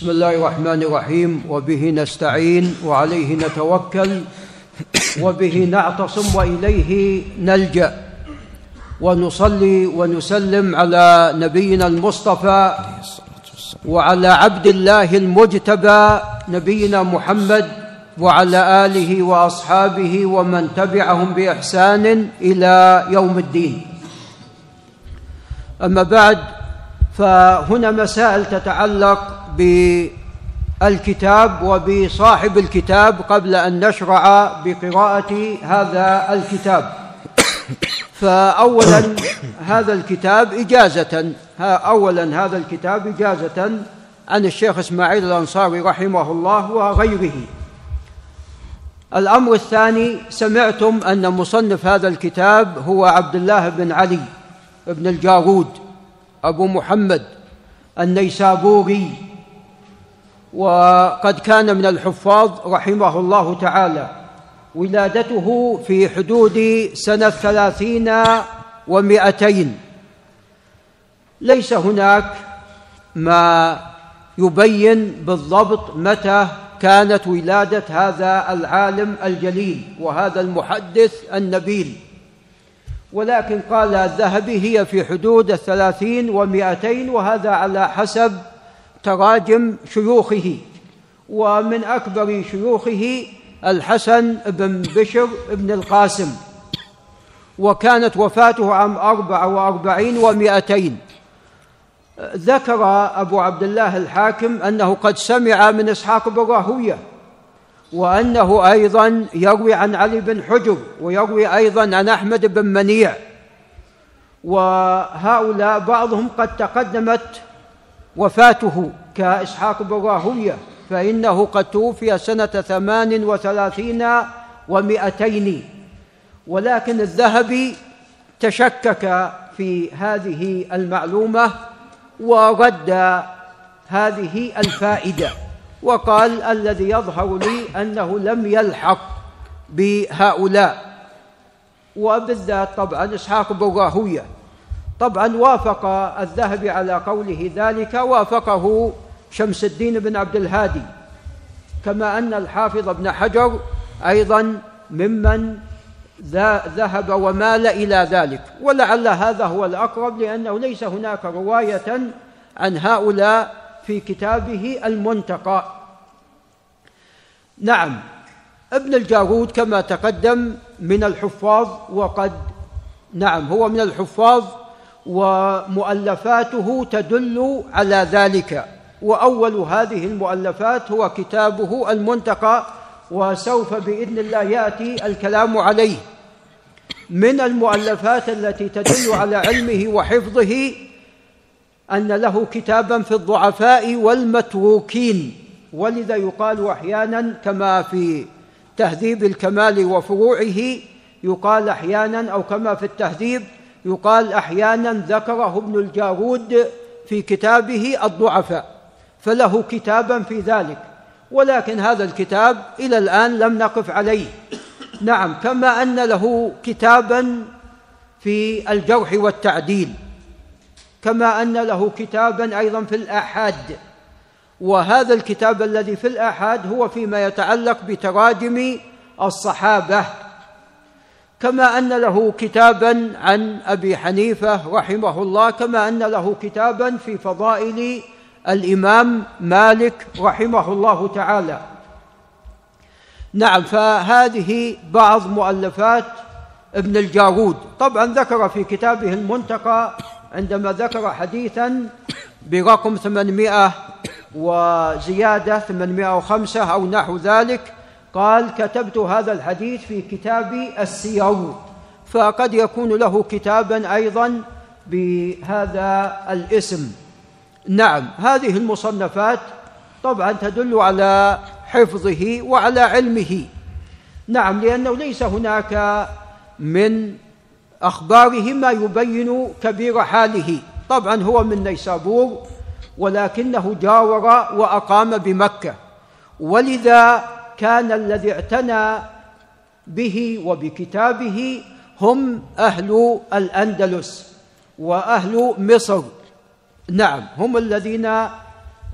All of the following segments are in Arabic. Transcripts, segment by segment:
بسم الله الرحمن الرحيم وبه نستعين وعليه نتوكل وبه نعتصم وإليه نلجأ. ونصلي ونسلم على نبينا المصطفى وعلى عبد الله المجتبى نبينا محمد وعلى آله وأصحابه ومن تبعهم بإحسان إلى يوم الدين. أما بعد فهنا مسائل تتعلق بالكتاب وبصاحب الكتاب قبل أن نشرع بقراءة هذا الكتاب. فاولا هذا الكتاب إجازة. اولا هذا الكتاب إجازة عن الشيخ إسماعيل الأنصاري رحمه الله وغيره. الأمر الثاني سمعتم أن مصنف هذا الكتاب هو عبد الله بن علي بن الجارود أبو محمد النيسابوري. وقد كان من الحفاظ رحمه الله تعالى ولادته في حدود سنة ثلاثين ومائتين ليس هناك ما يبين بالضبط متى كانت ولادة هذا العالم الجليل وهذا المحدث النبيل. ولكن قال الذهبي هي في حدود الثلاثين ومائتين وهذا على حسب تراجم شيوخه ومن أكبر شيوخه الحسن بن بشر بن القاسم. وكانت وفاته عام أربعة وأربعين ومائتين. ذكر أبو عبد الله الحاكم أنه قد سمع من إسحاق بن راهوية وأنه أيضا يروي عن علي بن حجر ويروي أيضا عن أحمد بن منيع. وهؤلاء بعضهم قد تقدمت وفاته كإسحاق بن راهوية فإنه قد توفي سنة ثمان وثلاثين ومائتين ولكن الذهبي تشكك في هذه المعلومة ورد هذه الفائدة وقال الذي يظهر لي أنه لم يلحق بهؤلاء. وبالذات طبعا إسحاق بن راهوية. طبعا وافق الذهبي على قوله ذلك وافقه شمس الدين بن عبد الهادي. كما أن الحافظ ابن حجر أيضا ممن ذهب ومال إلى ذلك. ولعل هذا هو الأقرب لأنه ليس هناك رواية عن هؤلاء في كتابه المنتقى. نعم ابن الجارود كما تقدم من الحفاظ وقد نعم هو من الحفاظ ومؤلفاته تدل على ذلك. وأول هذه المؤلفات هو كتابه المنتقى وسوف بإذن الله يأتي الكلام عليه. من المؤلفات التي تدل على علمه وحفظه أن له كتابا في الضعفاء والمتروكين. ولذا يقال أحيانا كما في تهذيب الكمال وفروعه يقال أحيانا أو كما في التهذيب يقال أحيانا ذكره ابن الجارود في كتابه الضعفاء فله كتابا في ذلك ولكن هذا الكتاب إلى الآن لم نقف عليه. نعم كما أن له كتابا في الجرح والتعديل كما أن له كتابا أيضا في الآحاد وهذا الكتاب الذي في الآحاد هو فيما يتعلق بتراجم الصحابة. كما أن له كتابا عن أبي حنيفة رحمه الله كما أن له كتابا في فضائل الإمام مالك رحمه الله تعالى. نعم فهذه بعض مؤلفات ابن الجارود. طبعا ذكر في كتابه المنتقى عندما ذكر حديثا برقم 800 وزيادة 805 أو نحو ذلك قال كتبت هذا الحديث في كتاب السير فقد يكون له كتابا أيضا بهذا الاسم. نعم هذه المصنفات طبعا تدل على حفظه وعلى علمه. نعم لأنه ليس هناك من أخباره ما يبين كبير حاله. طبعا هو من نيسابور ولكنه جاور وأقام بمكة. ولذا كان الذي اعتنى به وبكتابه هم أهل الأندلس وأهل مصر. نعم هم الذين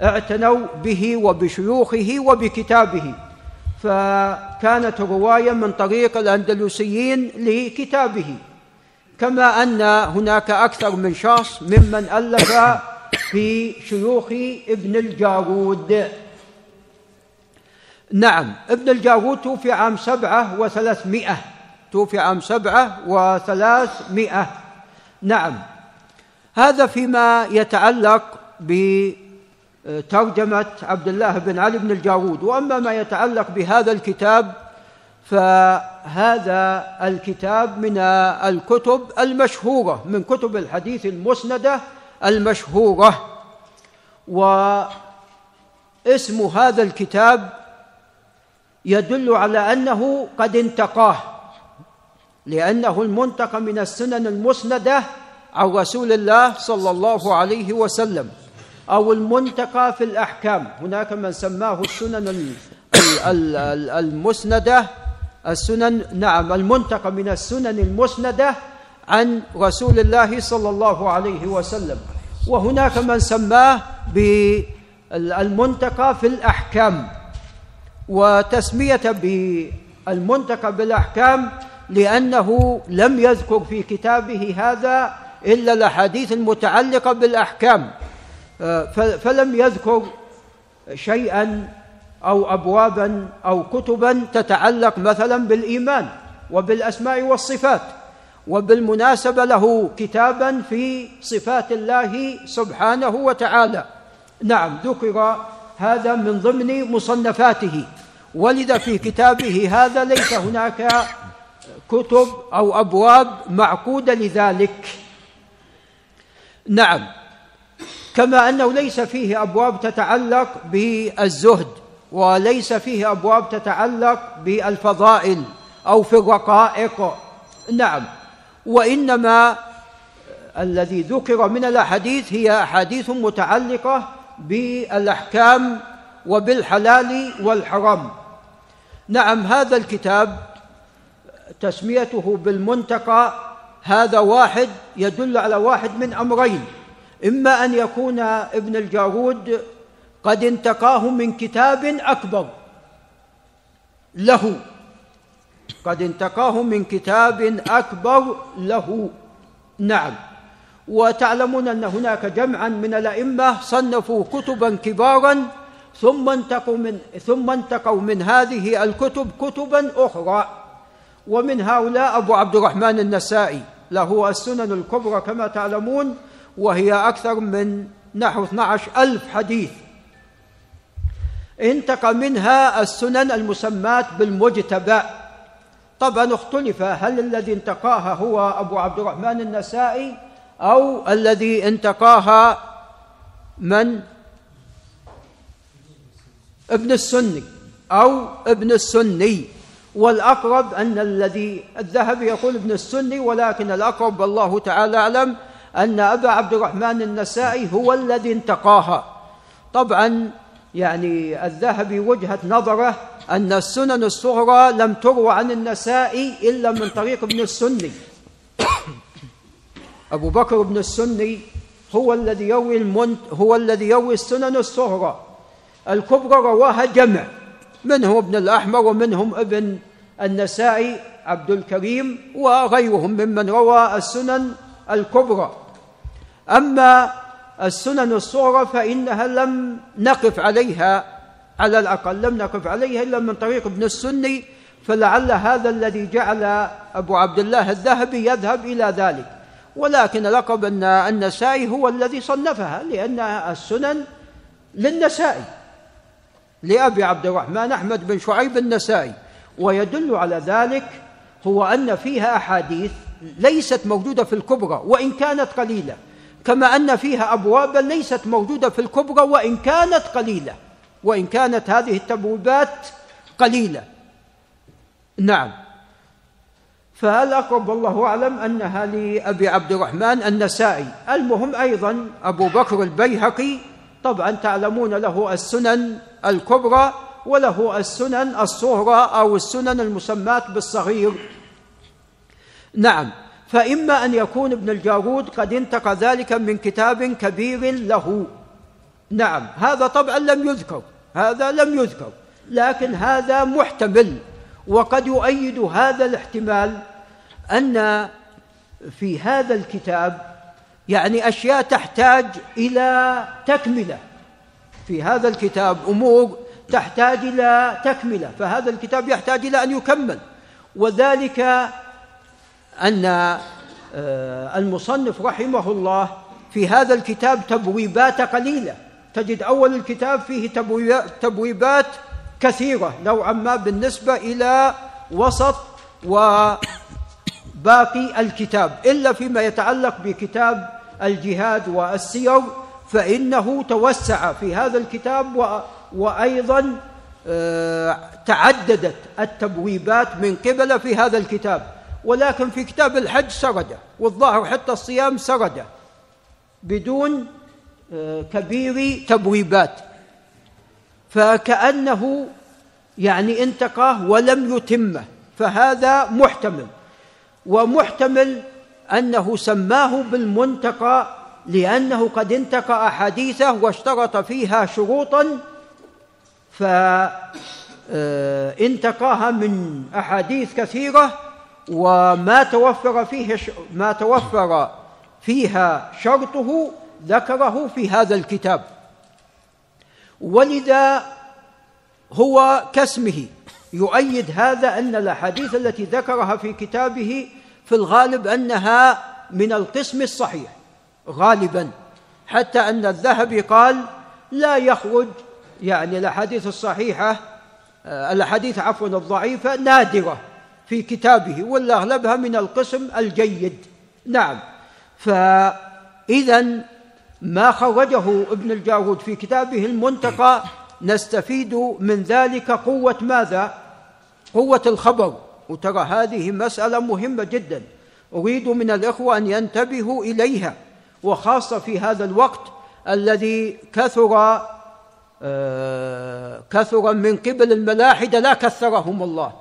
اعتنوا به وبشيوخه وبكتابه. فكانت الرواية من طريق الأندلسيين لكتابه. كما أن هناك أكثر من شخص ممن ألف في شيوخ ابن الجارود. نعم ابن الجارود توفي عام سبعة وثلاثمائة. توفي عام سبعة وثلاثمائة. نعم. هذا فيما يتعلق بترجمة عبد الله بن علي بن الجارود وأما ما يتعلق بهذا الكتاب فهذا الكتاب من الكتب المشهورة من كتب الحديث المسندة المشهورة. واسم هذا الكتاب يدل على أنه قد انتقاه لأنه المنتقى من السنن المسندة عن رسول الله صلى الله عليه وسلم أو المنتقى في الأحكام. هناك من سماه السنن المسندة السنن نعم المنتقى من السنن المسندة عن رسول الله صلى الله عليه وسلم. وهناك من سماه بالمنتقى في الأحكام. وتسمية بالمنتقى بالأحكام لأنه لم يذكر في كتابه هذا إلا الأحاديث المتعلقة بالأحكام. فلم يذكر شيئا أو أبوابا أو كتبا تتعلق مثلا بالإيمان وبالأسماء والصفات وبالمناسبة له كتابا في صفات الله سبحانه وتعالى. نعم ذكر هذا من ضمن مصنفاته. ولذا في كتابه هذا ليس هناك كتب أو أبواب معقودة لذلك. نعم كما أنه ليس فيه أبواب تتعلق بالزهد وليس فيه أبواب تتعلق بالفضائل أو في الرقائق. نعم وإنما الذي ذكر من الأحاديث هي أحاديث متعلقة بالأحكام وبالحلال والحرام. نعم هذا الكتاب تسميته بالمنتقى هذا واحد يدل على واحد من أمرين. إما أن يكون ابن الجارود قد انتقاه من كتاب أكبر. له قد انتقاه من كتاب أكبر له. نعم. وتعلمون أن هناك جمعا من الأئمة صنفوا كتبا كبارا ثم انتقوا من ثم انتقوا من هذه الكتب كتبا أخرى. ومن هؤلاء أبو عبد الرحمن النسائي له السنن الكبرى كما تعلمون وهي أكثر من نحو 12 ألف حديث. انتقى منها السنن المسمات بالمجتبى. طبعا اختلف هل الذي انتقاها هو أبو عبد الرحمن النسائي أو الذي انتقاها من؟ ابن السني أو ابن السني. والأقرب أن الذي الذهب يقول ابن السني ولكن الأقرب والله تعالى أعلم أن أبا عبد الرحمن النسائي هو الذي انتقاها. طبعا يعني الذهبي وجهة نظره أن السنن الصغرى لم تروى عن النسائي إلا من طريق ابن السني. أبو بكر بن السني هو الذي يروي المنت هو الذي يروي السنن الصغرى. الكبرى رواها جمع. منهم ابن الأحمر ومنهم ابن النسائي عبد الكريم وغيرهم ممن روى السنن الكبرى. أما السنن الصغرى فإنها لم نقف عليها على الأقل لم نقف عليها إلا من طريق ابن السني فلعل هذا الذي جعل أبو عبد الله الذهبي يذهب إلى ذلك. ولكن لقب النسائي هو الذي صنفها لأن السنن للنسائي لأبي عبد الرحمن أحمد بن شعيب النسائي. ويدل على ذلك هو أن فيها أحاديث ليست موجودة في الكبرى وإن كانت قليلة. كما أن فيها أبوابا ليست موجودة في الكبرى وإن كانت قليلة. وإن كانت هذه التبويبات قليلة. نعم. فالأقرب والله أعلم أنها لأبي عبد الرحمن النسائي. المهم أيضا أبو بكر البيهقي طبعا تعلمون له السنن الكبرى وله السنن الصغرى أو السنن المسماة بالصغير. نعم فإما أن يكون ابن الجارود قد انتقى ذلك من كتاب كبير له. نعم هذا طبعا لم يذكر هذا لم يذكر لكن هذا محتمل. وقد يؤيد هذا الاحتمال أن في هذا الكتاب يعني أشياء تحتاج إلى تكملة. في هذا الكتاب أمور تحتاج إلى تكملة فهذا الكتاب يحتاج إلى أن يكمل. وذلك أن آه، المصنف رحمه الله في هذا الكتاب تبويبات قليلة. تجد أول الكتاب فيه تبويبات كثيرة نوعا ما بالنسبة إلى وسط وباقي الكتاب. إلا فيما يتعلق بكتاب الجهاد والسير فإنه توسع في هذا الكتاب وأيضا آه، تعددت التبويبات من قبل في هذا الكتاب. ولكن في كتاب الحج سرد والظاهر حتى الصيام سرد بدون آه، كبير تبويبات. فكأنه يعني انتقاه ولم يتمه فهذا محتمل. ومحتمل أنه سماه بالمنتقى لأنه قد انتقى أحاديثه واشترط فيها شروطا فانتقاها من أحاديث كثيرة وما توفر فيه ما توفر فيها شرطه ذكره في هذا الكتاب. ولذا هو كاسمه. يؤيد هذا أن الأحاديث التي ذكرها في كتابه في الغالب أنها من القسم الصحيح غالبا. حتى أن الذهبي قال لا يخرج يعني الأحاديث الصحيحة آه، الأحاديث عفوا الضعيفة نادرة في كتابه ولا اغلبها من القسم الجيد. نعم. فاذا ما خرجه ابن الجارود في كتابه المنتقى نستفيد من ذلك قوة ماذا؟ قوة الخبر. وترى هذه مسألة مهمة جدا. أريد من الإخوة أن ينتبهوا إليها. وخاصة في هذا الوقت الذي كثر آه، كثر من قبل الملاحدة لا كثرهم الله.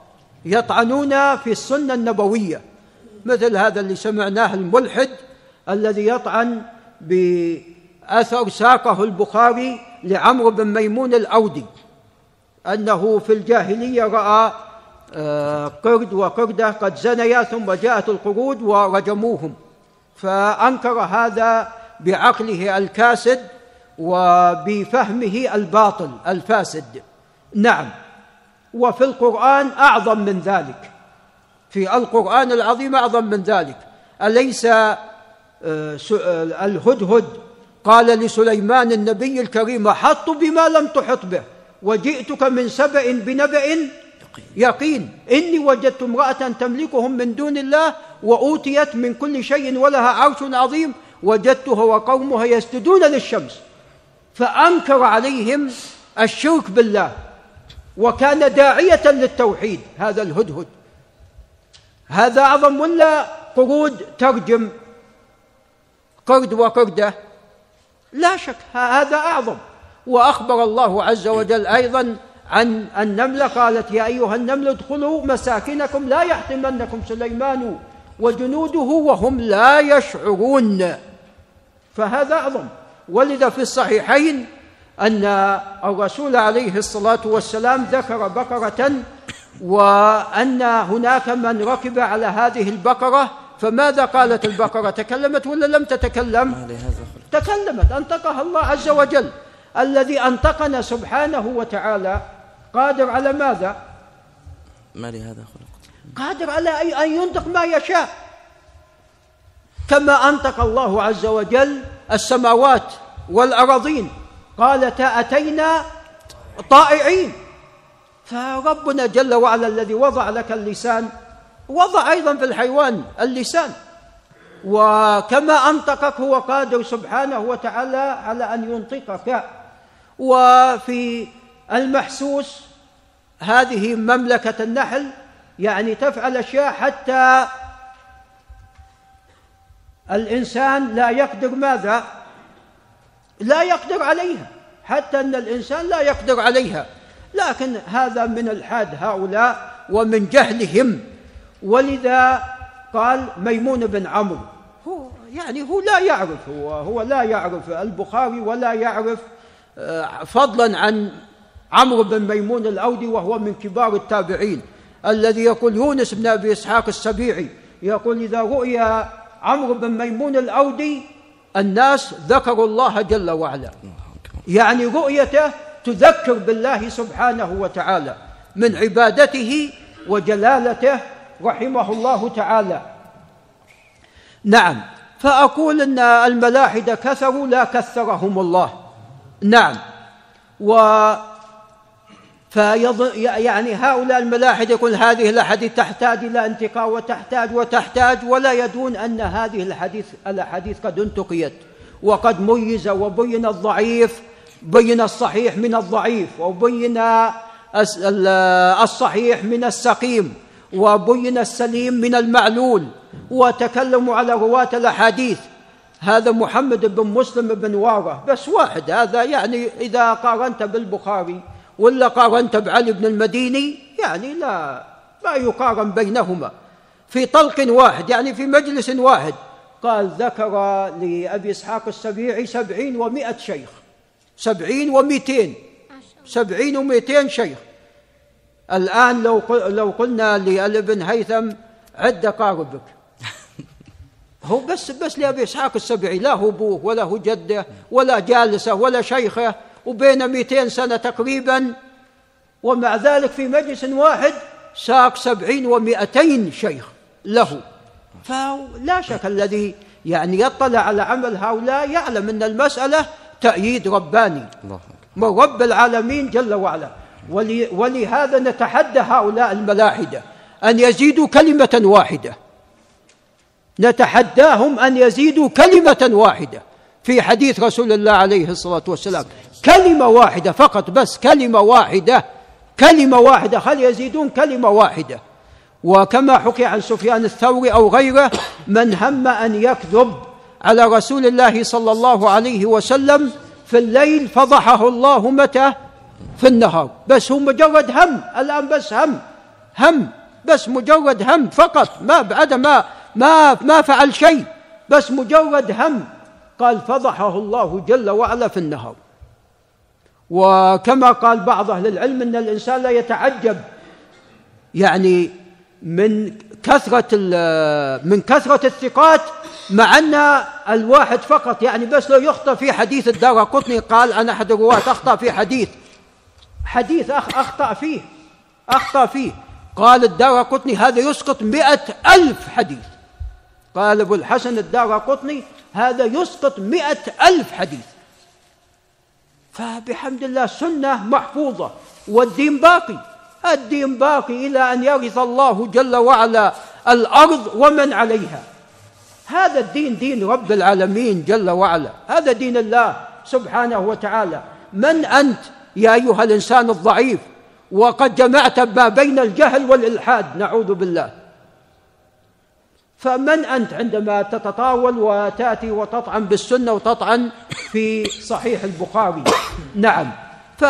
يطعنون في السنة النبوية. مثل هذا اللي سمعناه الملحد الذي يطعن باثر ساقه البخاري لعمرو بن ميمون الأودي أنه في الجاهلية رأى آه، قرد وقردة قد زنيا ثم جاءت القرود ورجموهم فأنكر هذا بعقله الكاسد وبفهمه الباطل الفاسد. نعم وفي القرآن أعظم من ذلك في القرآن العظيم أعظم من ذلك أليس آه، آه، الهدهد قال لسليمان النبي الكريم حط بما لم تحط به وجئتك من سبأ بنبأ يقين. إني وجدت امرأة تملكهم من دون الله وأوتيت من كل شيء ولها عرش عظيم وجدتها وقومها يسجدون للشمس. فأنكر عليهم الشرك بالله وكان داعية للتوحيد. هذا الهدهد. هذا أعظم ولا قرود ترجم؟ قرد وقردة. لا شك هذا أعظم. وأخبر الله عز وجل أيضا عن النملة قالت يا أيها النمل ادخلوا مساكنكم لا يحطمنكم سليمان وجنوده وهم لا يشعرون. فهذا أعظم. ولذا في الصحيحين أن الرسول عليه الصلاة والسلام ذكر بقرة وأن هناك من ركب على هذه البقرة فماذا قالت البقرة؟ تكلمت ولا لم تتكلم؟ تكلمت أنطقها الله عز وجل. الذي أنطقنا سبحانه وتعالى قادر على ماذا؟ ما لهذا خلق. قادر على أن ينطق ما يشاء. كما أنطق الله عز وجل السماوات والأراضين. قالتا أتينا طائعين. فربنا جل وعلا الذي وضع لك اللسان وضع أيضا في الحيوان اللسان. وكما أنطقك هو قادر سبحانه وتعالى على أن ينطقك. وفي المحسوس هذه مملكة النحل يعني تفعل أشياء حتى الإنسان لا يقدر ماذا؟ لا يقدر عليها حتى أن الإنسان لا يقدر عليها. لكن هذا من الحاد هؤلاء ومن جهلهم. ولذا قال ميمون بن عمرو يعني هو لا يعرف هو هو لا يعرف البخاري ولا يعرف آه، فضلا عن عمرو بن ميمون الأودي وهو من كبار التابعين الذي يقول يونس بن أبي إسحاق السبيعي يقول إذا رؤي عمرو بن ميمون الأودي الناس ذكروا الله جل وعلا. يعني رؤيته تذكر بالله سبحانه وتعالى من عبادته وجلالته رحمه الله تعالى. نعم. فأقول أن الملاحدة كثروا لا كثرهم الله. نعم. و فيظن يعني هؤلاء الملاحدة يقول هذه الأحاديث تحتاج إلى انتقاء وتحتاج وتحتاج ولا يدون أن هذه الحديث الأحاديث قد انتقيت وقد ميز وبين الضعيف بين الصحيح من الضعيف وبين الصحيح من السقيم وبين السليم من المعلول. وتكلموا على رواة الأحاديث. هذا محمد بن مسلم بن واره بس واحد هذا يعني إذا قارنت بالبخاري ولا قارنت بعلي بن المديني يعني لا لا يقارن بينهما. في طلق واحد يعني في مجلس واحد قال ذكر لأبي إسحاق السبيعي سبعين ومائة شيخ. سبعين ومئتين. سبعين ومئتين شيخ. الآن لو لو قلنا لابن هيثم عد قاربك. هو بس بس لأبي إسحاق السبعي لا هو أبوه ولا هو جده ولا جالسه ولا شيخه وبين 200 سنة تقريبا. ومع ذلك في مجلس واحد ساق سبعين ومائتين شيخ له. فلا شك الذي يعني يطلع على عمل هؤلاء يعلم أن المسألة تأييد رباني. من رب العالمين جل وعلا. ولهذا نتحدى هؤلاء الملاحدة أن يزيدوا كلمة واحدة. نتحداهم أن يزيدوا كلمة واحدة. في حديث رسول الله عليه الصلاة والسلام كلمة واحدة فقط بس كلمة واحدة كلمة واحدة هل يزيدون كلمة واحدة؟ وكما حكي عن سفيان الثوري أو غيره من هم أن يكذب على رسول الله صلى الله عليه وسلم في الليل فضحه الله متى؟ في النهار. بس هو مجرد هم الآن بس هم هم بس مجرد هم فقط ما بعد ما ما ما فعل شيء بس مجرد هم. قال فضحه الله جل وعلا في النهار. وكما قال بعض أهل العلم إن الإنسان لا يتعجب. يعني من كثرة من كثرة الثقات مع أن الواحد فقط يعني بس لو يخطأ في حديث الدار قطني قال أنا أحد الرواة أخطأ في حديث. حديث أخ أخطأ فيه أخطأ فيه. قال الدار قطني هذا يسقط مئة ألف حديث. قال أبو الحسن الدار قطني هذا يسقط مئة ألف حديث. فبحمد الله سنة محفوظة والدين باقي. الدين باقي إلى أن يرث الله جل وعلا الأرض ومن عليها. هذا الدين دين رب العالمين جل وعلا. هذا دين الله سبحانه وتعالى. من أنت يا أيها الإنسان الضعيف؟ وقد جمعت ما بين الجهل والإلحاد. نعوذ بالله. فمن أنت عندما تتطاول وتأتي وتطعن بالسنة وتطعن في صحيح البخاري؟ نعم. ف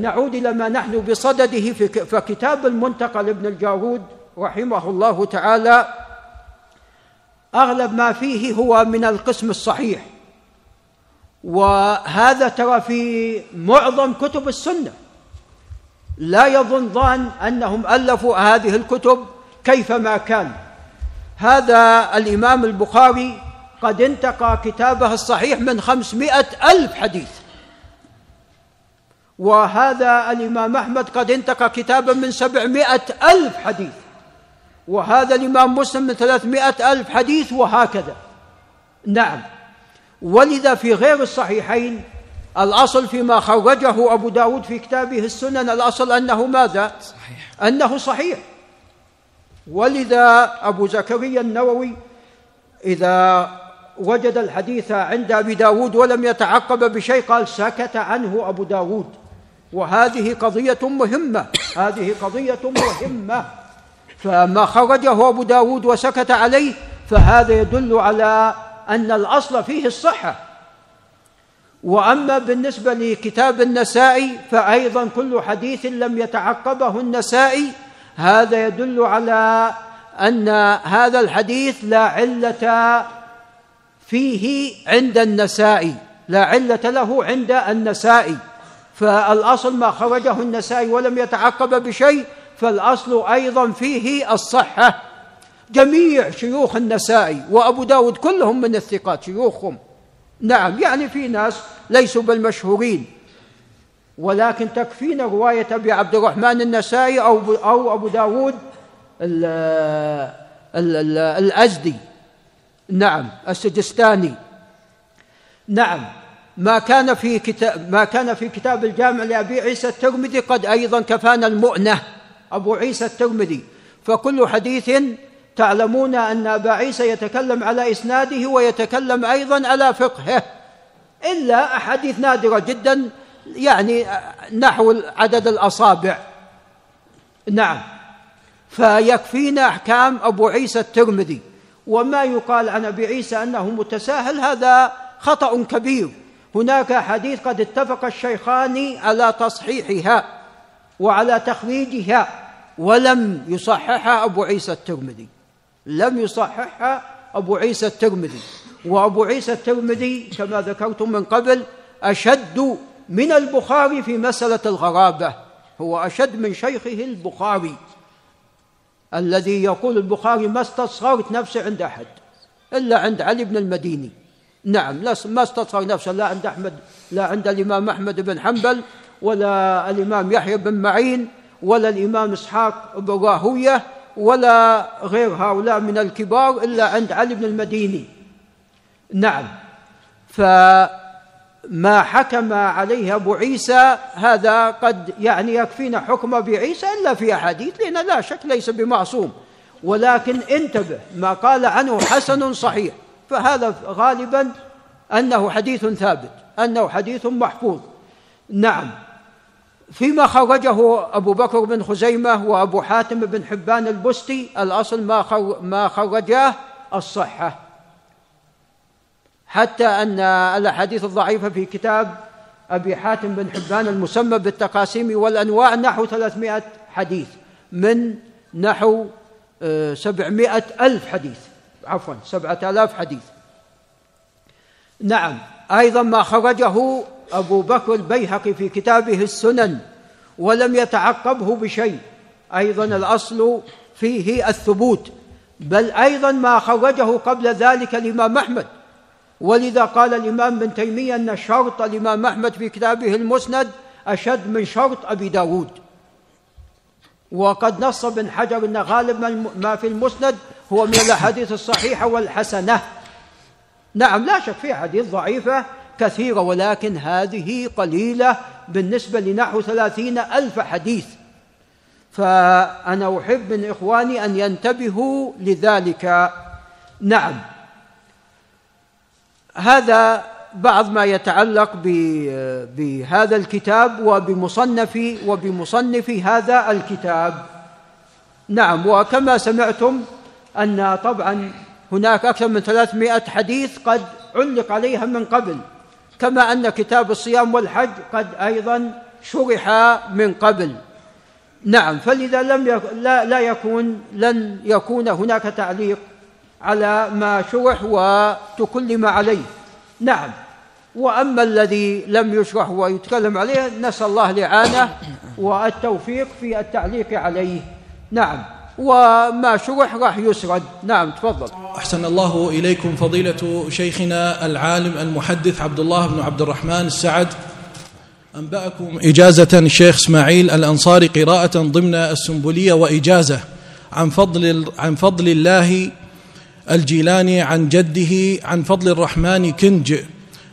نعود إلى ما نحن بصدده فكتاب المنتقى لابن الجارود رحمه الله تعالى. أغلب ما فيه هو من القسم الصحيح. وهذا ترى في معظم كتب السنة. لا يظن ظان أنهم ألفوا هذه الكتب كيفما كان. هذا الإمام البخاري قد انتقى كتابه الصحيح من خمسمائة ألف حديث. وهذا الإمام أحمد قد انتقى كتابا من سبعمائة ألف حديث. وهذا الإمام مسلم من ثلاثمائة ألف حديث وهكذا. نعم. ولذا في غير الصحيحين الأصل فيما خرجه أبو داود في كتابه السنن الأصل أنه ماذا؟ صحيح. أنه صحيح. ولذا أبو زكريا النووي إذا وجد الحديث عند أبي داود ولم يتعقب بشيء قال سكت عنه أبو داود. وهذه قضية مهمة هذه قضية مهمة. فما خرجه أبو داود وسكت عليه فهذا يدل على أن الأصل فيه الصحة. وأما بالنسبة لكتاب النسائي فأيضا كل حديث لم يتعقبه النسائي هذا يدل على أن هذا الحديث لا علة فيه عند النسائي لا علة له عند النسائي فالأصل ما خرجه النسائي ولم يتعقب بشيء فالأصل أيضا فيه الصحة. جميع شيوخ النسائي وأبو داود كلهم من الثقات شيوخهم. نعم يعني في ناس ليسوا بالمشهورين. ولكن تكفينا رواية أبي عبد الرحمن النسائي أو أو أبو داود ال ال ال الأزدي. نعم السجستاني. نعم ما كان في كتاب ما كان في كتاب الجامع لأبي عيسى الترمذي قد أيضا كفانا المؤنة أبو عيسى الترمذي. فكل حديث تعلمون أن أبا عيسى يتكلم على إسناده ويتكلم أيضا على فقهه إلا أحاديث نادرة جدا يعني نحو عدد الأصابع. نعم. فيكفينا أحكام أبو عيسى الترمذي. وما يقال عن أبي عيسى أنه متساهل هذا خطأ كبير. هناك حديث قد اتفق الشيخان على تصحيحها وعلى تخريجها ولم يصححها أبو عيسى الترمذي. لم يصححها أبو عيسى الترمذي. وأبو عيسى الترمذي كما ذكرتم من قبل أشد من البخاري في مسألة الغرابة هو أشد من شيخه البخاري الذي يقول البخاري ما استصغرت نفسي عند أحد إلا عند علي بن المديني. نعم ما استصغر نفسه لا عند أحمد لا عند الإمام أحمد بن حنبل ولا الإمام يحيى بن معين ولا الإمام إسحاق بن راهوية ولا غير هؤلاء من الكبار إلا عند علي بن المديني. نعم فما حكم عليه أبو عيسى هذا قد يعني يكفينا حكم أبي عيسى إلا في أحاديث لأن لا شك ليس بمعصوم. ولكن انتبه ما قال عنه حسن صحيح. فهذا غالبا أنه حديث ثابت أنه حديث محفوظ. نعم. فيما خرجه أبو بكر بن خزيمة وأبو حاتم بن حبان البستي الأصل ما ما خرجاه الصحة. حتى أن الأحاديث الضعيفة في كتاب أبي حاتم بن حبان المسمى بالتقاسيم والأنواع نحو ثلاثمائة حديث من نحو آه، سبعمائة ألف حديث. عفوا سبعة آلاف حديث. نعم أيضا ما خرجه أبو بكر البيهقي في كتابه السنن ولم يتعقبه بشيء. أيضا الأصل فيه الثبوت بل أيضا ما خرجه قبل ذلك الإمام أحمد. ولذا قال الإمام ابن تيمية أن شرط الإمام أحمد في كتابه المسند أشد من شرط أبي داود. وقد نص ابن حجر أن غالب ما في المسند هو من الأحاديث الصحيحة والحسنة. نعم لا شك في حديث ضعيفة كثيرة ولكن هذه قليلة بالنسبة لنحو ثلاثين ألف حديث. فأنا أحب من إخواني أن ينتبهوا لذلك. نعم. هذا بعض ما يتعلق بهذا الكتاب وبمصنف وبمصنف هذا الكتاب. نعم وكما سمعتم أن طبعا هناك أكثر من ثلاثمائة حديث قد علق عليها من قبل كما أن كتاب الصيام والحج قد أيضا شرح من قبل. نعم فلذا لم يك... لا, لا يكون لن يكون هناك تعليق على ما شرح وتكلم عليه. نعم. وأما الذي لم يشرح ويتكلم عليه نسأل الله الإعانة والتوفيق في التعليق عليه. نعم. وما شرح راح يسرد. نعم تفضل. أحسن الله إليكم فضيلة شيخنا العالم المحدث عبد الله بن عبد الرحمن السعد. أنبأكم إجازة الشيخ إسماعيل الأنصاري قراءة ضمن السنبلية وإجازة عن فضل عن فضل الله الجيلاني عن جده عن فضل الرحمن كنج.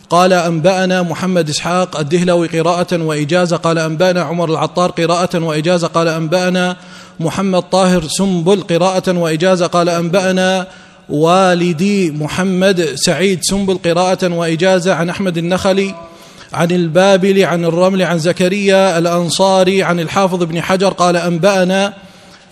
قال أنبأنا محمد إسحاق الدهلوي قراءة وإجازة. قال أنبأنا عمر العطار قراءة وإجازة. قال أنبأنا محمد طاهر سنبل قراءة وإجازة. قال أنبأنا والدي محمد سعيد سنبل قراءة وإجازة. عن أحمد النخلي عن البابل عن الرمل عن زكريا الأنصاري عن الحافظ بن حجر. قال أنبأنا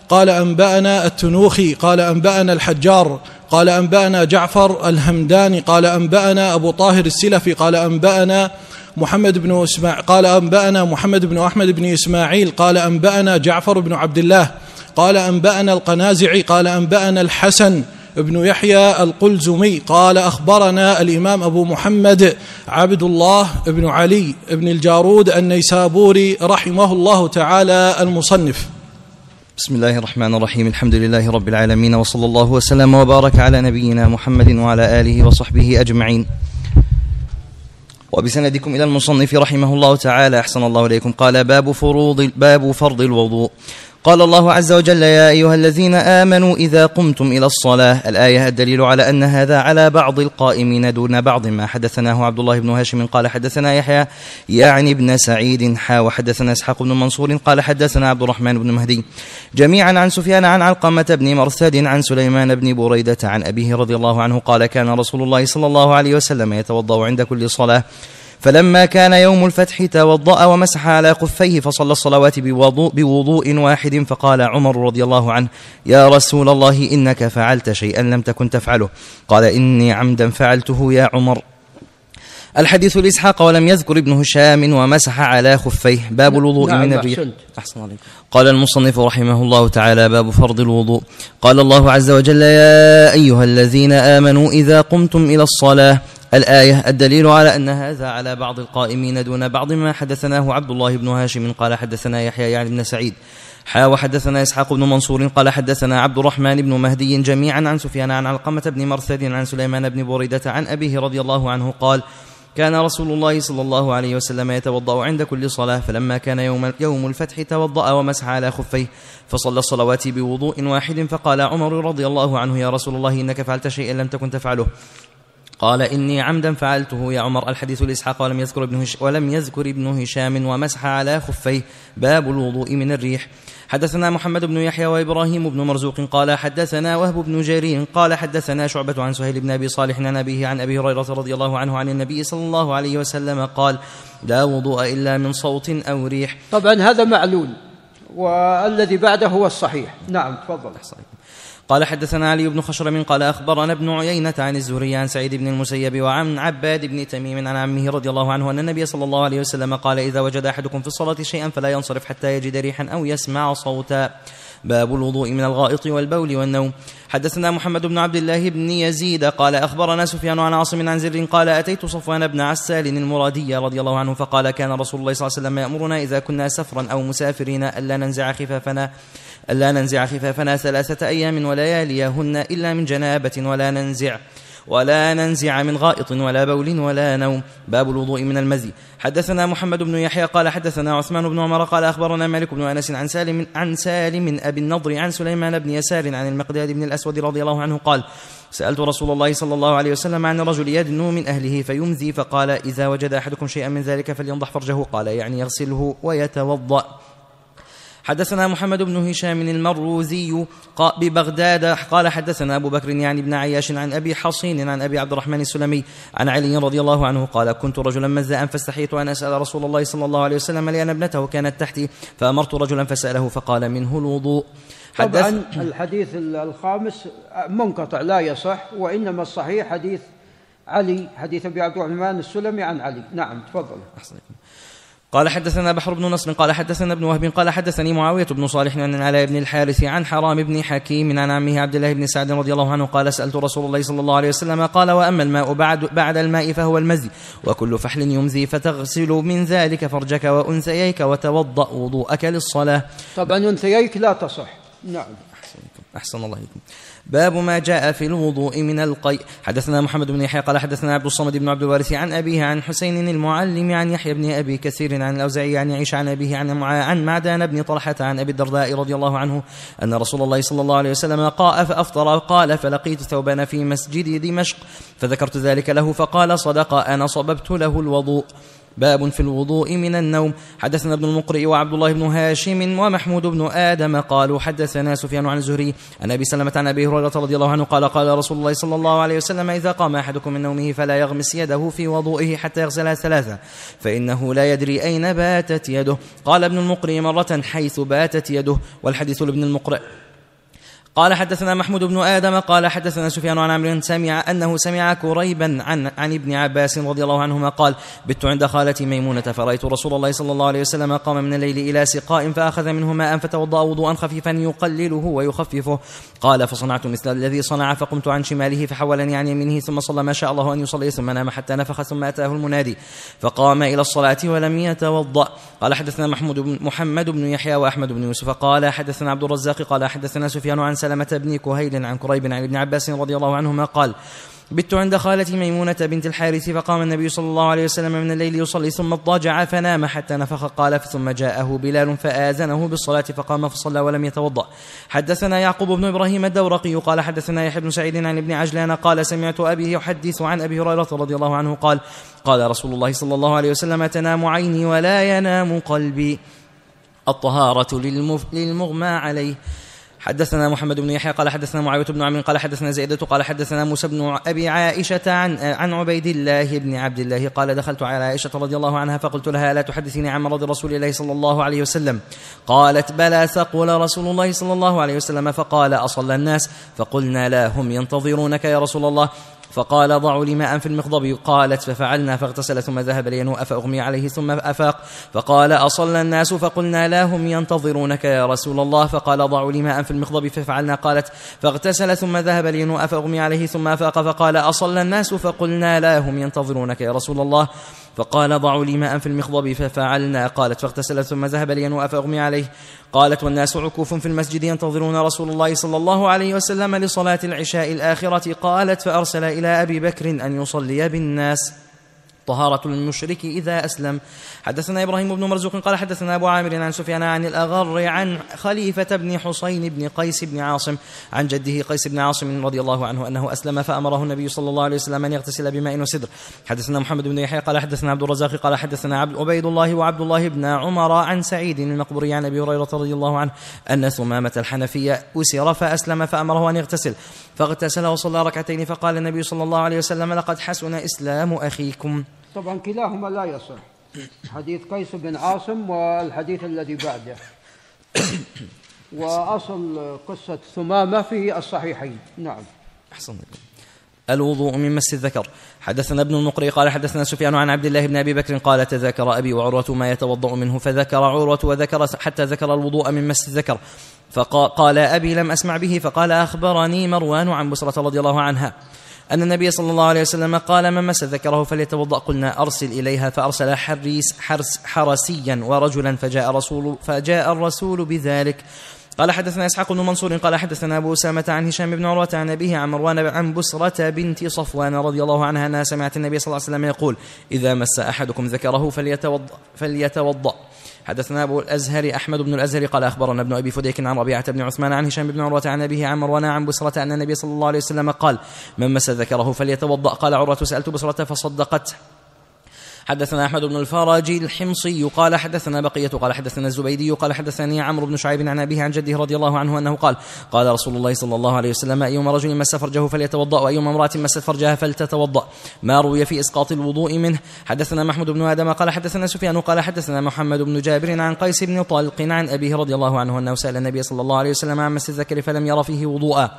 قال أنبأنا التنوخي. قال أنبأنا الحجار. قال أنبأنا جعفر الهمداني قال أنبأنا أبو طاهر السلفي قال أنبأنا محمد بن اسماعيل قال أنبأنا محمد بن أحمد بن إسماعيل قال أنبأنا جعفر بن عبد الله قال أنبأنا القنازعي قال أنبأنا الحسن بن يحيى القلزمي قال أخبرنا الإمام أبو محمد عبد الله بن علي بن الجارود النيسابوري رحمه الله تعالى المصنف. بسم الله الرحمن الرحيم الحمد لله رب العالمين وصلى الله وسلم وبارك على نبينا محمد وعلى آله وصحبه أجمعين وبسندكم إلى المصنف رحمه الله تعالى أحسن الله إليكم قال باب فروض باب فرض الوضوء قال الله عز وجل يا أيها الذين آمنوا إذا قمتم إلى الصلاة. الآية الدليل على أن هذا على بعض القائمين دون بعض ما حدثناه عبد الله بن هاشم قال حدثنا يحيى يعني ابن سعيد حا وحدثنا إسحاق بن منصور قال حدثنا عبد الرحمن بن مهدي. جميعا عن سفيان عن علقمة بن مرثد عن سليمان بن بريدة عن أبيه رضي الله عنه قال كان رسول الله صلى الله عليه وسلم يتوضأ عند كل صلاة. فلما كان يوم الفتح توضأ ومسح على خفيه فصلى الصلوات بوضوء, بوضوء واحد فقال عمر رضي الله عنه يا رسول الله إنك فعلت شيئا لم تكن تفعله. قال إني عمدا فعلته يا عمر. الحديث لإسحاق ولم يذكر ابن هشام ومسح على خفيه. باب الوضوء نعم من الريح. أحسن عليكم قال المصنف رحمه الله تعالى باب فرض الوضوء. قال الله عز وجل يا أيها الذين آمنوا إذا قمتم إلى الصلاة الآية الدليل على أن هذا على بعض القائمين دون بعض ما حدثناه عبد الله بن هاشم قال حدثنا يحيى يعني بن سعيد. حا وحدثنا إسحاق بن منصور قال حدثنا عبد الرحمن بن مهدي جميعا عن سفيان عن علقمة بن مرثد عن سليمان بن بريدة عن أبيه رضي الله عنه قال كان رسول الله صلى الله عليه وسلم يتوضأ عند كل صلاة فلما كان يوم, يوم الفتح توضأ ومسح على خفيه فصلى الصلوات بوضوء واحد فقال عمر رضي الله عنه يا رسول الله إنك فعلت شيئا لم تكن تفعله. قال إني عمدا فعلته. يا عمر الحديث لإسحاق ولم يذكر ابن هش ولم يذكر ابن هشام ومسح على خفيه. باب الوضوء من الريح. حدثنا محمد بن يحيى وإبراهيم بن مرزوق قال حدثنا وهب بن جرير قال حدثنا شعبة عن سهيل بن أبي صالح عن أبيه عن أبي هريرة رضي الله عنه عن النبي صلى الله عليه وسلم قال لا وضوء إلا من صوت أو ريح. طبعا هذا معلول والذي بعده هو الصحيح. نعم تفضل. قال حدثنا علي بن خشرم قال أخبرنا ابن عيينة عن الزهري عن سعيد بن المسيب وعن عباد بن تميم عن عمه رضي الله عنه أن النبي صلى الله عليه وسلم قال إذا وجد أحدكم في الصلاة شيئا فلا ينصرف حتى يجد ريحا أو يسمع صوتا. باب الوضوء من الغائط والبول والنوم. حدثنا محمد بن عبد الله بن يزيد قال أخبرنا سفيان عن عاصم عن زر قال أتيت صفوان بن عسال المرادي رضي الله عنه فقال كان رسول الله صلى الله عليه وسلم يأمرنا إذا كنا سفرا أو مسافرين ألا ننزع خفافنا. ألا ننزع خفافنا ثلاثة أيام ولياليهن إلا من جنابة ولا ننزع ولا ننزع من غائط ولا بول ولا نوم. باب الوضوء من المزي. حدثنا محمد بن يحيى قال حدثنا عثمان بن عمر قال أخبرنا مالك بن أنس عن سالم عن سالم أبي النضر عن سليمان بن يسار عن المقداد بن الأسود رضي الله عنه قال سألت رسول الله صلى الله عليه وسلم عن رجل يدنو من أهله فيمزي فقال إذا وجد أحدكم شيئا من ذلك فلينضح فرجه. قال يعني يغسله ويتوضأ. حدثنا محمد بن هشام المروزي ببغداد قال حدثنا أبو بكر يعني بن عياش عن أبي حصين عن أبي عبد الرحمن السلمي عن علي رضي الله عنه قال كنت رجلا مزاء فاستحيت أن أسأل رسول الله صلى الله عليه وسلم لأن ابنته كانت تحتي فأمرت رجلا فسأله فقال منه الوضوء. طبعا الحديث الخامس منقطع لا يصح وإنما الصحيح حديث علي حديث أبي عبد الرحمن السلمي عن علي. نعم تفضل. قال حدثنا بحر بن نصر قال حدثنا ابن وهب قال حدثني معاوية بن صالح عن العلاء بن الحارث عن حرام بن حكيم عن عمه عبد الله بن سعد رضي الله عنه قال سألت رسول الله صلى الله عليه وسلم قال وأما الماء بعد, بعد الماء فهو المزي وكل فحل يمزي فتغسل من ذلك فرجك وأنثييك وتوضأ وضوءك للصلاة. طبعا أنثييك لا تصح. نعم. أحسن الله إليكم. باب ما جاء في الوضوء من القيء. حدثنا محمد بن يحيى قال حدثنا عبد الصمد بن عبد الوارث عن أبيه عن حسين المعلم عن يحيى بن أبي كثير عن الأوزاعي عن يعيش عن أبيه عن عن معدان بن طلحة عن أبي الدرداء رضي الله عنه أن رسول الله صلى الله عليه وسلم قاء فأفطر قال فلقيت ثوبان في مسجد دمشق فذكرت ذلك له فقال صدق أنا صببت له الوضوء. باب في الوضوء من النوم. حدثنا ابن المقرئ وعبد الله بن هاشم ومحمود بن آدم قالوا حدثنا سفيان عن الزهري عن أبي سلمة عن أبي هريرة رضي الله عنه قال قال رسول الله صلى الله عليه وسلم إذا قام أحدكم من نومه فلا يغمس يده في وضوئه حتى يغسلها ثلاثة فإنه لا يدري أين باتت يده. قال ابن المقرئ مرة حيث باتت يده والحديث لابن المقرئ. قال حدثنا محمود بن آدم قال حدثنا سفيان عن عمرو سمع أنه سمع كريبا عن عن ابن عباس رضي الله عنهما قال بت عند خالتي ميمونة فرأيت رسول الله صلى الله عليه وسلم قام من الليل إلى سقاء فأخذ منه ماء فتوضا وضوءا خفيفا يقلله ويخففه. قال فصنعت مثل الذي صنع فقمت عن شماله فحولني عن يمينه ثم صلى ما شاء الله أن يصلي ثم نام حتى نفخ ثم أتاه المنادي فقام إلى الصلاة ولم يتوضأ. قال حدثنا محمود بن محمد بن يحيى وأحمد بن يوسف قال حدثنا عبد الرزاق قال حدثنا سفيان عن سلمة بن كهيل عن كريب عن ابن عباس رضي الله عنهما قال بت عند خالتي ميمونة بنت الحارث فقام النبي صلى الله عليه وسلم من الليل يصلي ثم اضطجع فنام حتى نفخ قال ثم جاءه بلال فآذنه بالصلاة فقام فصلى ولم يتوضأ حدثنا يعقوب بن إبراهيم الدورقي قال حدثنا يحيى بن سعيد عن ابن عجلان قال سمعت أبي يحدث عن أبي هريرة رضي الله عنه قال قال رسول الله صلى الله عليه وسلم تنام عيني ولا ينام قلبي الطهارة. للمغمى عليه حدثنا محمد بن يحيى قال حدثنا معاوية بن عمرو قال حدثنا زيدة قال حدثنا موسى بن أبي عائشة عن عن عبيد الله بن عبد الله قال دخلت على عائشة رضي الله عنها فقلت لها لا تحدثيني عن مرض رسول الله صلى الله عليه وسلم. قالت بلى ثقل رسول الله صلى الله عليه وسلم فقال أصلى الناس فقلنا لا هم ينتظرونك يا رسول الله. فقال ضعوا لي ماء في المخضب. قالت ففعلنا فاغتسل ثم ذهب لينوء فأغمي عليه ثم أفاق. فقال أصلى الناس؟ فقلنا لا هم ينتظرونك يا رسول الله. فقال ضعوا لي ماء في المخضب. ففعلنا قالت فاغتسل ثم ذهب لينوء فأغمي عليه ثم أفاق. فقال أصلى الناس؟ فقلنا لا هم ينتظرونك يا رسول الله. فقال ضعوا لي ماء في المخضب ففعلنا. قالت فاغتسل ثم ذهب لينوء فأغمي عليه. قالت والناس عكوف في المسجد ينتظرون رسول الله صلى الله عليه وسلم لصلاة العشاء الآخرة. قالت فأرسل إلى أبي بكر أن يصلي بالناس. طهارة المشرك إذا أسلم. حدثنا إبراهيم بن مرزوق قال حدثنا أبو عامر عن سفيان عن الأغر عن خليفة بن حسين بن قيس بن عاصم عن جده قيس بن عاصم رضي الله عنه أنه أسلم فأمره النبي صلى الله عليه وسلم أن يغتسل بماء وسدر. حدثنا محمد بن يحيى قال حدثنا عبد الرزاق قال حدثنا عبد عبيد الله وعبد الله بن عمر عن سعيد المقبري عن أبي هريرة رضي الله عنه أن ثمامة الحنفية أسر فأسلم فأمره أن يغتسل. فاغتسل وصلى ركعتين فقال النبي صلى الله عليه وسلم لقد حسن إسلام أخيكم. طبعا كلاهما لا يصح. حديث قيس بن عاصم والحديث الذي بعده. وأصل قصة ثمامة في الصحيحين. نعم. أحسن الوضوء من مس الذكر. حدثنا ابن المقري قال حدثنا سفيان عن عبد الله بن أبي بكر قال تذاكر أبي وعروة ما يتوضأ منه فذكر عروة وذكر حتى ذكر الوضوء من مس الذكر. فقال أبي لم أسمع به فقال أخبرني مروان عن بسرة رضي الله عنها أن النبي صلى الله عليه وسلم قال من مس ذكره فليتوضأ. قلنا أرسل إليها فأرسل حريس حرس حرسيا ورجلا فجاء رسول فجاء الرسول بذلك. قال حدثنا إسحاق بن منصور قال حدثنا أبو أسامة عن هشام بن عروة عن أبيه عن مروان عن بسرة بنت صفوان رضي الله عنها أنها سمعت النبي صلى الله عليه وسلم يقول إذا مس أحدكم ذكره فليتوضا فليتوضأ. حدثنا أبو الازهر أحمد بن الازهر قال أخبرنا ابن أبي فديك عن ربيعة بن عثمان عن هشام بن عروة عن أبيه عن مروان عن بسرة أن النبي صلى الله عليه وسلم قال من مس ذكره فليتوضأ. قال عروة سألت بسرة فصدقته. حدثنا أحمد بن الفرج الحمصي قال حدثنا بقية قال حدثنا الزبيدي قال حدثني عمرو بن شعيب عن أبيه عن جده رضي الله عنه أنه قال قال رسول الله صلى الله عليه وسلم ايما رجل مس فرجه فليتوضأ وايما امرأة مست فرجها فلتتوضأ. ما روي في إسقاط الوضوء منه. حدثنا محمود بن آدم قال حدثنا سفيان قال حدثنا محمد بن جابر عن قيس بن طلق عن أبيه رضي الله عنه أنه سأل النبي صلى الله عليه وسلم عن مس الذكر فلم ير فيه وضوءا.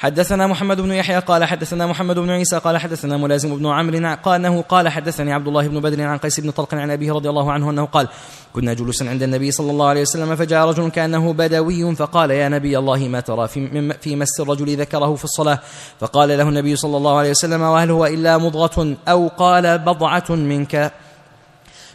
حدثنا محمد بن يحيى قال حدثنا محمد بن عيسى قال حدثنا ملازم بن عمرو قال أنه قال حدثني عبد الله بن بدر عن قيس بن طلق عن أبيه رضي الله عنه أنه قال كنا جلوسا عند النبي صلى الله عليه وسلم فجاء رجل كأنه بدوي فقال يا نبي الله ما ترى في, في مس الرجل ذكره في الصلاة؟ فقال له النبي صلى الله عليه وسلم وهل هو إلا مضغة أو قال بضعة منك؟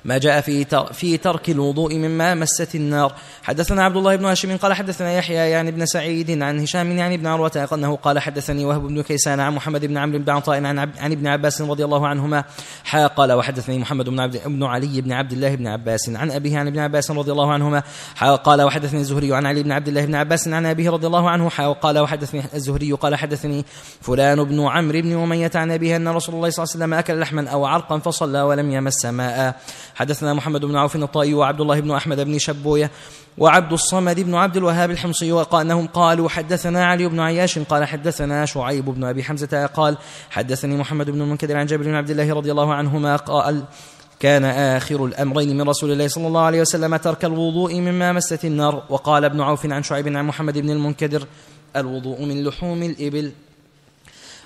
ما جاء في في ترك الوضوء مما مست النار. حدثنا عبد الله بن هاشم قال حدثنا يحيى يعني ابن سعيد عن هشام يعني ابن عروة أنه قال حدثني وهب بن كيسان عن محمد بن عمرو بن عطاء عن عن ابن عباس رضي الله عنهما حا قال وحدثني محمد بن عبد بن علي بن عبد الله بن عباس عن أبيه عن ابن عباس رضي الله عنهما حا قال وحدثني الزهري عن علي بن عبد الله بن عباس عن أبيه رضي الله عنه حا قال وحدثني الزهري قال حدثني فلان بن عمرو بن أمية عن أبيه أن رسول الله صلى الله عليه وسلم أكل لحما أو عرقا فصلى ولم يمس ماء. حدثنا محمد بن عوف الطائي وعبد الله بن أحمد بن شبوية وعبد الصمد بن عبد الوهاب الحمصي وأنهم قالوا حدثنا علي بن عياش قال حدثنا شعيب بن أبي حمزة قال حدثني محمد بن المنكدر عن جابر بن عبد الله رضي الله عنهما قال كان آخر الأمرين من رسول الله صلى الله عليه وسلم ترك الوضوء مما مست النار وقال ابن عوف عن شعيب عن محمد بن المنكدر الوضوء من لحوم الإبل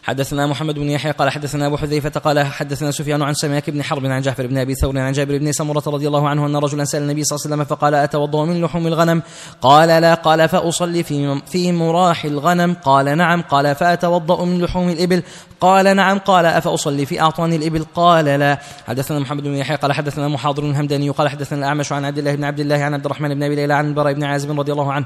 حدثنا محمد بن يحيى قال حدثنا أبو حذيفة قال حدثنا سفيان عن سماك بن حرب عن جعفر بن أبي ثور عن جابر بن سمرة رضي الله عنه أن رجلا سأل النبي صلى الله عليه وسلم فقال أتوضأ من لحوم الغنم؟ قال لا قال فأصلي في في مراح الغنم. قال نعم. قال فأتوضأ من لحوم الإبل؟ قال نعم. قال أفأصلي في أعطاني الإبل؟ قال لا. حدثنا محمد بن يحيى قال حدثنا محاضر الهمداني قال حدثنا الأعمش عن عبد الله بن عبد الله عن عبد الرحمن بن أبي ليلى عن البراء بن عازب رضي الله عنه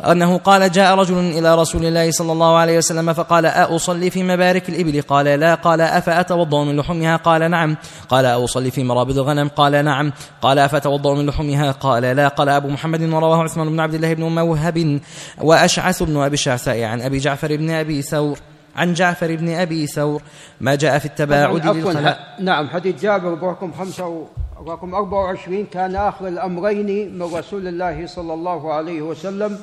أنه قال جاء رجل إلى رسول الله صلى الله عليه وسلم فقال أصلي في مبارك الإبل. قال لا قال افاتوضا من لحومها؟ قال نعم. قال اصلي في مرابض الغنم؟ قال نعم. قال افتوضا من لحومها؟ قال لا. قال أبو محمد ورواه عثمان بن عبد الله بن موهب وأشعث بن أبي الشعثاء عن أبي جعفر بن أبي ثور. عن جعفر بن أبي ثور. ما جاء في التباعد للخلاء. نعم حديث جابر برقم خمسة و... رقم 24 كان آخر الأمرين من رسول الله صلى الله عليه وسلم.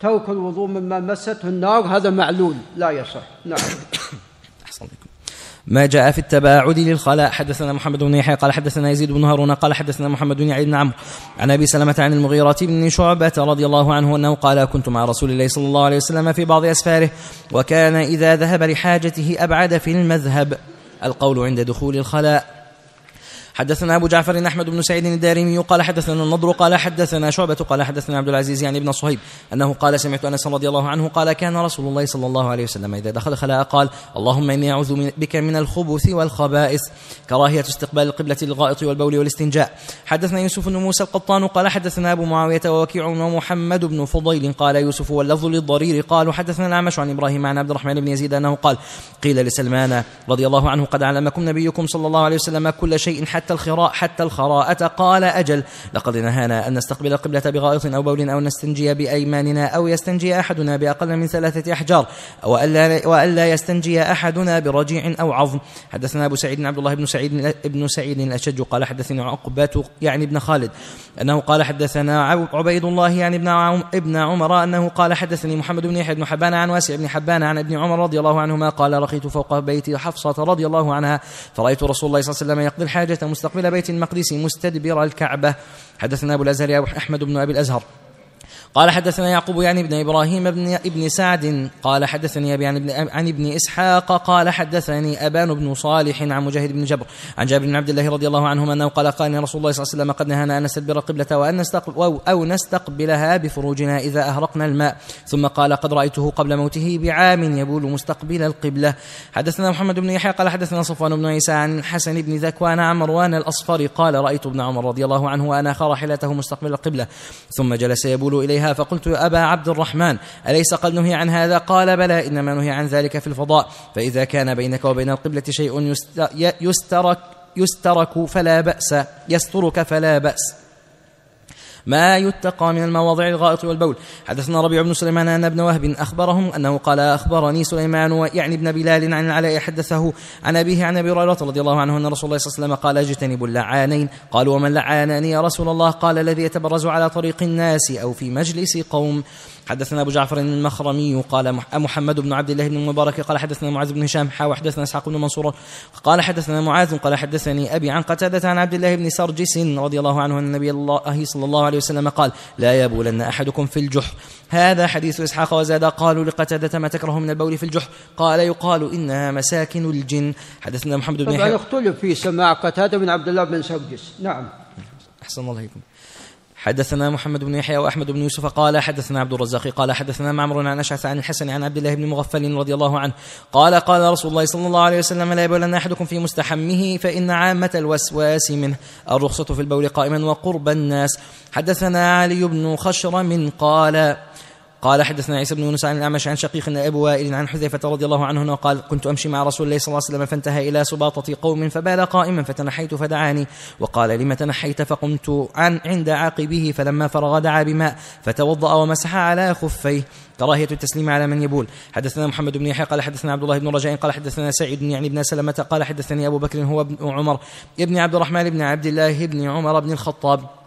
ترك الوضوء مما مسته النار هذا معلول. لا يصح نعم. ما جاء في التباعد للخلاء. حدثنا محمد بن يحيى قال حدثنا يزيد بن هارون قال حدثنا محمد بن علي بن عمرو. عن أبي سلمة عن المغيرة بن شعبة رضي الله عنه أنه قال كنت مع رسول الله صلى الله عليه وسلم في بعض أسفاره وكان إذا ذهب لحاجته أبعد في المذهب. القول عند دخول الخلاء. حدثنا أبو جعفر أحمد بن سعيد الدارمي قال حدثنا النضر قال حدثنا شعبة قال حدثنا عبد العزيز يعني ابن صهيب أنه قال سمعت أنس رضي الله عنه قال كان رسول الله صلى الله عليه وسلم إذا دخل خلاء قال اللهم إني أعوذ من- بك من الخبث والخبائث كراهية استقبال القبله للغائط والبول والاستنجاء. حدثنا يوسف بن موسى القطان قال حدثنا أبو معاوية ووكيع ومحمد بن فضيل قال يوسف واللفظ للضرير قال حدثنا الأعمش عن إبراهيم عن عبد الرحمن بن يزيد أنه قال قيل لسلمان رضي الله عنه قد علمكم نبيكم صلى الله عليه وسلم كل شيء حتى الخراء حتى الخراءة. قال أجل لقد نهانا أن نستقبل القبلة بغائط أو بول أو نستنجي بأيماننا أو يستنجي أحدنا بأقل من ثلاثة أحجار وألا, وألا يستنجي أحدنا برجيع أو عظم. حدثنا أبو سعيد عبد الله بن سعيد بن سعيد الأشج قال حدثني عقبة يعني ابن خالد أنه قال حدثنا عب- عبيد الله يعني ابن ابن عمر أنه قال حدثني محمد بن يحيى بن حبان عن واسع بن حبان عن ابن عمر رضي الله عنهما قال رقيت فوق بيت حفصة رضي الله عنها فرأيت رسول الله صلى الله عليه وسلم يقضي الحاجة مستقبل بيت المقدس مستدبر الكعبة. حدثنا أبو الأزهر أحمد بن أبي الأزهر. قال حدثنا يعقوب يعني ابن إبراهيم بن ابن سعد قال حدثني أبي عن ابن عن ابن إسحاق قال حدثني أبان بن صالح عن مجاهد بن جبر عن جابر بن عبد الله رضي الله عنهما أنه قال قال رسول الله صلى الله عليه وسلم قد نهانا أن نستدبر القبله وأن نستقبل أو, أو نستقبلها بفروجنا إذا أهرقنا الماء. ثم قال قد رأيته قبل موته بعام يبول مستقبل القبلة. حدثنا محمد بن يحيى قال حدثنا صفوان بن عيسى عن الحسن بن ذكوان عن مروان الأصفر قال رأيت ابن عمر رضي الله عنه واناخ راحلته مستقبل القبلة. ثم جلس يبول اليها فقلت يا أبا عبد الرحمن أليس قد نهي عن هذا؟ قال بلى إنما نهي عن ذلك في الفضاء فإذا كان بينك وبين القبلة شيء يسترك يسترك فلا بأس يسترك فلا بأس. ما يتقى من المواضع الغائط والبول. حدثنا ربيع بن سليمان أن ابن وهب أخبرهم أنه قال أخبرني سليمان يعني ابن بلال عن العلاء حدثه عن أبيه عن أبي هريرة رضي الله عنه أن رسول الله صلى الله عليه وسلم قال اجتنبوا اللعانين. قالوا ومن لعانني يا رسول الله؟ قال الذي يتبرز على طريق الناس أو في مجلس قوم. حدثنا أبو جعفر المخرمي قال مح- محمد بن عبد الله بن المبارك قال حدثنا معاذ بن هشام حا وحدثنا إسحاق بن منصور قال حدثنا معاذ قال حدثني أبي عن قتادة عن عبد الله بن سرجس رضي الله عنه أن النبي الله صلى الله عليه وسلم قال لا يبولن أحدكم في الجحر هذا حديث إسحاق وزاد قالوا لقتادة ما تكره من البول في الجحر قال يقال إنها مساكن الجن. حدثنا محمد بن طبعا يحيى اختلف في سماع قتادة بن عبد الله بن سرجس. نعم. أحسن الله إليكم. حدثنا محمد بن يحيى وأحمد بن يوسف قال حدثنا عبد الرزاق قال حدثنا معمر عن اشعث عن الحسن عن عبد الله بن مغفل رضي الله عنه. قال قال رسول الله صلى الله عليه وسلم لا يبولن أحدكم في مستحمه فإن عامة الوسواس منه. الرخصة في البول قائما وقرب الناس. حدثنا علي بن خشرم قال قال حدثنا عيسى بن يونس عن الأعمش عن شقيق ابي وائل عن حذيفة رضي الله عنه قال كنت أمشي مع رسول الله صلى الله عليه وسلم فانتهى إلى سباطة قوم فبال قائما فتنحيت فدعاني. وقال لم تنحيت؟ فقمت عن عند عاقبه فلما فرغ دعا بماء فتوضأ ومسح على خفيه. كراهية التسليم على من يبول. حدثنا محمد بن يحيى قال حدثنا عبد الله بن رجاء قال حدثنا سعيد يعني بن سلمة قال حدثني أبو بكر هو ابن عمر ابن عبد الرحمن بن عبد الله بن عمر بن الخطاب.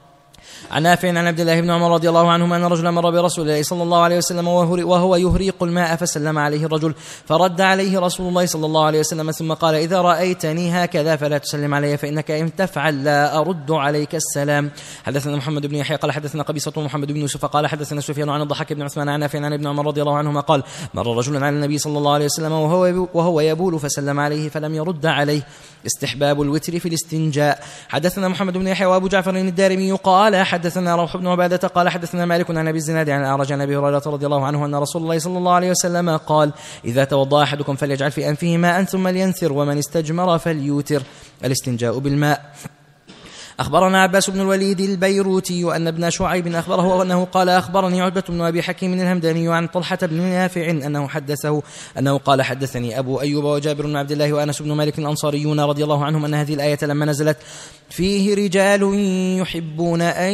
عن نافع عن عبد الله بن عمر رضي الله عنهما أن رجلا مر برسول الله صلى الله عليه وسلم وهو يهريق الماء فسلم عليه الرجل فرد عليه رسول الله صلى الله عليه وسلم ثم قال إذا رأيتني هكذا فلا تسلم علي فإنك إن تفعل لا أرد عليك السلام. حدثنا محمد بن يحيى قال حدثنا قبيصة محمد بن يوسف قال حدثنا سفيان عن الضحك بن عثمان عن نافع عن ابن عمر رضي الله عنهما قال مر رجل على النبي صلى الله عليه وسلم وهو وهو يبول فسلم عليه فلم يرد عليه. استحباب الوتر في الاستنجاء. حدثنا محمد بن يحيى وأبو جعفر الدارمي قال حدثنا روح بن عبادة قال حدثنا مالك عن أبي الزناد عن الاعرج عن أبي هريرة رضي الله عنه أن رسول الله صلى الله عليه وسلم قال إذا توضأ أحدكم فليجعل في أنفه ماء ثم لينثر ومن استجمر فليوتر. الاستنجاء بالماء. أخبرنا عباس بن الوليد البيروتي أن ابن شعيب أخبره أنه قال أخبرني عتبة بن أبي حكيم الهمداني عن طلحة بن نافع أنه حدثه أنه قال حدثني أبو أيوب وجابر بن عبد الله وأنس بن مالك الأنصاريون رضي الله عنهم أن هذه الآية لما نزلت فيه رجال يحبون أن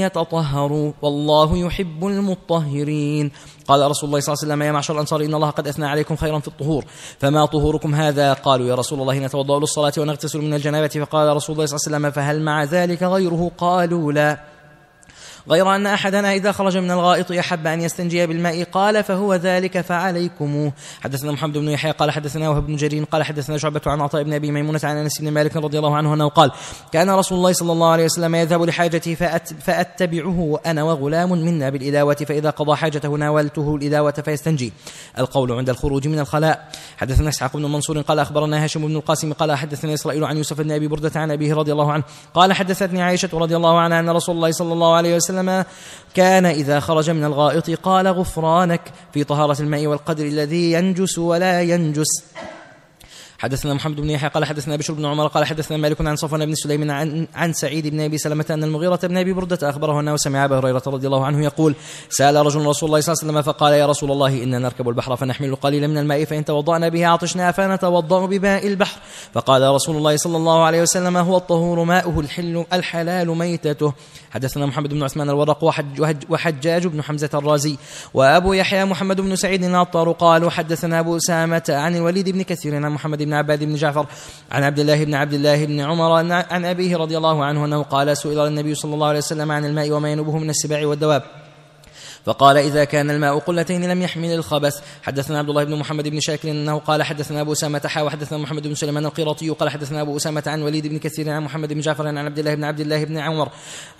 يتطهروا والله يحب المطهرين قال رسول الله صلى الله عليه وسلم يا معشر الأنصار إن الله قد أثنى عليكم خيرا في الطهور. فما طهوركم هذا؟ قالوا يا رسول الله نتوضأ للصلاة ونغتسل من الجنابة. فقال رسول الله صلى الله عليه وسلم فهل مع ذلك غيره؟ قالوا لا. غير أن أحدنا إذا خرج من الغائط أحب أن يستنجي بالماء قال فهو ذلك فعليكم. حدثنا محمد بن يحيى قال حدثنا وهب بن جرير قال حدثنا شعبة عن عطاء بن أبي ميمونة عن أنس بن مالك رضي الله عنه أنه قال كان رسول الله صلى الله عليه وسلم يذهب لحاجته فأت فأتبعه أنا وغلام منا بالإداوة فإذا قضى حاجته ناولته الإداوة فيستنجي. القول عند الخروج من الخلاء. حدثنا إسحاق بن منصور قال أخبرنا هاشم بن القاسم قال حدثنا إسرائيل عن يوسف بن أبي بردة عن أبيه رضي الله عنه قال حدثتني عائشة رضي الله عنها أن رسول الله صلى الله عليه وسلم كان إذا خرج من الغائط قال غفرانك في طهارة الماء والقدر الذي ينجس ولا ينجس. حدثنا محمد بن يحيى قال حدثنا بشر بن عمر قال حدثنا مالك عن صفوان بن سليم عن, عن سعيد بن أبي سلمة أن المغيرة بن أبي بردة أخبره أنه سمع أبا هريرة رضي الله عنه يقول سأل رجل رسول الله صلى الله عليه وسلم فقال يا رسول الله إنا نركب البحر فنحمل قليلا من الماء فإن توضأنا به عطشنا فنتوضأ بماء البحر. فقال رسول الله صلى الله عليه وسلم هو الطهور ماؤه الحل الحلال ميتته. حدثنا محمد بن عثمان الورق وحج وحجاج بن حمزة الرازي وأبو يحيى محمد بن سعيد العطار قالوا حدثنا أبو أسامة عن الوليد بن كثير عن محمد بن عباد بن جعفر عن عبد الله بن عبد الله بن عمر عن أبيه رضي الله عنه أنه قال سئل النبي صلى الله عليه وسلم عن الماء وما ينوبه من السباع والدواب. فقال إذا كان الماء قلتين لم يحمل الخبث. حدثنا عبد الله بن محمد بن شاكر أنه قال حدثنا أبو أسامة حا وحدثنا محمد بن سليمان القراطي قال حدثنا أبو أسامة عن وليد بن كثير عن محمد بن جعفر عن عبد الله بن عبد الله بن عمر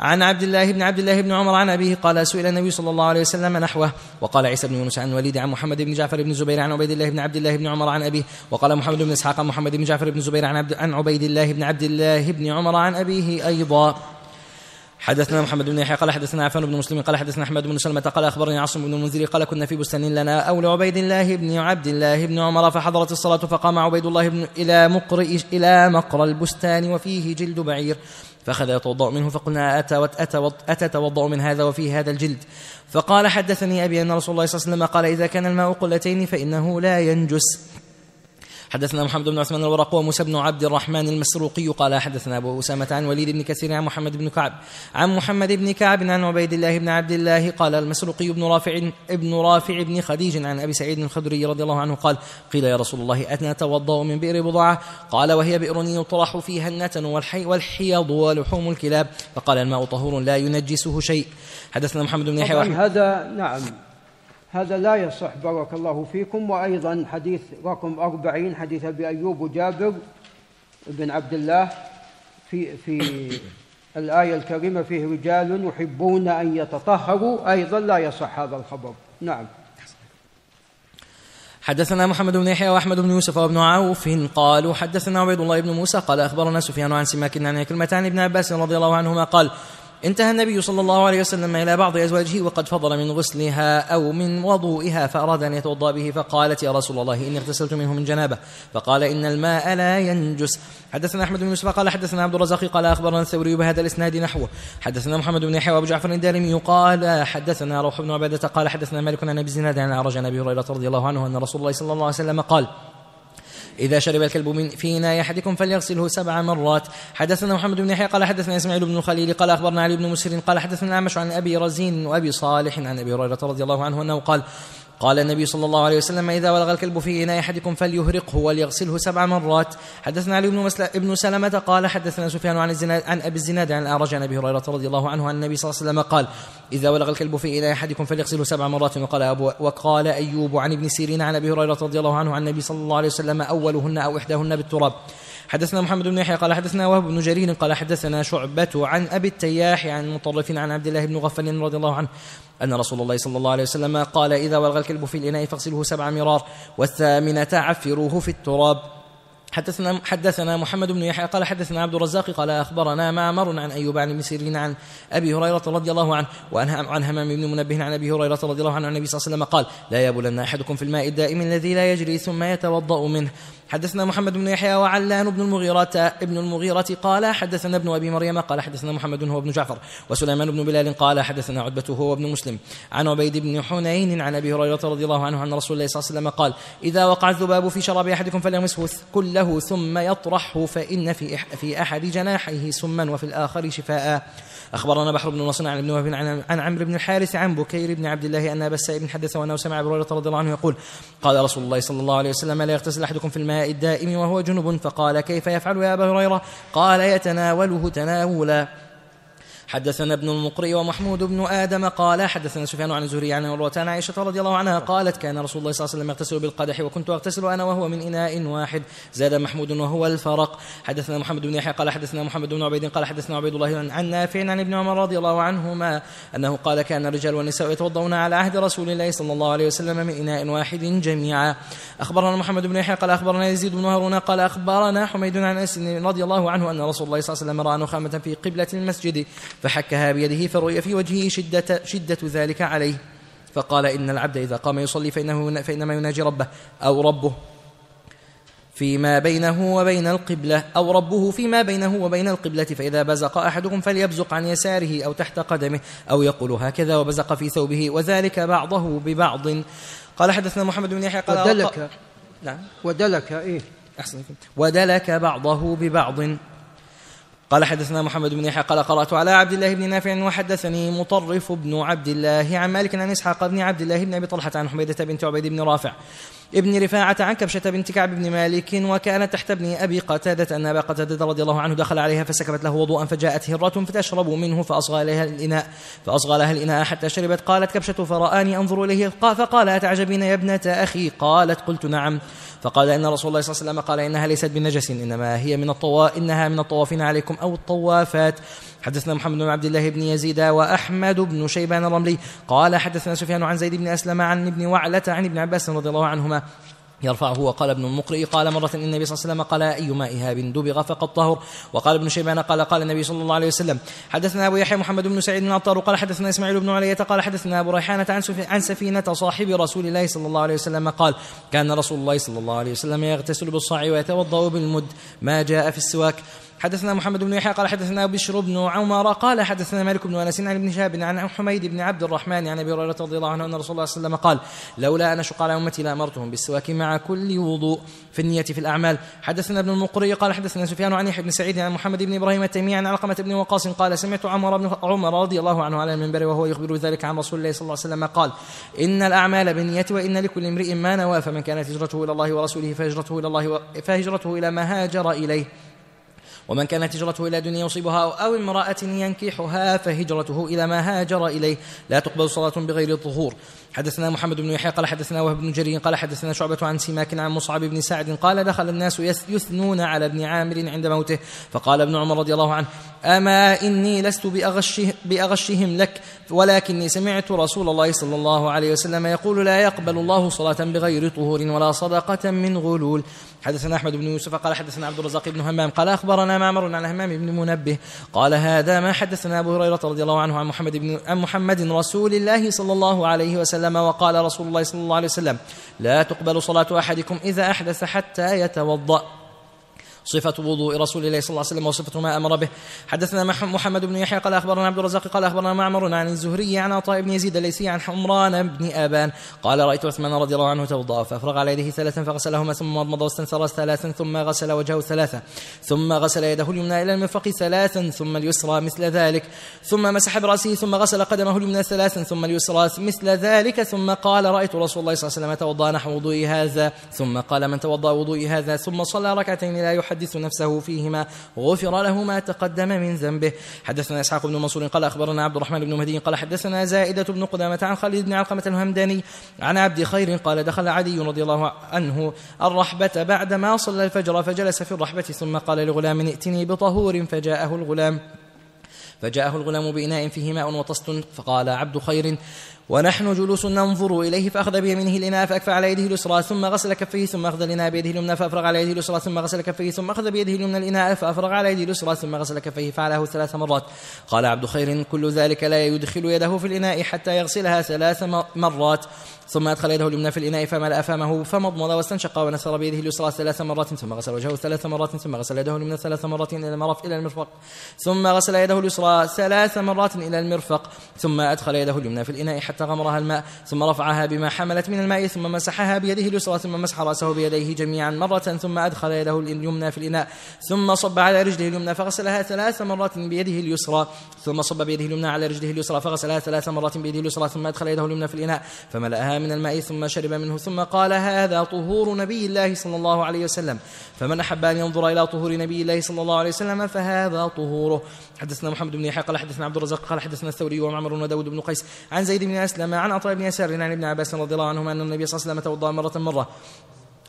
عن عبد الله بن عبد الله بن عمر عن أبيه قال سئل النبي صلى الله عليه وسلم نحوه. وقال عيسى بن يونس عن وليد عن محمد بن جعفر بن زبير عن عبيد الله بن عبد الله بن عمر عن أبيه. وقال محمد بن إسحاق محمد بن جعفر بن زبير عن, عبد عن عبيد الله بن عبد الله بن عمر عن أبيه أيضا. حدثنا محمد بن يحيى قال حدثنا عفان بن مسلم قال حدثنا أحمد بن سلمة قال أخبرني عاصم بن المنذر قال كنا في بستان لنا أو لعبيد الله بن عبد الله بن عمر فحضرت الصلاة فقام عبيد الله بن إلى مقر إلى مقر البستان وفيه جلد بعير فأخذ يتوضأ منه فقلنا أتتوضأ من هذا وفيه هذا الجلد فقال حدثني أبي أن رسول الله صلى الله عليه وسلم قال إذا كان الماء قلتين فإنه لا ينجس حدثنا محمد بن عثمان الورق وموسى بن عبد الرحمن المسروقي قال حدثنا أبو أسامة عن وليد بن كثير عن محمد بن كعب. عن محمد بن كعب عن عبيد الله بن عبد الله قال المسروقي بن رافع ابن رافع بن خديج عن أبي سعيد الخدري رضي الله عنه قال قيل يا رسول الله اتنا توضا من بئر بضاعة؟ قال وهي بئر يطرح فيها النتن والحي والحيض ولحوم الكلاب. فقال الماء طهور لا ينجسه شيء. حدثنا محمد بن يحيى هذا نعم. هذا لا يصح بارك الله فيكم. وأيضا حديث رقم أربعين حديث أبي أيوب وجابر بن عبد الله في في الآية الكريمة فيه رجال يحبون أن يتطهروا. أيضا لا يصح هذا الخبر. نعم. حدثنا محمد بن يحيى وأحمد بن يوسف وابن عوف قالوا حدثنا عبيد الله بن موسى قال أخبرنا سفيان عن سماك عن كلمة عن ابن عباس رضي الله عنهما قال انتهى النبي صلى الله عليه وسلم إلى بعض أزواجه وقد فضل من غسلها أو من وضوئها فأراد أن يتوضأ به فقالت يا رسول الله إني اغتسلت منه من جنابة. فقال إن الماء لا ينجس. حدثنا أحمد بن يوسف قال حدثنا عبد الرزاق قال أخبرنا الثوري بهذا الإسناد نحوه. حدثنا محمد بن يحيى وأبو جعفر الدارمي قال حدثنا روح بن عبادة قال حدثنا مالك عن أبي الزناد عن أعرج عن أبي هريرة رضي الله عنه أن رسول الله صلى الله عليه وسلم قال إذا شرب الكلب في إناء أحدكم فليغسله سبع مرات. حدثنا محمد بن يحيى قال حدثنا إسماعيل بن الخليل قال أخبرنا علي بن مسهر قال حدثنا الأعمش عن أبي رزين وأبي صالح عن أبي هريرة رضي الله عنه أنه قال قال النبي صلى الله عليه وسلم إذا ولغ الكلب في إناء أحدكم فليهرقه وليغسله سبع مرات حدثنا علي بن. ابن سلمة قال حدثنا سفيان عن الزناد عن أبي الزناد عن الأعرج عن أبي هريرة رضي الله عنه عن النبي صلى الله عليه وسلم قال إذا ولغ الكلب في إناء أحدكم فليغسله سبع مرات وقال أبو وقال أيوب عن ابن سيرين عن أبي هريرة رضي الله عنه عن النبي صلى الله عليه وسلم أولهن أو إحداهن بالتراب حدثنا محمد بن يحيى قال حدثنا وهب بن جرير قال حدثنا شعبة عن أبي التياح عن مطرف عن عبد الله بن غفل رضي الله عنه أن رسول الله صلى الله عليه وسلم قال إذا ولغ الكلب في الإناء فاغسله سبع مرار والثامنة عفروه في التراب. حدثنا حدثنا محمد بن يحيى قال حدثنا عبد الرزاق قال أخبرنا معمر عن أيوب عن ابن سيرين عن أبي هريرة رضي الله عنه وعن عن همام بن منبه عن أبي هريرة رضي الله عنه عن النبي صلى الله عليه وسلم قال لا يبولن أحدكم في الماء الدائم الذي لا يجري ثم يتوضأ منه. حدثنا محمد بن يحيى وعلان بن المغيرة ابن المغيرة قال حدثنا ابن أبي مريم قال حدثنا محمد هو ابن جعفر وسليمان بن بلال قال حدثنا عتبة هو ابن مسلم. عن عبيد بن حنين عن أبي هريرة رضي الله عنه عن رسول الله صلى الله عليه وسلم قال إذا وقع الذباب في شراب أحدكم فليمسه كله ثم يطرحه فإن في في أحد جناحيه سما وفي الآخر شفاء. أخبرنا بحر بن نصر عن ابن وهب عن عمرو بن الحارث عن بكير بن عبد الله أن أبا السائب حدث وأنه سمع ابي هريرة رضي الله عنه يقول قال رسول الله صلى الله عليه وسلم لا يغتسل أحدكم في الماء الدائم وهو جنب فقال كيف يفعل يا أبا هريرة؟ قال يتناوله تناولا. حدثنا ابن المقري ومحمود بن آدم قال حدثنا سفيان عن الزهري عن عروة عن عائشة رضي الله عنها قالت كان رسول الله صلى الله عليه وسلم يغتسل بالقدح وكنت أغتسل أنا وهو من إناء واحد. زاد محمود وهو الفرق. حدثنا محمد بن يحيى قال حدثنا محمد بن عبيد قال حدثنا عبيد الله عن نافع عن ابن عمر رضي الله عنهما أنه قال كان الرجال والنساء يتوضؤون على عهد رسول الله صلى الله عليه وسلم من إناء واحد جميعا. أخبرنا محمد بن يحيى قال أخبرنا يزيد بن هارون قال أخبرنا حميد عن أنس رضي الله عنه أن رسول الله صلى الله عليه وسلم رأى نخامة في قبلة المسجد. فحكها بيده فرؤي في وجهه شدة, شدة ذلك عليه. فقال إن العبد إذا قام يصلي فإنه فإنما يناجي ربه أو ربه فيما بينه وبين القبلة أو ربه فيما بينه وبين القبلة فإذا بزق أحدكم فليبزق عن يساره أو تحت قدمه أو يقول هكذا وبزق في ثوبه وذلك بعضه ببعض. قال حدثنا محمد بن يحيى قال ودلك. نعم. ودلك إيه. أحسنكم ودلك بعضه ببعض. قال حدثنا محمد بن يحيى قال قرأت على عبد الله بن نافع وحدثني مطرف بن عبد الله عن مالك عن إسحاق بن عبد الله بن أبي طلحة عن حميدة بنت عبيد بن رافع ابن رفاعة عن كبشة بنت كعب بن مالك وكانت تحت ابن أبي قتادة أن أبا قتادة رضي الله عنه دخل عليها فسكبت له وضوءا فجاءت هرة فتشرب منه فأصغى إليها الإناء فأصغى لها الإناء حتى شربت. قالت كبشة فرآني أنظر إليه فقال أتعجبين يا ابنة أخي؟ قالت قلت نعم. فقال إن رسول الله صلى الله عليه وسلم قال إنها ليست بنجس إنما هي من الطوا إنها من الطوافين عليكم أو الطوافات. حدثنا محمد بن عبد الله بن يزيد وأحمد بن شيبان الرملي قال حدثنا سفيان عن زيد بن أسلم عن ابن وعلة عن ابن عباس رضي الله عنهما يرفعه وقال ابن المقرئ قال مرة إن النبي صلى الله عليه وسلم قال أي ماء إهاب دبغ فقد طهر وقال ابن شيبان قال قال النبي صلى الله عليه وسلم حدثنا أبو يحيى محمد بن سعيد بن عطار قال حدثنا إسماعيل بن علية قال حدثنا أبو ريحانة عن, عن سفينة صاحب رسول الله صلى الله عليه وسلم قال كان رسول الله صلى الله عليه وسلم يغتسل بالصاع ويتوضأ بالمد ما جاء في السواك حدثنا محمد بن يحيى قال حدثنا بشر بن عمر قال حدثنا مالك بن أنس عن ابن شهاب عن حميد بن عبد الرحمن عن أبي هريرة رضي الله عنه أن رسول الله صلى الله عليه وسلم قال لولا أن أشق على أمتي لأمرتهم بالسواك مع كل وضوء في النية في الأعمال. حدثنا ابن المقري قال حدثنا سفيان عن يحيى بن سعيد عن محمد بن إبراهيم التيمي عن علقمة بن وقاص قال سمعت عمر بن عمر رضي الله عنه على المنبر وهو يخبر ذلك عن رسول الله صلى الله عليه وسلم قال إن الأعمال بالنية وإن لكل امرئ ما نوى فمن كانت هجرته إلى الله ورسوله فهجرته إلى الله و... فهجرته إلى ما هاجر إليه. ومن كانت هجرته إلى دنيا يصيبها أو امرأة ينكحها فهجرته إلى ما هاجر إليه. لا تقبل صلاة بغير طهور حدثنا محمد بن يحيى قال حدثنا وهب بن جرير قال حدثنا شعبة عن سماك عن مصعب بن سعد قال دخل الناس يثنون على ابن عامر عند موته. فقال ابن عمر رضي الله عنه أما إني لست بأغشه بأغشهم لك؟ ولكني سمعت رسول الله صلى الله عليه وسلم يقول لا يقبل الله صلاة بغير طهور ولا صدقة من غلول. حدثنا أحمد بن يوسف قال حدثنا عبد الرزاق بن همام قال أخبرنا معمر عن همام بن منبه قال هذا ما حدثنا أبو هريرة رضي الله عنه عن محمد بن عن محمد رسول الله صلى الله عليه وسلم وقال رسول الله صلى الله عليه وسلم لا تقبل صلاة أحدكم إذا أحدث حتى يتوضأ. صفة وضوء رسول الله صلى الله عليه وسلم وصفة ما أمر به. حدثنا مح- محمد بن يحيى قال أخبرنا عبد الرزاق قال أخبرنا معمر عن الزهري عن عطاء بن يزيد الليثي عن حمران بن آبان. قال رأيت عثمان رضي الله عنه توضأ فأفرغ على يديه ثلاثا فغسلهما ثم مضمض واستنثر ثلاثا ثم غسل وجهه ثلاثا ثم غسل يده اليمنى إلى المرفق ثلاثا ثم اليسرى مثل ذلك ثم مسح برأسه ثم غسل قدمه اليمنى ثلاثا ثم اليسرى مثل ذلك ثم قال رأيت رسول الله صلى الله عليه وسلم توضأ نحو وضوء هذا ثم قال من توضأ وضوء هذا ثم صلى ركعتين لا يحدث نفسه فيهما غفر له ما تقدم من ذنبه. حدثنا إسحاق بن منصور قال أخبرنا عبد الرحمن بن مهدي قال حدثنا زائدة بن قدامة عن خالد بن علقمة الهمداني عن عبد خير قال دخل علي رضي الله عنه الرحبة بعدما صلى الفجر فجلس في الرحبة ثم قال لغلام ائتني بطهور فجاءه الغلام فجاءه الغلام بإناء فيه ماء وطست فقال عبد خير ونحن جلوس ننظر إليه فأخذ بيمينه الإناء فأكفى على يده اليسرى ثم غسل كفيه ثم أخذ الإناء بيده اليمنى فأفرغ على يده اليسرى ثم غسل كفيه ثم أخذ بيده اليمنى الإناء فأفرغ على يده اليسرى ثم غسل كفيه فعله ثلاث مرات. قال عبد خير كل ذلك لا يدخل يده في الإناء حتى يغسلها ثلاث مرات. ثم أدخل يده اليمنى في الإناء فملأ فمه فمضمض واستنشق ونثر بيده اليسرى ثلاث مرات ثم غسل وجهه ثلاث مرات ثم غسل يده اليمنى ثلاث مرات إلى المرف إلى المرفق. ثم غسل يده اليسرى ثلاث مرات إلى المرفق. ثم أدخل يده اليمنى في الإناء حتى غمرها الماء ثم رفعها بما حملت من الماء ثم مسحها بيده اليسرى ثم مسح رأسه بيديه جميعا مرة ثم أدخل يده اليمنى في الإناء ثم صب على رجله اليمنى فغسلها ثلاث مرات بيده اليسرى ثم صب بيده اليمنى على رجله اليسرى فغسلها ثلاث مرات بيده اليسرى ثم أدخل يده اليمنى في الإناء فملأها من الماء ثم شرب منه ثم قال هذا طهور نبي الله صلى الله عليه وسلم. فمن أحب أن ينظر إلى طهور نبي الله صلى الله عليه وسلم فهذا طهوره. حدثنا محمد بن يحيى قال حدثنا عبد الرزاق قال حدثنا الثوري ومعمر وداود بن قيس عن زيد بن أسلم عن عطاء بن يسار عن ابن عباس رضي الله عنهما أن النبي صلى الله عليه وسلم توضأ مرة مرة.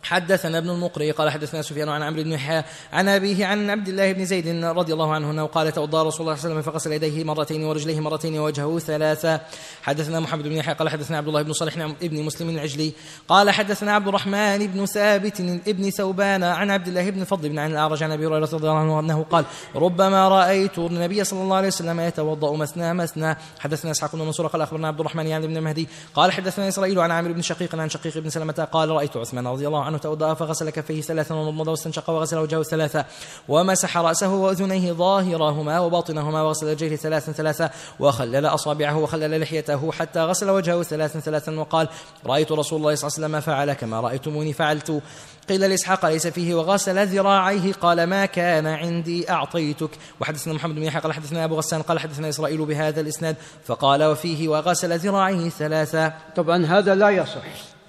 حدثنا ابن المقري قال حدثنا سفيان عن عمرو بن يحيى عن أبيه عن عبد الله بن زيد رضي الله عنه أنه قال توضا رسول الله صلى الله عليه وسلم فغسل يديه مرتين ورجليه مرتين ووجهه ثلاثة. حدثنا محمد بن يحيى قال حدثنا عبد الله بن صالح ابن مسلم العجلي قال حدثنا عبد الرحمن بن ثابت ابن ثوبان عن عبد الله بن فضل بن عن الأعرج عن أبي هريرة رضي الله عنه أنه قال ربما رأيت النبي صلى الله عليه وسلم يتوضأ مثنى مثنى. حدثنا إسحاق بن منصور قال أخبرنا عبد الرحمن يعني بن مهدي قال حدثنا إسرائيل عن عامر بن شقيق عن شقيق بن سلمة قال رأيت عثمان رضي الله عنه توضا فغسل كفيه ثلاثا ومضمض واستنشق وغسل وجهه ثلاثا ومسح رأسه وأذنيه ظاهرهما وباطنهما وغسل رجليه ثلاثا ثلاثا وخلل أصابعه وخلل لحيته حتى غسل وجهه ثلاثا ثلاثا وقال رأيت رسول الله صلى الله عليه وسلم فعل كما رأيتموني فعلت. قيل لإسحاق ليس فيه وغسل ذراعيه؟ قال ما كان عندي أعطيتك. وحدثنا محمد بن يحيى قال حدثنا أبو غسان قال حدثنا إسرائيل بهذا الإسناد. فقال وفيه وغسل ذراعيه ثلاثا طبعا هذا لا يصح.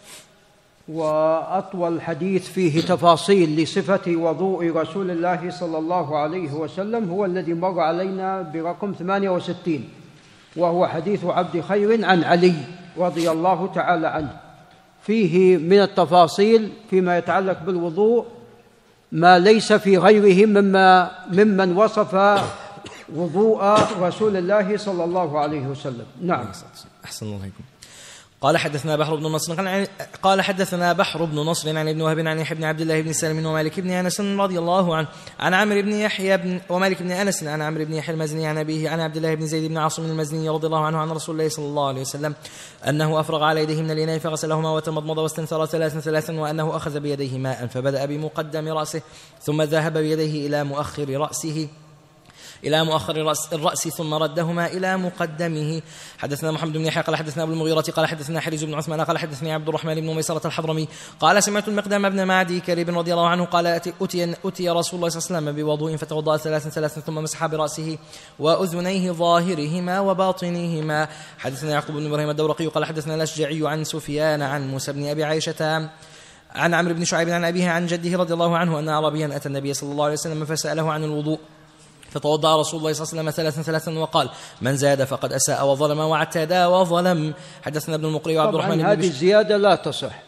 وأطول حديث فيه تفاصيل لصفة وضوء رسول الله صلى الله عليه وسلم هو الذي مر علينا برقم 68 وهو حديث عبد خير عن علي رضي الله تعالى عنه. فيه من التفاصيل فيما يتعلق بالوضوء ما ليس في غيره مما ممن وصف وضوء رسول الله صلى الله عليه وسلم. نعم. أحسن الله عليكم قال حدثنا بحر بن نصر قال حدثنا بحر بن نصر عن ابن وهب عن يحيى بن عبد الله بن سلم ومالك بن أنس رضي الله عنه. عن عمرو بن يحيى بن ومالك بن أنس عن عمرو بن يحيى المزني عن أبيه عن عبد الله بن زيد بن عاصم المزني رضي الله عنه عن رسول الله صلى الله عليه وسلم أنه أفرغ على يديه من الإناء فغسلهما وتمضمض واستنثر ثلاثا ثلاثا وأنه أخذ بيديه ماء فبدأ بمقدم رأسه ثم ذهب بيديه إلى مؤخر رأسه. إلى مؤخر الرأس, ثم ردهما إلى مقدمه. حدثنا محمد بن يحيى قال حدثنا أبو المغيرة قال حدثنا حريز بن عثمان قال حدثني عبد الرحمن بن ميسرة الحضرمي قال سمعت المقدام بن معدي كريب رضي الله عنه قال أتي, أتي رسول الله صلى الله عليه وسلم بوضوء فتوضأ ثلاثا ثلاثا ثم مسح برأسه وأذنيه ظاهرهما وباطنهما. حدثنا يعقوب بن إبراهيم الدورقي قال حدثنا الأشجعي عن سفيان عن موسى بن أبي عائشة عن عمرو بن شعيب عن أبيه عن جده رضي الله عنه أن أعرابيا أتى النبي صلى الله عليه وسلم فسأله عن الوضوء. فتوضأ رسول الله صلى الله عليه وسلم ثلاثا ثلاثا وقال من زاد فقد أساء وظلم واعتدى وظلم. حدثنا ابن المقري وعبد الرحمن طبعا هذه الزياده لا تصح.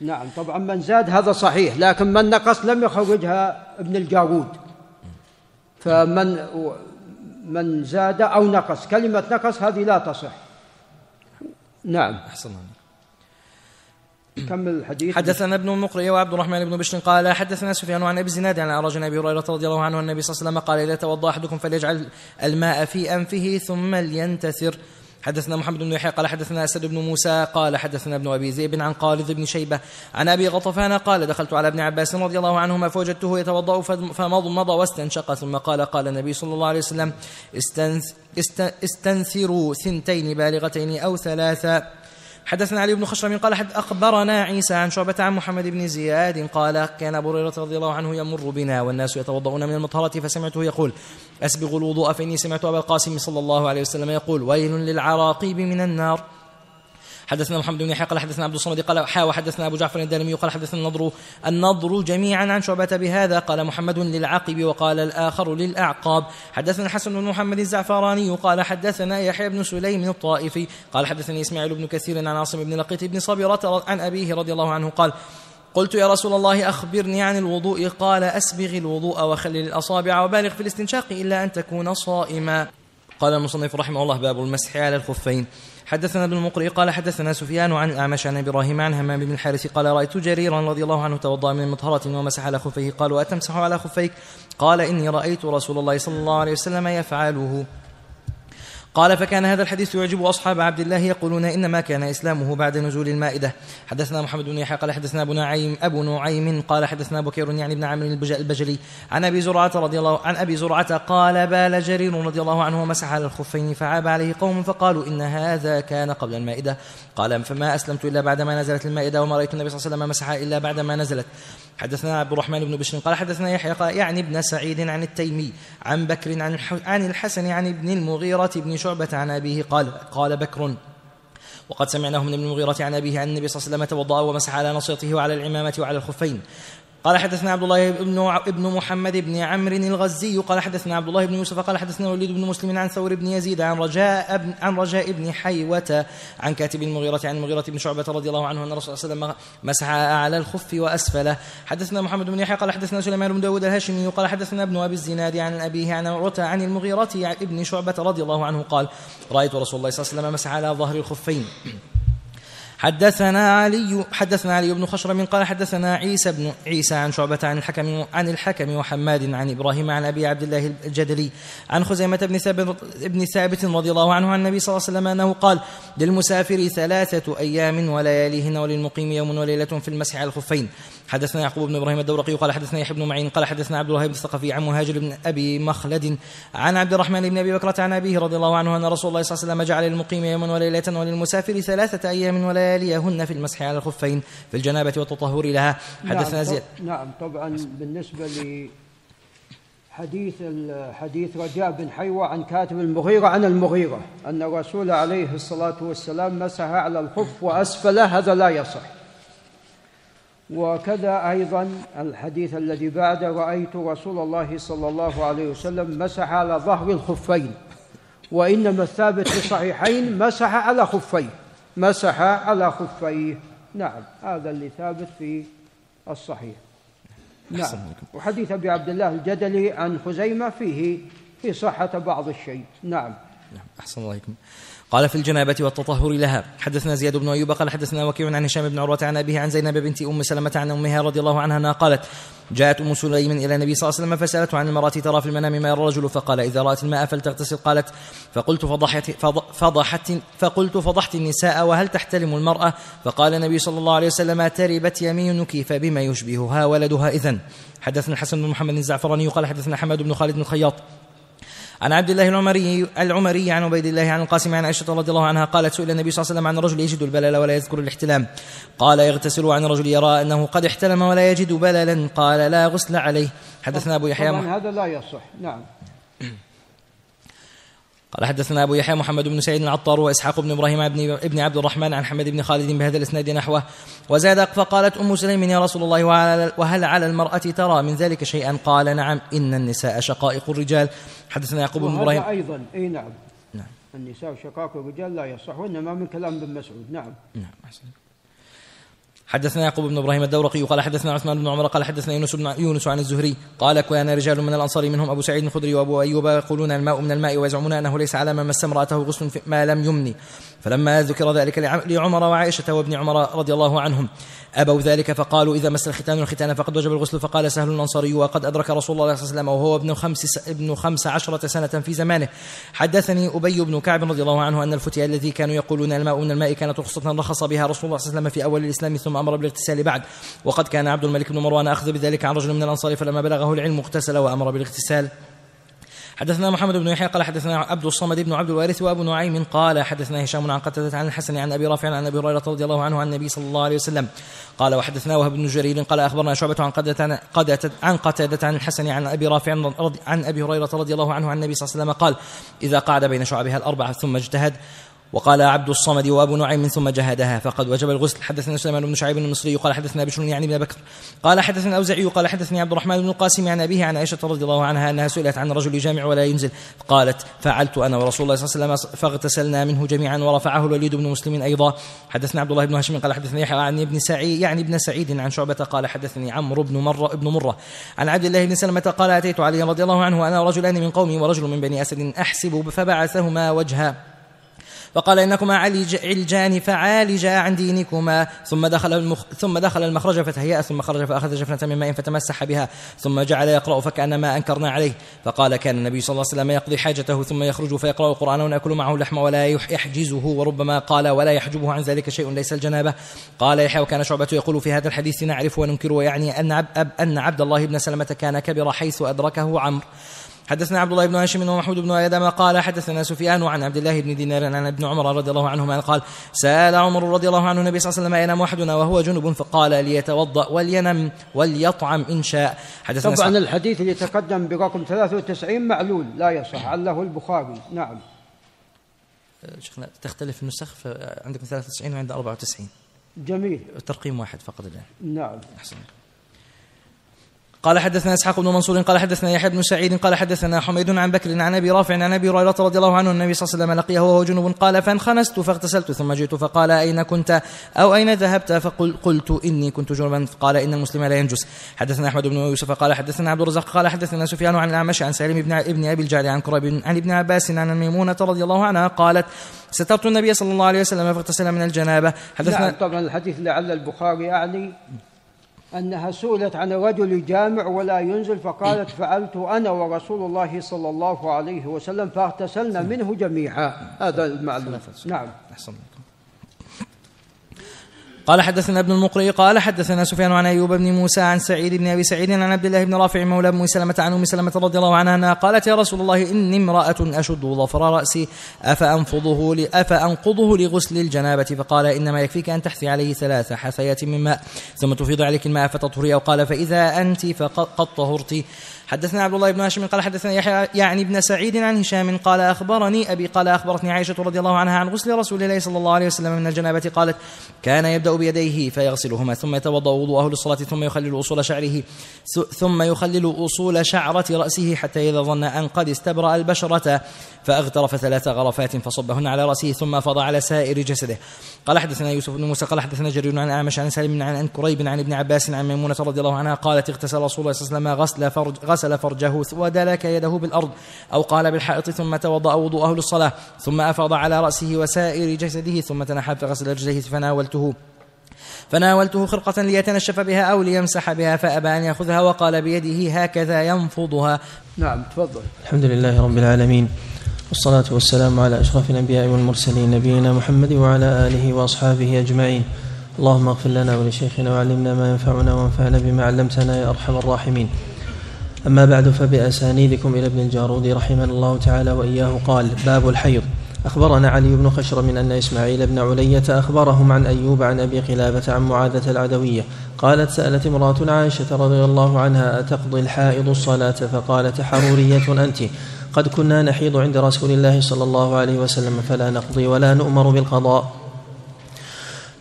نعم طبعا من زاد هذا صحيح لكن من نقص لم يخرجها ابن الجارود فمن من زاد أو نقص كلمة نقص هذه لا تصح. نعم. أحسن الله كمل الحديث. حدثنا ابن المقري وعبد الرحمن بن بشر قال حدثنا سفيان عن أبي الزناد عن اعرج أبي هريرة رضي الله عنه النبي صلى الله عليه وسلم قال إذا توضأ أحدكم فليجعل الماء في أنفه ثم لينتثر. حدثنا محمد بن يحيى قال حدثنا أسد بن موسى قال حدثنا ابن أبي ذئب عن خالد بن شيبة عن أبي غطفان قال دخلت على ابن عباس رضي الله عنهما فوجدته يتوضأ فمضمض واستنشق ثم قال قال النبي صلى الله عليه وسلم استنث استنثروا ثنتين بالغتين أو ثلاثا حدثنا علي بن خشرم قال حد أخبرنا عيسى عن شعبة عن محمد بن زياد قال كان أبو هريرة رضي الله عنه يمر بنا والناس يتوضؤون من المطهرة فسمعته يقول أسبغ الوضوء فإني سمعت أبا القاسم صلى الله عليه وسلم يقول ويل للعراقيب من النار حدثنا محمد بن يحيى قال حدثنا عبد الصمد قال حا وحدثنا أبو جعفر الدارمي قال حدثنا النضر النضر جميعا عن شعبة بهذا قال محمد للعقب وقال الآخر للأعقاب. حدثنا الحسن بن محمد الزعفراني قال حدثنا يحيى بن سليم الطائفي قال حدثني إسماعيل بن كثير عن عاصم بن لقيت بن صبرة عن أبيه رضي الله عنه قال قلت يا رسول الله أخبرني عن الوضوء قال أسبغ الوضوء وخلل الأصابع وبالغ في الاستنشاق إلا أن تكون صائما. قال المصنف رحمه الله باب المسح على الخفين. حدثنا ابن المقرئ قال حدثنا سفيان عن الأعمش عن إبراهيم عن همام بن الحارث قال رأيت جريرا رضي الله عنه توضأ من مطهرة ومسح على خفيه. قال وأتمسح على خفيك؟ قال إني رأيت رسول الله صلى الله عليه وسلم يفعله. قال فكان هذا الحديث يعجب أصحاب عبد الله يقولون إنما كان إسلامه بعد نزول المائدة. حدثنا محمد بن يحيى قال حدثنا أبو نعيم أبو نعيم قال حدثنا بكير يعني ابن عمرو البجلي. عن أبي زرعة رضي الله عن أبي زرعة قال بال جرير رضي الله عنه ومسح على الخفين فعاب عليه قوم فقالوا إن هذا كان قبل المائدة. قال فما أسلمت إلا بعدما نزلت المائدة وما رأيت النبي صلى الله عليه وسلم مسح إلا بعدما نزلت. حدثنا عبد الرحمن بن بشر قال حدثنا يحيى قال يعني ابن سعيد عن التيمي عن بكر عن عن الحسن عن ابن المغيرة بن شعبة عن أبيه قال قال بكر وقد سمعناه من ابن المغيرة عن أبيه عن النبي صلى الله عليه وسلم توضأ ومسح على نصيته وعلى العمامة وعلى الخفين. قال حدثنا عبد الله بن ابن محمد بن عمرو الغزي قال حدثنا عبد الله بن يوسف قال حدثنا وليد بن مسلم عن ثور بن يزيد عن رجاء بن عن رجاء بن حيوة عن كاتب المغيرة عن المغيرة بن شعبة رضي الله عنه أن الرسول صلى الله عليه وسلم مسح على الخف وأسفله. حدثنا محمد بن يحيى قال حدثنا سليمان بن داود الهاشمي قال حدثنا ابن أبي الزناد عن أبيه عن عروة عن المغيرة ابن شعبة رضي الله عنه قال رأيت رسول الله صلى الله عليه وسلم مسح على ظهر الخفين. حدثنا علي حدثنا علي بن خشرم قال حدثنا عيسى بن عيسى عن شعبة عن الحكم عن الحكم وحماد عن إبراهيم عن أبي عبد الله الجدلي عن خزيمة بن ثابت بن ثابت رضي الله عنه عن النبي صلى الله عليه وسلم أنه قال للمسافر ثلاثة أيام ولياليهن وللمقيم يوم وليلة في المسح على الخفين. حدثنا يعقوب بن إبراهيم الدورقي قال حدثنا يحيى بن معين قال حدثنا عبد الوهاب الثقفي عن مهاجر بن أبي مخلد عن عبد الرحمن بن أبي بكرة عن أبيه رضي الله عنه أن رسول الله صلى الله عليه وسلم جعل للمقيم يوما وليلة وللمسافر ثلاثة أيام ولياليهن في المسح على الخفين في الجنابة والتطهر لها. حدثنا نعم زياد. نعم طبعا بالنسبة لحديث حديث رجاء بن حيوة عن كاتب المغيرة عن المغيرة أن الرسول عليه الصلاة والسلام مسح على الخف وأسفله هذا لا يصح. وكذا أيضا الحديث الذي بعد رأيت رسول الله صلى الله عليه وسلم مسح على ظهر الخفين وإنما الثابت في الصحيحين مسح على خفيه مسح على خفيه. نعم هذا اللي ثابت في الصحيح. نعم. وحديث أبي عبد الله الجدلي عن خزيمة فيه في صحة بعض الشيء. نعم. نعم أحسن الله عليكم. قال في الجنابة والتطهر لها. حدثنا زياد بن أيوب قال حدثنا وكيع عن هشام بن عروة عن أبيه عن زينب بنت أم سلمة عن أمها رضي الله عنها أنها قالت جاءت أم سليم إلى النبي صلى الله عليه وسلم فسألته عن المرأة ترى في المنام ما يرى الرجل فقال إذا رأت الماء فلتغتسل. قالت فقلت فضحت فضحت فقلت فضحت النساء وهل تحتلم المرأة؟ فقال النبي صلى الله عليه وسلم تربت يمينك فبما يشبهها ولدها إذن. حدثنا الحسن بن محمد الزعفراني قال حدثنا حماد بن خالد بن الخياط عن عبد الله العمري العمري عن عبيد الله عن القاسم عن عائشة رضي الله عنها قالت سئل النبي صلى الله عليه وسلم عن الرجل يجد البلل ولا يذكر الاحتلام. قال يغتسل عن الرجل يرى أنه قد احتلم ولا يجد بللا. قال لا غسل عليه. حدثنا أبو يحيى طبعا هذا لا يصح. نعم. قال حدثنا أبو يحيى محمد بن سعيد العطار وإسحاق بن إبراهيم بن ابن عبد الرحمن عن حمد بن خالد بهذا الإسناد نحوه. وزاد فقالت أم سليم يا رسول الله وهل على المرأة ترى من ذلك شيئا؟ قال نعم إن النساء شقائق الرجال. حدثنا يعقوب بن إبراهيم. أيضا إي نعم. نعم. النساء شقائق الرجال لا يصح وإنما من كلام ابن مسعود. نعم. نعم أحسن. حدثنا يعقوب بن إبراهيم الدورقي قال حدثنا عثمان بن عمر قال حدثنا يونس بن يونس عن الزهري قال كان رجال من الأنصار منهم أبو سعيد الخدري وأبو أيوب يقولون الماء من الماء ويزعمون أنه ليس على من مس امرأته غسل ما لم يمني. فلما ذكر ذلك لعمر وعائشة وابن عمر رضي الله عنهم أبوا ذلك فقالوا إذا مس الختان الختان فقد وجب الغسل فقال سهل الأنصاري وقد أدرك رسول الله صلى الله عليه وسلم وهو ابن خمس, ابن خمس عشرة سنة في زمانه. حدثني أبي بن كعب رضي الله عنه أن الفتية الذي كانوا يقولون الماء من الماء كانت رخصة رخص بها رسول الله صلى الله عليه وسلم في أول الإسلام ثم أمر بالاغتسال بعد. وقد كان عبد الملك بن مروان أخذ بذلك عن رجل من الأنصار فلما بلغه العلم اغتسل وأمر بالاغتسال. حدثنا محمد بن يحيى قال حدثنا عبد الصمد بن عبد الوارث وأبو نعيم قال حدثنا هشام عن قتادة عن الحسن عن أبي رافع عن أبي هريرة رضي الله عنه عن النبي صلى الله عليه وسلم. قال وحدثنا وهب بن جرير قال أخبرنا شعبة عن قتادة عن قتادة عن الحسن عن أبي رافع عن أبي هريرة رضي الله عنه عن النبي صلى الله عليه وسلم قال إذا قعد بين شعبها الأربعة ثم اجتهد وقال عبد الصمد وابو نعيم ثم جهدها فقد وجب الغسل. حدثنا سليمان بن شعيب المصري قال حدثنا بشر يعني بن بكر قال حدثنا الاوزعي قال حدثني عبد الرحمن بن القاسم عن أبيه عن عائشة رضي الله عنها أنها سئلت عن رجل جامع ولا ينزل. قالت فعلت أنا ورسول الله صلى الله عليه وسلم فاغتسلنا منه جميعا ورفعه الوليد بن مسلم أيضا. حدثنا عبد الله بن هاشم قال حدثني يحيى عن ابن سعيد يعني ابن سعيد عن شعبة قال حدثني عمرو بن مره ابن مرة عن عبد الله بن سلمة قال أتيت علي رضي الله عنه وأنا رجلان من قومي ورجل من بني أسد أحسب فبعثهما وجها. فقال إنكما علجان فعالجا عن دينكما. ثم دخل المخ ثم دخل المخرج فتهيأ ثم خرج فأخذ جفنة من ماء فتمسح بها ثم جعل يقرأ فكأنما أنكرنا عليه. فقال كان النبي صلى الله عليه وسلم يقضي حاجته ثم يخرج فيقرأ القرآن ونأكل معه اللحم ولا يحجزه وربما قال ولا يحجبه عن ذلك شيء ليس الجنابة. قال يحيى وكان شعبة يقول في هذا الحديث نعرف وننكر ويعني أن أن عبد الله بن سلمة كان كبر حيث أدركه عمرو. حدثنا عبد الله بن هاشم ومحمود بن آدم قال حدثنا سفيان عن عبد الله بن دينار عن ابن عمر رضي الله عنهما قال سأل عمر رضي الله عنه النبي صلى الله عليه وسلم ينام أحدنا وهو جنب فقال ليتوضأ ولينم وليطعم إن شاء. حدثنا طبعا الحديث اللي تقدم برقم 93 معلول لا يصح. عله البخاري. نعم. شيخنا تختلف النسخ؟ عندكم 93 وعند 94 جميل. ترقيم واحد فقط الآن. نعم. احسن قال حدثنا إسحاق بن منصور قال حدثنا يحيى بن سعيد قال حدثنا حميد عن بكر عن أبي رافع عن أبي هريرة رضي الله عنه النبي صلى الله عليه وسلم لقيه وهو جنوب قال فانخنست فاغتسلت ثم جئت فقال أين كنت؟ أو أين ذهبت؟ فقلت إني كنت جنبا قال إن المسلم لا ينجس حدثنا أحمد بن يوسف قال حدثنا عبد الرزاق قال حدثنا سفيان عن الأعمش عن سالم بن ابن أبي الجعد عن كرب عن ابن عباس عن ميمونه رضي الله عنها قالت سترت النبي صلى الله عليه وسلم فاغتسل من الجنابة حدثنا طبعا الحديث لعل البخاري اعني أنها سئلت عن رجل جامع ولا ينزل فقالت فعلت أنا ورسول الله صلى الله عليه وسلم فاغتسلنا منه جميعا. هذا المعلوم نعم. أحسن قال حدثنا ابن المقري قال حدثنا سفيان عن أيوب بن موسى عن سعيد بن أبي سعيد عن عبد الله بن رافع مولى ام سلمة عن أم سلمة رضي الله عنها قالت يا رسول الله إني امرأة أشد ظفر رأسي أفأنفضه أفأنقضه لغسل الجنابة؟ فقال إنما يكفيك أن تحثي عليه ثلاث حثيات من ماء ثم تفيض عليك الماء فتطهري أو قال فإذا أنت فقد طهرت. حدثنا عبد الله بن هاشم قال حدثنا يحيى يعني ابن سعيد عن هشام قال أخبرني أبي قال أخبرتني عائشة رضي الله عنها عن غسل رسول الله صلى الله عليه وسلم من الجنابة قالت كان يبدأ بيديه فيغسلهما ثم يتوضأ وضوءه للصلاة ثم يخلل أصول شعره ثم يخلل أصول شعرة رأسه حتى إذا ظن أن قد استبرأ البشرة فأغترف ثلاث غرفات فصبهن على رأسه ثم فضى على سائر جسده. قال حدثنا يوسف بن موسى قال حدثنا جرير عن أعمش عن سالم عن كريب عن ابن عباس عن ميمونة رضي الله عنها قالت اغتسل رسول الله صلى الله عليه وسلم غسل فرج غسل فرجه ودلك يده بالأرض أو قال بالحائط ثم توضأ وضوءه للصلاه ثم افاض على رأسه وسائر جسده ثم تنحى فغسل رجليه فناولته فناولته خرقة ليتنشف بها أو ليمسح بها فأبى أن يأخذها وقال بيده هكذا ينفضها نعم تفضل. الحمد لله رب العالمين والصلاة والسلام على أشرف الأنبياء والمرسلين نبينا محمد وعلى آله وأصحابه أجمعين. اللهم اغفر لنا ولشيخنا وعلمنا ما ينفعنا وانفعنا بما علمتنا يا أرحم الراحمين. أما بعد فبأسانيدكم إلى ابن الجارود رحمه الله تعالى وإياه. قال باب الحيض. أخبرنا علي بن خشر من أن إسماعيل بن علية أخبرهم عن أيوب عن أبي قلابة عن معاذة العدوية. قالت سألت امرأة عائشة رضي الله عنها أتقضي الحائض الصلاة؟ فقالت حرورية أنت. قد كنا نحيض عند رسول الله صلى الله عليه وسلم فلا نقضي ولا نؤمر بالقضاء.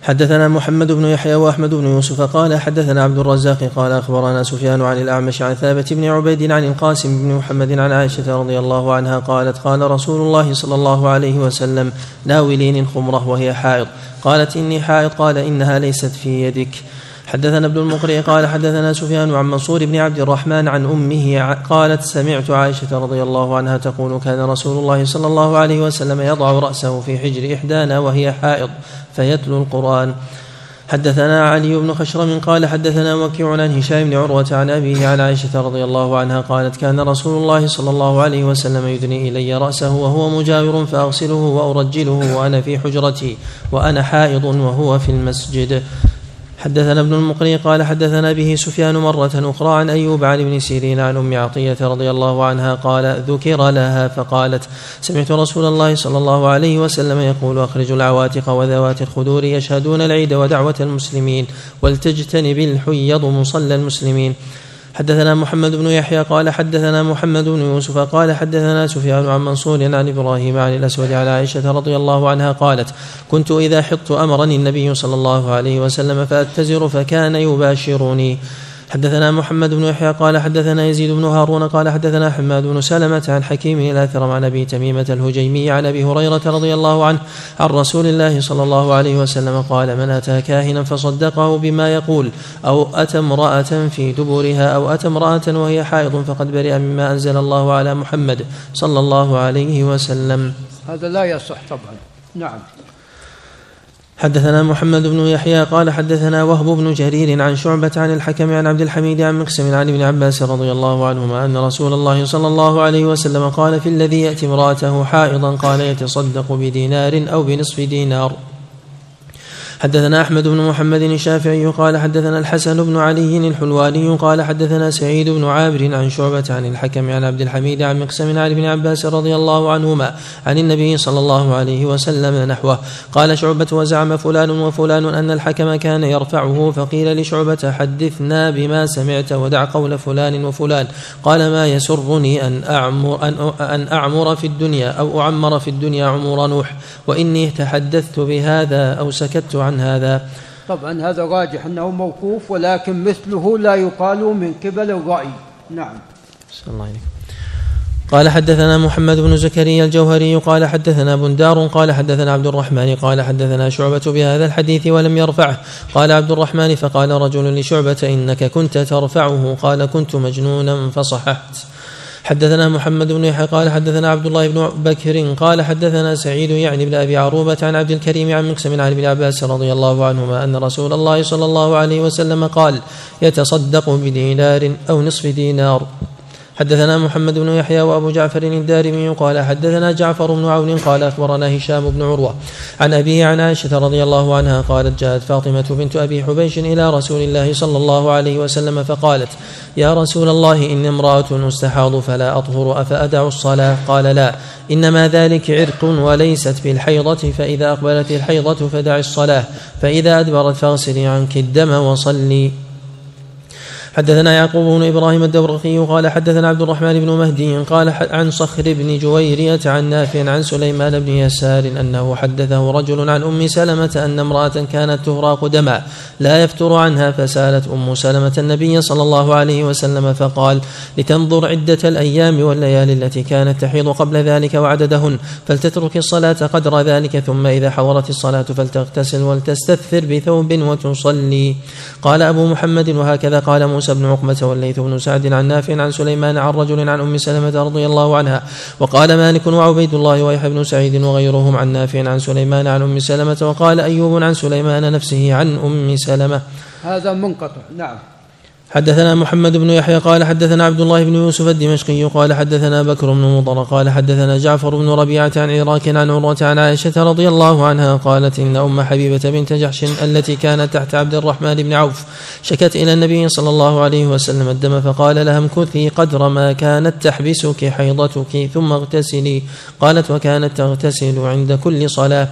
حدثنا محمد بن يحيى وأحمد بن يوسف قال حدثنا عبد الرزاق قال أخبرنا سفيان عن الأعمش عن ثابت بن عبيد عن القاسم بن محمد عن عائشة رضي الله عنها قالت قال رسول الله صلى الله عليه وسلم ناولين الخمره وهي حائض. قالت إني حائض قال إنها ليست في يدك. حدثنا ابن المقرئ قال حدثنا سفيان عن منصور بن عبد الرحمن عن أمه قالت سمعت عائشة رضي الله عنها تقول كان رسول الله صلى الله عليه وسلم يضع رأسه في حجر إحدانا وهي حائض فيتلو القرآن. حدثنا علي بن خشرم قال حدثنا وكيع عن هشام بن عروة عن أبيه عن عائشة رضي الله عنها قالت كان رسول الله صلى الله عليه وسلم يدني إلي رأسه وهو مجاور فأغسله وأرجله وأنا في حجرتي وأنا حائض وهو في المسجد. حدثنا ابن المقري قال حدثنا به سفيان مرة أخرى عن أيوب عن ابن سيرين عن أم عطية رضي الله عنها قال ذكر لها فقالت سمعت رسول الله صلى الله عليه وسلم يقول أخرجوا العواتق وذوات الخدور يشهدون العيد ودعوة المسلمين ولتجتنب الحيض مصلى المسلمين. حدثنا محمد بن يحيى قال حدثنا محمد بن يوسف قال حدثنا سفيان عن منصور عن إبراهيم عن الأسود على عائشة رضي الله عنها قالت كنت إذا حطت أمرني النبي صلى الله عليه وسلم فأتزر فكان يباشرني حدثنا محمد بن يحيى قال حدثنا يزيد بن هارون قال حدثنا حماد بن سلمة عن حكيم الآثرم عن أبي تميمة الهجيمي عن أبي هريرة رضي الله عنه عن رسول الله صلى الله عليه وسلم قال من أتى كاهنا فصدقه بما يقول أو أتى امرأة في دبرها أو أتى امرأة وهي حائض فقد برئ مما أنزل الله على محمد صلى الله عليه وسلم. هذا لا يصح طبعا. نعم. حدثنا محمد بن يحيى قال حدثنا وهب بن جرير عن شعبة عن الحكم عن عبد الحميد عن مقسم عن ابن عباس رضي الله عنهما أن رسول الله صلى الله عليه وسلم قال في الذي يأتي امرأته حائضا قال يتصدق بدينار أو بنصف دينار. حدثنا أحمد بن محمد الشافعي قال حدثنا الحسن بن علي الحلواني قال حدثنا سعيد بن عامر عن شعبة عن الحكم عن عبد الحميد عن مقسم عن ابن عباس رضي الله عنهما عن النبي صلى الله عليه وسلم نحوه. قال شعبة وزعم فلان وفلان أن الحكم كان يرفعه فقيل لشعبة حدثنا بما سمعت ودع قول فلان وفلان. قال ما يسرني أن أعمر, أن أعمر في الدنيا أو أعمر في الدنيا عمر نوح وإني تحدثت بهذا أو سكت عن هذا؟ طبعا هذا راجح أنه موقوف ولكن مثله لا يقال من قبل الرأي. نعم. صلى الله عليه قال حدثنا محمد بن زكريا الجوهري قال حدثنا بندار قال حدثنا عبد الرحمن قال حدثنا شعبة بهذا الحديث ولم يرفعه. قال عبد الرحمن فقال رجل لشعبة إنك كنت ترفعه. قال كنت مجنونا فصححت. حدثنا محمد بن يحيى قال حدثنا عبد الله بن بكر قال حدثنا سعيد يعني بن أبي عروبة عن عبد الكريم عن مكسم عن ابن عباس رضي الله عنهما أن رسول الله صلى الله عليه وسلم قال يتصدق بدينار أو نصف دينار. حدثنا محمد بن يحيى وأبو جعفر الدارمي قال حدثنا جعفر بن عون قال أخبرنا هشام بن عروة عن ابيه عن عائشة رضي الله عنها قالت جاءت فاطمة بنت أبي حبيش إلى رسول الله صلى الله عليه وسلم فقالت يا رسول الله إني امرأة استحاض فلا أطهر أفأدع الصلاة قال لا إنما ذلك عرق وليست بالحيضة فإذا أقبلت الحيضة فدع الصلاة فإذا أدبرت فاغسلي عنك الدم وصلي حدثنا يعقوب بن إبراهيم الدورقي قال حدثنا عبد الرحمن بن مهدي قال عن صخر بن جويرية عن نافع عن سليمان بن يسار أنه حدثه رجل عن أم سلمة أن امرأة كانت تهراق دما لا يفتر عنها فسألت أم سلمة النبي صلى الله عليه وسلم فقال لتنظر عدة الأيام والليالي التي كانت تحيض قبل ذلك وعددهن فلتترك الصلاة قدر ذلك ثم إذا حضرت الصلاة فلتغتسل ولتستثر بثوب وتصلي. قال أبو محمد وهكذا قال موسى موسى بن عقبة والليث بن سعد عن نافع عن سليمان عن رجل عن أم سلمة رضي الله عنها وقال مالك وعبيد الله ويحيى بن سعيد وغيرهم عن نافع عن سليمان عن أم سلمة وقال أيوب عن سليمان نفسه عن أم سلمة. هذا منقطع نعم. حدثنا محمد بن يحيى قال حدثنا عبد الله بن يوسف الدمشقي قال حدثنا بكر بن مضر قال حدثنا جعفر بن ربيعة عن عراك عن عروة عن عائشة رضي الله عنها قالت إن أم حبيبة بنت جحش التي كانت تحت عبد الرحمن بن عوف شكت إلى النبي صلى الله عليه وسلم الدم فقال لها امكثي قدر ما كانت تحبسك حيضتك ثم اغتسلي. قالت وكانت تغتسل عند كل صلاة.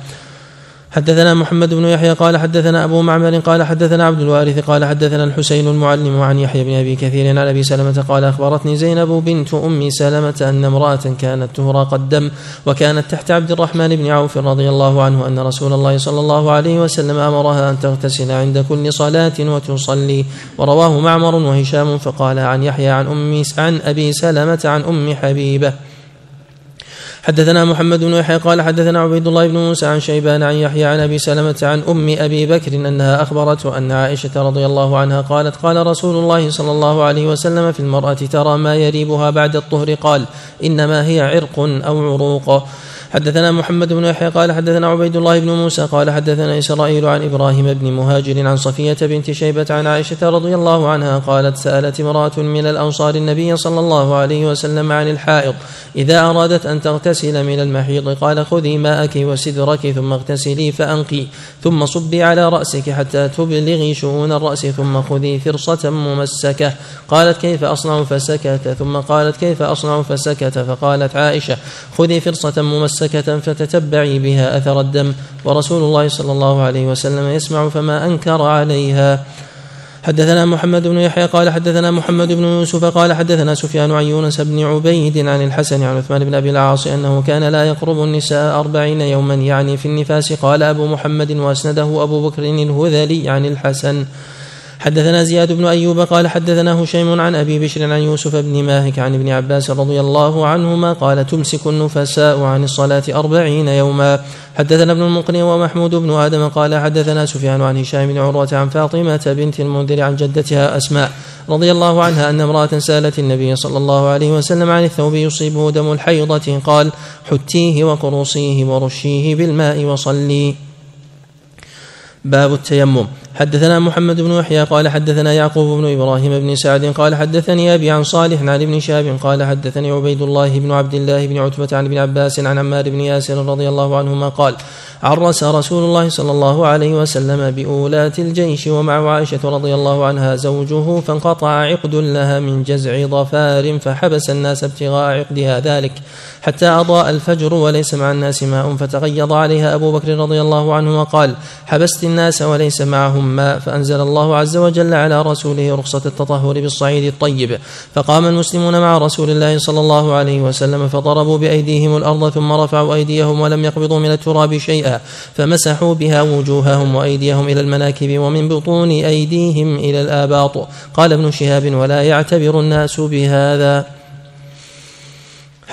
حدثنا محمد بن يحيى قال حدثنا أبو معمر قال حدثنا عبد الوارث قال حدثنا الحسين المعلم عن يحيى بن أبي كثير عن أبي سلمة قال أخبرتني زينب بنت أم سلمة أن امرأة كانت تهراق الدم وكانت تحت عبد الرحمن بن عوف رضي الله عنه أن رسول الله صلى الله عليه وسلم أمرها أن تغتسل عند كل صلاة وتصلي ورواه معمر وهشام فقال عن يحيى عن أم عن أبي سلمة عن أم حبيبة. حدثنا محمد بن يحيى قال حدثنا عبيد الله بن موسى عن شيبان عن يحيى عن أبي سلمة عن أم أبي بكر أنها أخبرته أن عائشة رضي الله عنها قالت قال رسول الله صلى الله عليه وسلم في المرأة ترى ما يريبها بعد الطهر قال إنما هي عرق أو عروق حدثنا محمد بن يحيى قال حدثنا عبيد الله بن موسى قال حدثنا إسرائيل عن إبراهيم بن مهاجر عن صفية بنت شيبة عن عائشة رضي الله عنها قالت سألت امرأة من الأنصار النبي صلى الله عليه وسلم عن الحائض إذا أرادت أن تغتسل من المحيض قال خذي ماءك وسدرك ثم اغتسلي فأنقي ثم صبي على رأسك حتى تبلغي شؤون الرأس ثم خذي فرصة ممسكة قالت كيف أصنع فسكت؟ ثم قالت كيف أصنع فسكت؟ فقالت عائشة خذي فرصة ممسكة ممسكة فتتبعي بها أثر الدم. ورسول الله صلى الله عليه وسلم يسمع فما أنكر عليها. حدثنا محمد بن يحيى قال حدثنا محمد بن يوسف قال حدثنا سفيان عن يونس بن عبيد عن الحسن عن عثمان بن أبي العاص أنه كان لا يقرب النساء أربعين يوما يعني في النفاس قال أبو محمد وأسنده أبو بكر الهذلي عن الحسن. حدثنا زياد بن أيوب قال حدثنا هشيم عن أبي بشر عن يوسف بن ماهك عن ابن عباس رضي الله عنهما قال تمسك النفساء عن الصلاة أربعين يوما. حدثنا ابن المقني ومحمود بن آدم قال حدثنا سفيان عن هشام بن عروة عن فاطمة بنت المنذر عن جدتها أسماء رضي الله عنها أن امرأة سألت النبي صلى الله عليه وسلم عن الثوب يصيبه دم الحيضة قال حتيه وقروصيه ورشيه بالماء وصلي. باب التيمم. حدثنا محمد بن يحيى قال حدثنا يعقوب بن إبراهيم بن سعد قال حدثني أبي عن صالح عن ابن شهاب قال حدثني عبيد الله بن عبد الله بن عتبة عن ابن عباس عن عمار بن ياسر رضي الله عنهما قال عرس رسول الله صلى الله عليه وسلم بأولاة الجيش ومع عائشة رضي الله عنها زوجه فانقطع عقد لها من جزع ضفار فحبس الناس ابتغاء عقدها ذلك حتى أضاء الفجر وليس مع الناس ماء فتغيظ عليها أبو بكر رضي الله عنه وقال حبست الناس وليس معهم ماء فأنزل الله عز وجل على رسوله رخصة التطهر بالصعيد الطيب. فقام المسلمون مع رسول الله صلى الله عليه وسلم فضربوا بأيديهم الأرض ثم رفعوا أيديهم ولم يقبضوا من التراب شيئا فمسحوا بها وجوههم وأيديهم إلى المناكب ومن بطون أيديهم إلى الآباط. قال ابن شهاب ولا يعتبر الناس بهذا.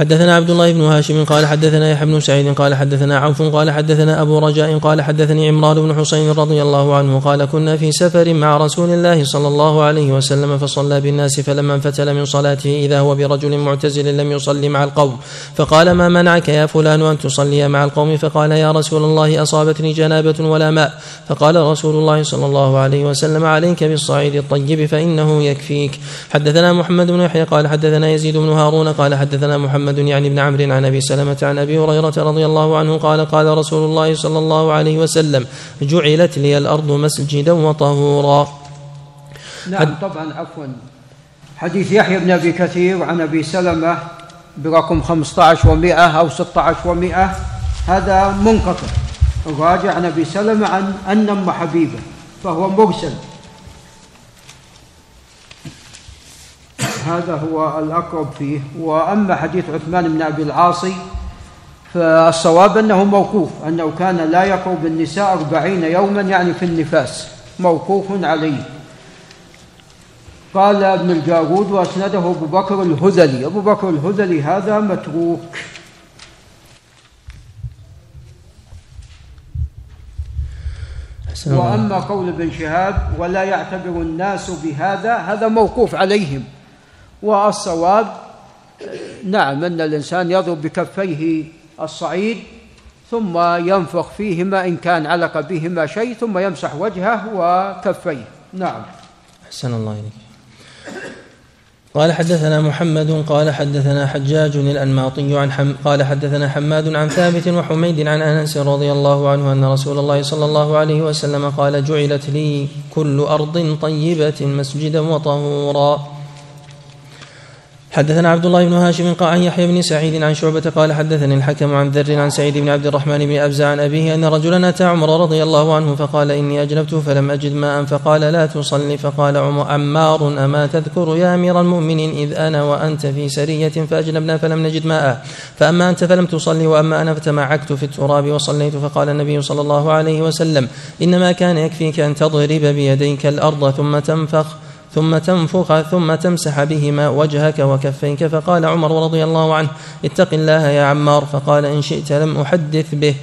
حدثنا عبد الله بن هاشم قال حدثنا يحيى بن سعيد قال حدثنا عوف قال حدثنا أبو رجاء قال حدثني عمران بن حسين رضي الله عنه قال كنا في سفر مع رسول الله صلى الله عليه وسلم فصلى بالناس فلما انفتل من صلاته إذا هو برجل معتزل لم يصلي مع القوم. فقال ما منعك يا فلان أن تصلي مع القوم؟ فقال يا رسول الله أصابتني جنابة ولا ماء. فقال رسول الله صلى الله عليه وسلم عليك بالصعيد الطيب فإنه يكفيك. حدثنا محمد بن يحيى قال حدثنا يزيد بن هارون قال حدثنا محمد محمد يعني بن عمرو عن أبي سلمة عن أبي هريرة رضي الله عنه قال قال رسول الله صلى الله عليه وسلم جعلت لي الأرض مسجدا وطهورا. نعم طبعا عفوا. حديث يحيى بن أبي كثير عن أبي سلمة برقم 15 و100 أو 16 و100 هذا منقطع. الراجع عن أبي سلمة عن أن أم حبيبه فهو مرسل. هذا هو الأقرب فيه. وأما حديث عثمان بن أبي العاص فالصواب أنه موقوف أنه كان لا يقرب النساء أربعين يوما يعني في النفاس. موقوف عليه. قال ابن الجارود وأسنده أبو بكر الهذلي. أبو بكر الهذلي هذا متروك. وأما قول ابن شهاب ولا يعتبر الناس بهذا هذا موقوف عليهم. والصواب نعم أن الإنسان يضرب بكفيه الصعيد ثم ينفخ فيهما إن كان علق بهما شيء ثم يمسح وجهه وكفيه. نعم. أحسن الله إليك. قال حدثنا محمد قال حدثنا حجاج الأنماطي عن حم قال حدثنا حماد عن ثابت وحميد عن أنس رضي الله عنه أن رسول الله صلى الله عليه وسلم قال جعلت لي كل أرض طيبة مسجدا وطهورا. حدثنا عبد الله بن هاشم قال عن يحيى بن سعيد عن شعبة قال حدثني الحكم عن ذر عن سعيد بن عبد الرحمن بن أبزع عن أبيه أن رجلا أتى عمر رضي الله عنه فقال إني أجنبت فلم أجد ماء فقال لا تصلي فقال عمار أما تذكر يا أمير المؤمنين إذ أنا وأنت في سرية فأجنبنا فلم نجد ماء فأما أنت فلم تصلي وأما أنا فتمعكت في التراب وصليت فقال النبي صلى الله عليه وسلم إنما كان يكفيك أن تضرب بيديك الأرض ثم تنفخ ثم تنفخ ثم تمسح بهما وجهك وكفيك. فقال عمر رضي الله عنه اتق الله يا عمار. فقال إن شئت لم أحدث به.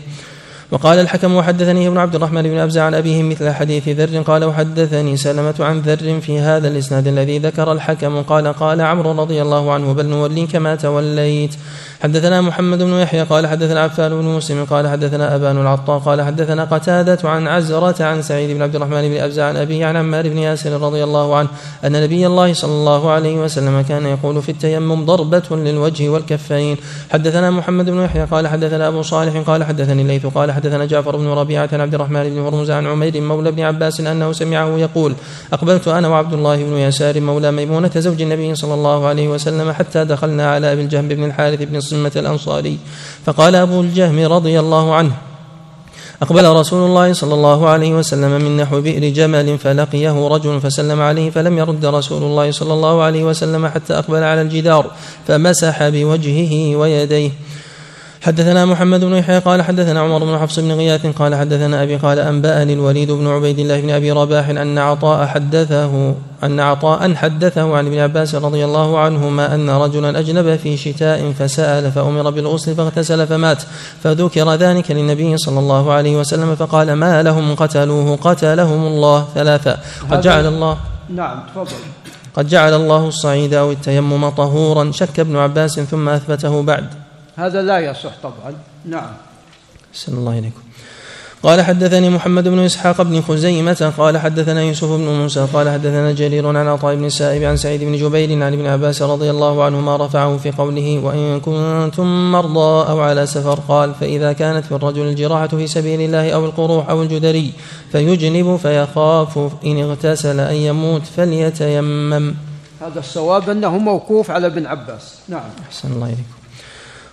وقال الحكم وحدثني ابن عبد الرحمن بن أبزع عن أبيه مثل حديث ذر قال وحدثني سلمة عن ذر في هذا الإسناد الذي ذكر الحكم قال قال عمرو رضي الله عنه بل نوليك ما توليت. حدثنا محمد بن يحيى قال حدثنا عفان بن مسلم قال حدثنا أبان العطاء قال حدثنا قتادة عن عزرة عن سعيد بن عبد الرحمن بن أبزع عن أبيه عن عمار بن ياسر رضي الله عنه أن نبي الله صلى الله عليه وسلم كان يقول في التيمم ضربة للوجه والكفين. حدثنا محمد بن يحيى قال حدثنا أبو صالح قال حدثني الليث قال حدثنا جعفر بن ربيعة عن عبد الرحمن بن هرمز عن عمير مولى بن عباس أنه سمعه يقول أقبلت أنا وعبد الله بن يسار مولى ميمونة زوج النبي صلى الله عليه وسلم حتى دخلنا على أبي الجهم بن الحارث بن صمة الأنصاري فقال أبو الجهم رضي الله عنه أقبل رسول الله صلى الله عليه وسلم من نحو بئر جمل فلقيه رجل فسلم عليه فلم يرد رسول الله صلى الله عليه وسلم حتى أقبل على الجدار فمسح بوجهه ويديه. حدثنا محمد بن يحيى قال حدثنا عمر بن حفص بن غياث قال حدثنا أبي قال أنبأني الوليد بن عبيد الله بن أبي رباح أن عطاء حدثه أن عطاء حدثه عن ابن عباس رضي الله عنهما أن رجلا أجنب في شتاء فسأل فأمر بالغسل فاغتسل فمات فذكر ذلك للنبي صلى الله عليه وسلم فقال ما لهم قتلوه قتلهم الله ثلاثا قد جعل الله نعم تفضل. قد جعل الله الصعيد أو التيمم طهورا شك ابن عباس ثم أثبته بعد. هذا لا يصح طبعا. نعم. أحسن الله إليكم. قال حدثني محمد بن إسحاق بن خزيمة قال حدثنا يوسف بن موسى قال حدثنا جرير عن عطاء بن السائب عن سعيد بن جبير عن ابن عباس رضي الله عنهما رفعه في قوله وإن كنتم مرضى أو على سفر قال فإذا كانت في الرجل الجراحة في سبيل الله أو القروح أو الجدري فيجنب فيخاف إن اغتسل أن يموت فليتيمم. هذا الصواب أنه موقوف على ابن عباس. نعم. أحسن الله إليكم.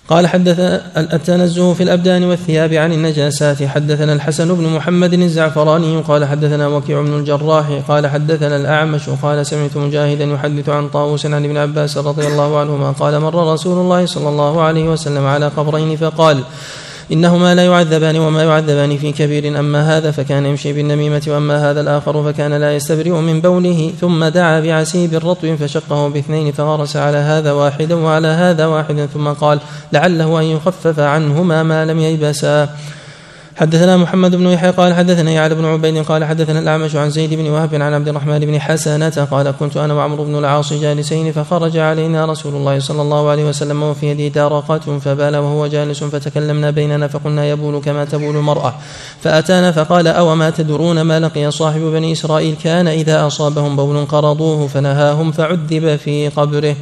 قال حدث التنزه في الأبدان والثياب عن النجاسات. حدثنا الحسن بن محمد الزعفراني قال حدثنا وكيع بن الجراح قال حدثنا الأعمش قال سمعت مجاهدا يحدث عن طاووس عن ابن عباس رضي الله عنهما قال مر رسول الله صلى الله عليه وسلم على قبرين فقال إنهما لا يعذبان وما يعذبان في كبير أما هذا فكان يمشي بالنميمة وأما هذا الآخر فكان لا يستبرئ من بوله. ثم دعا بعسيب رطب فشقه باثنين فغرس على هذا واحدا وعلى هذا واحدا ثم قال لعله أن يخفف عنهما ما لم ييبسا. حدثنا محمد بن يحيى قال حدثنا يعلى بن عبيد قال حدثنا الأعمش عن زيد بن وهب عن عبد الرحمن بن حسنة قال كنت أنا وعمرو بن العاص جالسين فخرج علينا رسول الله صلى الله عليه وسلم وفي يدي دارقة فبال وهو جالس فتكلمنا بيننا فقلنا يبول كما تبول المرأة. فأتانا فقال أو ما تدرون ما لقي صاحب بني إسرائيل كان إذا أصابهم بول قرضوه فنهاهم فعذب في قبره.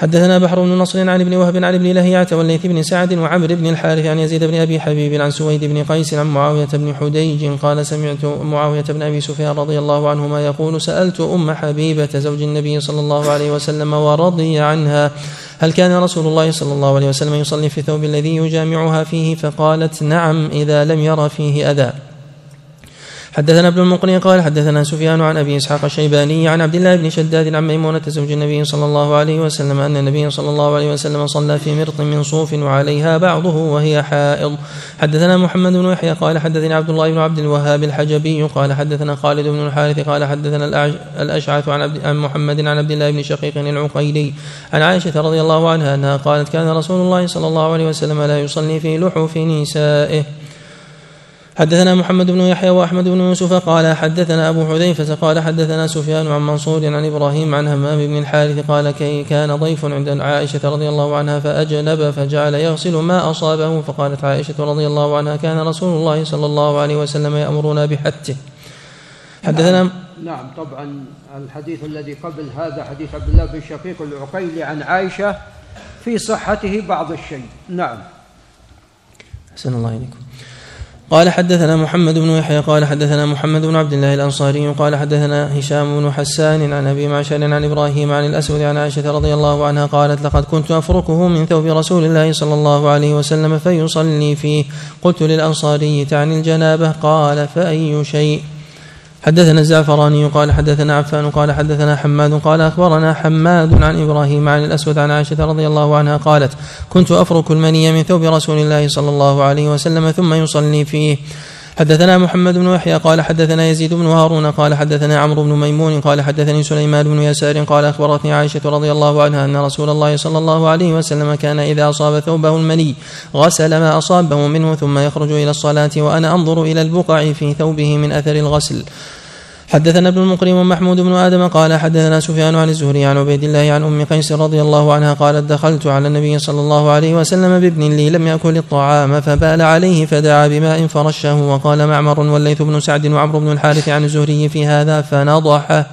حدثنا بحر بن نصر عن ابن وهب عن ابن لهيعة والليث بن سعد وعمرو بن الحارث عن يزيد بن أبي حبيب عن سويد بن قيس عن معاوية بن حديج قال سمعت معاوية بن أبي سفيان رضي الله عنهما يقول سألت أم حبيبة زوج النبي صلى الله عليه وسلم ورضي عنها هل كان رسول الله صلى الله عليه وسلم يصلي في الثوب الذي يجامعها فيه فقالت نعم إذا لم ير فيه أذى حدثنا ابن المقري قال حدثنا سفيان عن أبي إسحاق الشيباني عن عبد الله بن شداد عن ميمونة زوج النبي صلى الله عليه وسلم أن النبي صلى الله عليه وسلم صلى في مرط من صوف وعليها بعضه وهي حائض. حدثنا محمد بن يحيى قال حدثنا عبد الله بن عبد الوهاب الحجبي قال حدثنا خالد بن الحارث قال حدثنا الأشعث عن, عبد عن محمد عن عبد الله بن شقيق العقيلي عن عائشة رضي الله عنها أنها قالت كان رسول الله صلى الله عليه وسلم لا يصلي في لحوف نسائه. حدثنا محمد بن يحيى وأحمد بن يوسف قال حدثنا أبو حذيفة قال حدثنا سفيان عن منصور عن إبراهيم عن همام بن الحارث قال كي كان ضيف عند عائشة رضي الله عنها فأجنب فجعل يغسل ما أصابه فقالت عائشة رضي الله عنها كان رسول الله صلى الله عليه وسلم يأمرنا بحته حدثنا نعم, نعم طبعا الحديث الذي قبل هذا حديث عبد الله بن شقيق العقيلي عن عائشة في صحته بعض الشيء. نعم. أحسن الله إليكم. قال حدثنا محمد بن يحيى قال حدثنا محمد بن عبد الله الأنصاري قال حدثنا هشام بن حسان عن أبي معشر عن إبراهيم عن الأسود عن عائشة رضي الله عنها قالت لقد كنت أفركه من ثوب رسول الله صلى الله عليه وسلم فيصلي فيه. قلت للأنصاري تعني الجنابة؟ قال فأي شيء؟ حدثنا الزعفراني قال حدثنا عفان قال حدثنا حماد قال أخبرنا حماد عن إبراهيم عن الأسود عن عائشة رضي الله عنها قالت كنت أفرك المني من ثوب رسول الله صلى الله عليه وسلم ثم يصلي فيه. حدثنا محمد بن يحيى قال حدثنا يزيد بن هارون قال حدثنا عمرو بن ميمون قال حدثني سليمان بن يسار قال أخبرتني عائشة رضي الله عنها أن رسول الله صلى الله عليه وسلم كان إذا أصاب ثوبه المني غسل ما أصابه منه ثم يخرج إلى الصلاة وأنا أنظر إلى البقع في ثوبه من أثر الغسل. حدثنا ابن المقرم ومحمود بن آدم قال حدثنا سفيان عن الزهري عن عبيد الله عن أم قيس رضي الله عنها قالت دخلت على النبي صلى الله عليه وسلم بابن لي لم يأكل الطعام فبال عليه فدعا بماء فرشه وقال معمر والليث بن سعد وعمرو بن الحارث عن الزهري في هذا فنضحه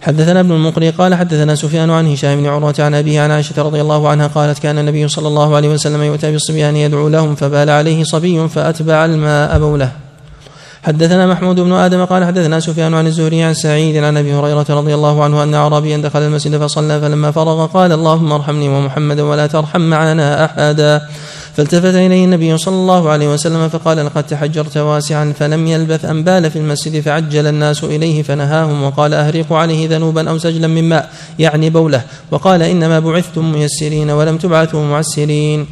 حدثنا ابن المقري قال حدثنا سفيان عن هشام بن عروة عن أبيه عن عائشة رضي الله عنها قالت كان النبي صلى الله عليه وسلم يؤتى بالصبيان يدعو لهم فبال عليه صبي فأتبع الماء بوله. حدثنا محمود بن آدم قال حدثنا سفيان عن الزهري عن سعيد عن أبي هريرة رضي الله عنه أن اعرابيا دخل المسجد فصلى فلما فرغ قال اللهم ارحمني ومحمدا ولا ترحم معنا احدا. فالتفت إليه النبي صلى الله عليه وسلم فقال لقد تحجرت واسعا فلم يلبث أن بال في المسجد فعجل الناس إليه فنهاهم وقال اهريقوا عليه ذنوبا أو سجلا من ماء يعني بوله. وقال إنما بعثتم ميسرين ولم تبعثوا معسرين.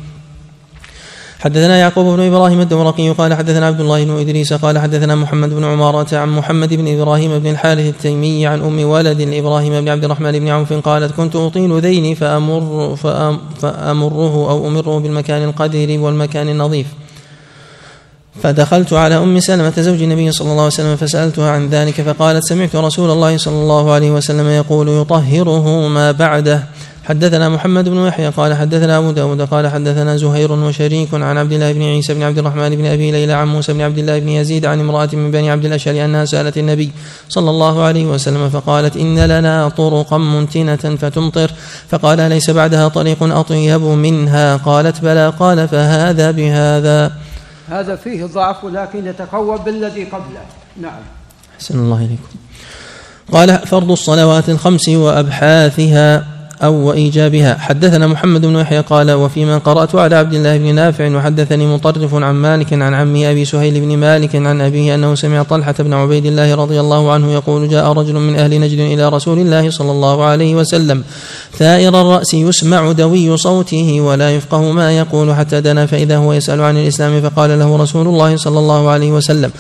حدثنا يعقوب بن إبراهيم الدورقي قال حدثنا عبد الله بن إدريس قال حدثنا محمد بن عمارة عن محمد بن إبراهيم بن الحارث التيمي عن أم ولد لابراهيم بن عبد الرحمن بن عوف قالت كنت أطيل ذيني فأمر فأمره أو أمره بالمكان القدر والمكان النظيف. فدخلت على أم سلمة زوج النبي صلى الله عليه وسلم فسألتها عن ذلك فقالت سمعت رسول الله صلى الله عليه وسلم يقول يطهره ما بعده. حدثنا محمد بن يحيى قال حدثنا أبو داود قال حدثنا زهير وشريك عن عبد الله بن عيسى بن عبد الرحمن بن أبي ليلى عن موسى بن عبد الله بن يزيد عن امرأة من بني عبد الأشهر أنها سألت النبي صلى الله عليه وسلم فقالت إن لنا طرقا منتنة فتمطر فقال ليس بعدها طريق أطيب منها قالت بلى قال فهذا بهذا هذا فيه ضعف ولكن يتقوى بالذي قبله. نعم. أحسن الله إليكم. قال فرض الصلوات الخمس وأبحاثها. أو وإيجابها. حدثنا محمد بن يحيى قال وفيما قرأت على عبد الله بن نافع وحدثني مطرف عن مالك عن عمه أبي سهيل بن مالك عن أبيه أنه سمع طلحة بن عبيد الله رضي الله عنه يقول جاء رجل من أهل نجد إلى رسول الله صلى الله عليه وسلم. ثائر الرأس يسمع دوي صوته ولا يفقه ما يقول حتى دنا فإذا هو يسأل عن الإسلام فقال له رسول الله صلى الله عليه وسلم.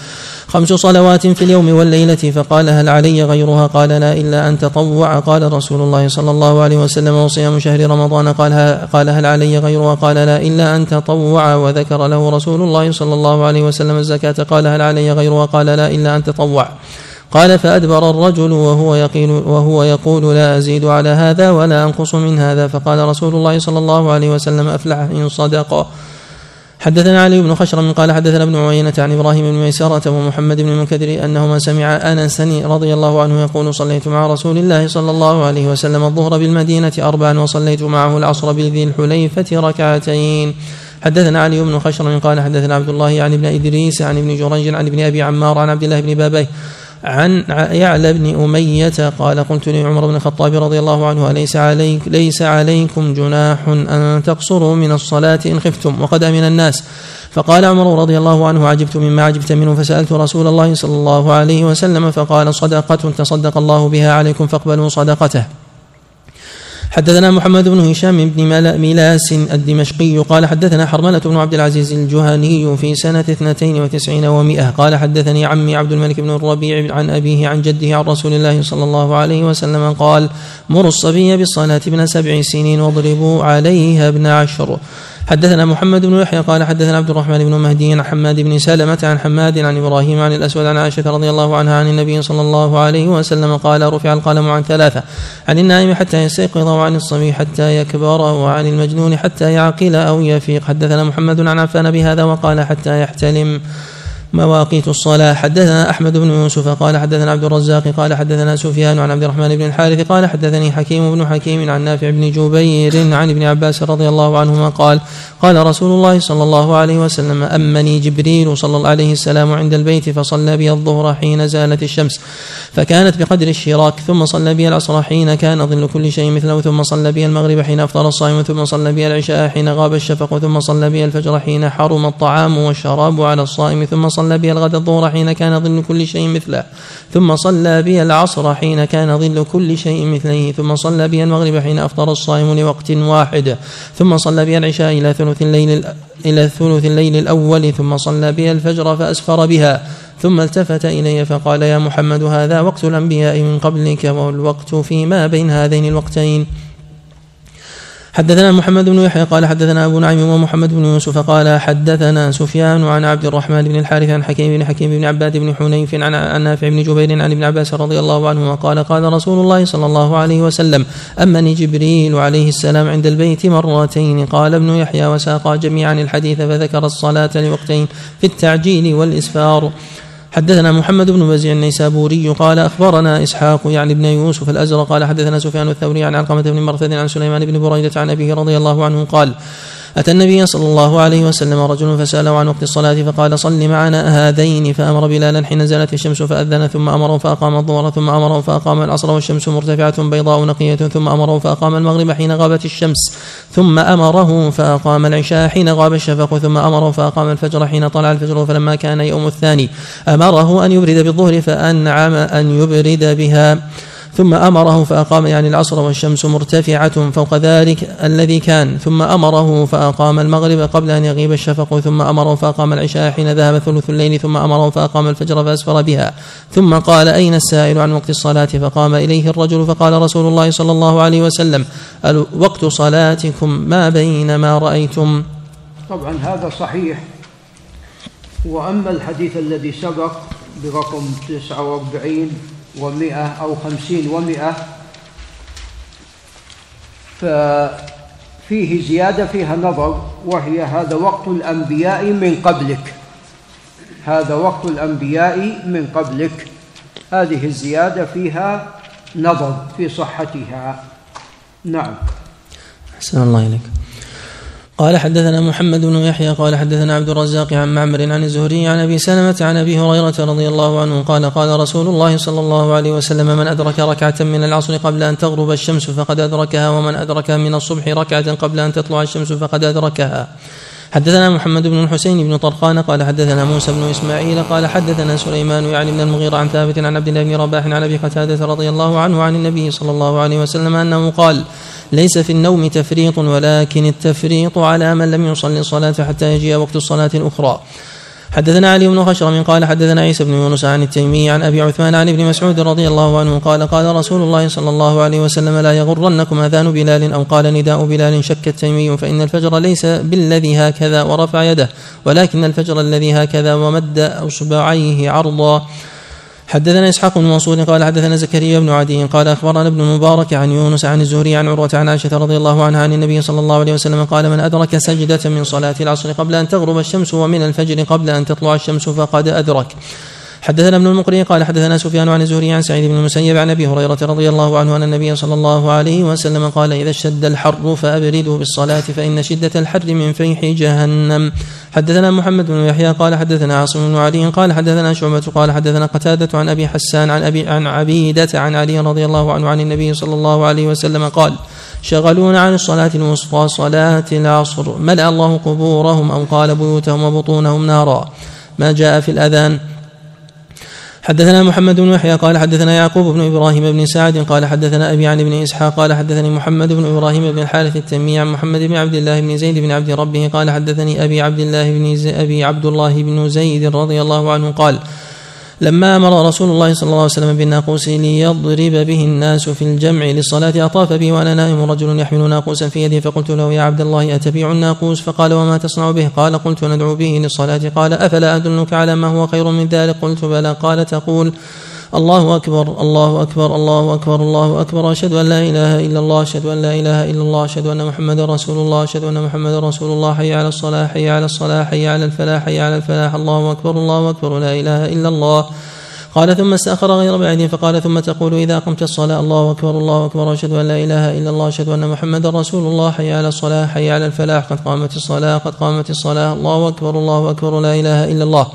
خمس صلوات في اليوم والليلة فقال هل علي غيرها؟ قال لا إلا أن تطوع. قال رسول الله صلى الله عليه وسلم. وصيام شهر رمضان قال قال هل علي غيرها قال لا إلا أن تطوع. وذكر له رسول الله صلى الله عليه وسلم الزكاة قال هل علي غيرها قال لا إلا أن تطوع. قال فأدبر الرجل وهو يقول, وهو يقول لا أزيد على هذا ولا أنقص من هذا. فقال رسول الله صلى الله عليه وسلم أفلح إن صدق. حدثنا علي بن خشرم قال حدثنا ابن عيينة عن إبراهيم بن ميسرة ومحمد بن المنكدر أنهما سمع أنسا رضي الله عنه يقول صليت مع رسول الله صلى الله عليه وسلم الظهر بالمدينة أربعا وصليت معه العصر بذي الحليفة ركعتين. حدثنا علي بن خشرم قال حدثنا عبد الله عن ابن إدريس عن ابن جريج عن ابن أبي عمار عن عبد الله بن بابيه عن يعلى بن أمية قال قلت لعمر بن الخطاب رضي الله عنه أليس عليك ليس عليكم جناح أن تقصروا من الصلاة إن خفتم وقد أمن الناس؟ فقال عمر رضي الله عنه عجبت مما عجبت منه فسألت رسول الله صلى الله عليه وسلم فقال صدقة تصدق الله بها عليكم فاقبلوا صدقته. حدثنا محمد بن هشام بن ميلاس الدمشقي قال حدثنا حرملة بن عبد العزيز الجهني في سنة اثنتين وتسعين ومائة قال حدثني عمي عبد الملك بن الربيع عن أبيه عن جده عن رسول الله صلى الله عليه وسلم قال مروا الصبي بالصلاة ابن سبع سنين واضربوا عليها ابن عشر. حدثنا محمد بن يحيى قال حدثنا عبد الرحمن بن مهدي عن حماد بن سلمة عن حماد عن إبراهيم عن الأسود عن عائشة رضي الله عنها عن النبي صلى الله عليه وسلم قال رفع القلم عن ثلاثة عن النائم حتى يستيقظ وعن الصبي حتى يكبر وعن المجنون حتى يعقل أو يفيق. حدثنا محمد عن عفان بهذا وقال حتى يحتلم. مواقيت الصلاة. حدثنا أحمد بن يوسف قال حدثنا عبد الرزاق قال حدثنا سفيان عن عبد الرحمن بن الحارث قال حدثني حكيم بن حكيم عن نافع بن جبير عن ابن عباس رضي الله عنهما قال قال رسول الله صلى الله عليه وسلم أمني جبريل صلى الله عليه السلام عند البيت فصلى بي الظهر حين زالت الشمس. فكانت بقدر الشراك ثم صلى بي العصر حين كان ظل كل شيء مثله ثم صلى بي المغرب حين أفطر الصائم ثم صلى بي العشاء حين غاب الشفق ثم صلى بي الفجر حين حرم الطعام والشراب على الصائم ثم صلى بي الغد الظهر حين كان ظل كل شيء مثله ثم صلى بي العصر حين كان ظل كل شيء مثليه ثم صلى بي المغرب حين أفطر الصائم لوقت واحد ثم صلى بي العشاء إلى ثلث الليل إلى الثلث الليل الأول ثم صلى بها الفجر فأسفر بها. ثم التفت إلي فقال يا محمد هذا وقت الأنبياء من قبلك والوقت فيما بين هذين الوقتين. حدثنا محمد بن يحيى قال حدثنا أبو نعيم ومحمد بن يوسف قال حدثنا سفيان عن عبد الرحمن بن الحارث عن حكيم بن حكيم بن عباد بن حنيف عن نافع بن جبير عن ابن عباس رضي الله عنهما قال قال رسول الله صلى الله عليه وسلم أمني جبريل عليه السلام عند البيت مرتين. قال ابن يحيى وساقا جميعا الحديث فذكر الصلاة لوقتين في التعجيل والإسفار. حدثنا محمد بن بزيع النيسابوري قال أخبرنا إسحاق يعني ابن يوسف الأزرق قال حدثنا سفيان الثوري عن علقمة بن مرثد عن سليمان بن بريدة عن أبيه رضي الله عنه قال أتى النبي صلى الله عليه وسلم رجل فسأله عن وقت الصلاة فقال صل معنا هذين فأمر بلالا حين نزلت الشمس فأذن ثم أمره فأقام الظهر ثم أمره فأقام العصر والشمس مرتفعة بيضاء نقية ثم أمره فأقام المغرب حين غابت الشمس ثم أمره فأقام العشاء حين غاب الشفق ثم أمره فأقام الفجر حين طلع الفجر فلما كان يوم الثاني أمره أن يبرد بالظهر فأنعم أن يبرد بها. ثم أمره فأقام يعني العصر والشمس مرتفعة فوق ذلك الذي كان. ثم أمره فأقام المغرب قبل أن يغيب الشفق ثم أمره فأقام العشاء حين ذهب ثلث الليل ثم أمره فأقام الفجر فأسفر بها. ثم قال أين السائل عن وقت الصلاة؟ فقام إليه الرجل فقال رسول الله صلى الله عليه وسلم وقت صلاتكم؟ ما بين ما رأيتم؟ طبعا هذا صحيح. وأما الحديث الذي سبق برقم 49 ومئة أو خمسين ومئة. ففيه زيادة فيها نظر وهي هذا وقت الأنبياء من قبلك. هذا وقت الأنبياء من قبلك. هذه الزيادة فيها نظر في صحتها. نعم. أحسن الله إليك. قال حدثنا محمد بن يحيى قال حدثنا عبد الرزاق عن معمر عن الزهري عن أبي سلمة عن أبي هريرة رضي الله عنه قال قال رسول الله صلى الله عليه وسلم من أدرك ركعة من العصر قبل أن تغرب الشمس فقد أدركها ومن أدرك من الصبح ركعة قبل أن تطلع الشمس فقد أدركها. حدثنا محمد بن الحسين بن طرخان قال حدثنا موسى بن إسماعيل قال حدثنا سليمان يعني بن المغيرة عن ثابت عن عبد الله بن رباح عن أبي قتادة رضي الله عنه عن النبي صلى الله عليه وسلم أنه قال ليس في النوم تفريط ولكن التفريط على من لم يصلي الصلاة حتى يجيء وقت الصلاة الأخرى. حدثنا علي بن خشرم قال حدثنا عيسى بن يونس عن التيمي عن أبي عثمان عن ابن مسعود رضي الله عنه قال قال رسول الله صلى الله عليه وسلم لا يغرنكم أذان بلال أو قال نداء بلال شك التيمي فإن الفجر ليس بالذي هكذا ورفع يده ولكن الفجر الذي هكذا ومد أصبعيه عرضا حدثنا إسحاق بن منصور قال حدثنا زكريا بن عدي قال أخبرنا ابن المبارك عن يونس عن الزهري عن عروة عن عائشة رضي الله عنها عن النبي صلى الله عليه وسلم قال من أدرك سجدة من صلاة العصر قبل أن تغرب الشمس ومن الفجر قبل أن تطلع الشمس فقد أدرك. حدثنا ابن المقري قال حدثنا سفيان عن الزهري عن سعيد بن المسيب عن أبي هريرة رضي الله عنه أن النبي صلى الله عليه وسلم قال إذا اشتد الحر فابردوا بالصلاة فإن شدة الحر من فيح جهنم. حدثنا محمد بن يحيى قال حدثنا عاصم بن علي قال حدثنا شعبة قال حدثنا قتادة عن أبي حسان عن أبي عن عبيدة عن علي رضي الله عنه عن النبي صلى الله عليه وسلم قال شغلونا عن الصلاة الوسطى صلاة العصر. ملأ الله قبورهم أو قال بيوتهم وبطونهم نارا. ما جاء في الأذان حدثنا محمد بن يحيى قال حدثنا يعقوب بن إبراهيم بن سعد قال حدثنا أبي عن ابن إسحاق قال حدثني محمد بن إبراهيم بن الحارث التمي عن محمد بن عبد الله بن زيد بن عبد ربه قال حدثني أبي عبد الله بن أبي عبد الله بن زيد رضي الله عنه قال لما أمر رسول الله صلى الله عليه وسلم بالناقوس ليضرب به الناس في الجمع للصلاة أطاف بي وأنا نائم رجل يحمل ناقوسا في يده فقلت له يا عبد الله أتبيع الناقوس؟ فقال وما تصنع به؟ قال قلت ندعو به للصلاة. قال أفلا أدلك على ما هو خير من ذلك؟ قلت بلى. قال تقول الله أكبر الله أكبر الله أكبر الله أكبر. أشهد أن لا إله إلا الله أشهد أن لا إله إلا الله أشهد أن محمدا رسول الله أشهد أن محمدا رسول الله. حي على الصلاة حي على الصلاة حي على الفلاح حي على الفلاح. الله أكبر الله أكبر لا إله إلا الله. قال ثم استأخر غير بعيد فقال ثم تقول إذا قمت الصلاة الله أكبر الله أكبر. أشهد أن لا إله إلا الله أشهد أن محمدا رسول الله. حي على الصلاة حي على الفلاح. قد قامت الصلاة قد قامت الصلاة. الله أكبر الله أكبر لا إله إلا الله.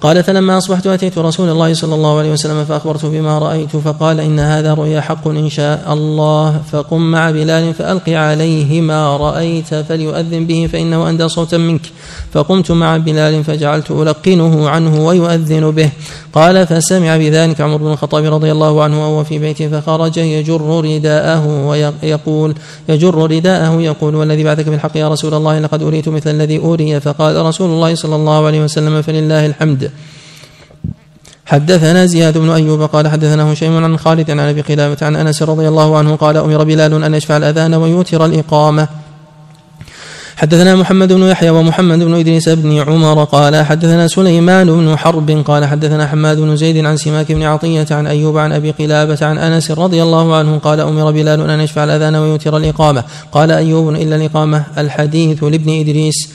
قال فلما أصبحت أتيت رسول الله صلى الله عليه وسلم فأخبرته بما رأيت فقال إن هذا رؤيا حق إن شاء الله. فقم مع بلال فألق عليه ما رأيت فليؤذن به فإنه أندى صوتا منك. فقمت مع بلال فجعلت ألقنه عنه ويؤذن به. قال فسمع بذلك عمر بن الخطاب رضي الله عنه وهو في بيته فخرج يجر رداءه ويقول يجر رداءه يقول والذي بعثك بالحق يا رسول الله لقد أريت مثل الذي أوري فقال رسول الله صلى الله عليه وسلم فلله الحمد. حدثنا زياد بن أيوب قال حدثنا هشيم عن خالد عن أبي قلابة عن أنس رضي الله عنه قال أمر بلال أن يشفع الأذان ويوتر الإقامة. حدثنا محمد بن يحيى ومحمد بن إدريس بن عمر قال حدثنا سليمان بن حرب قال حدثنا حماد بن زيد عن سماك بن عطية عن أيوب عن أبي قلابة عن أنس رضي الله عنه قال أمر بلال أن يشفع الأذان ويوتر الإقامة. قال أيوب إلا الإقامة. الحديث لابن إدريس.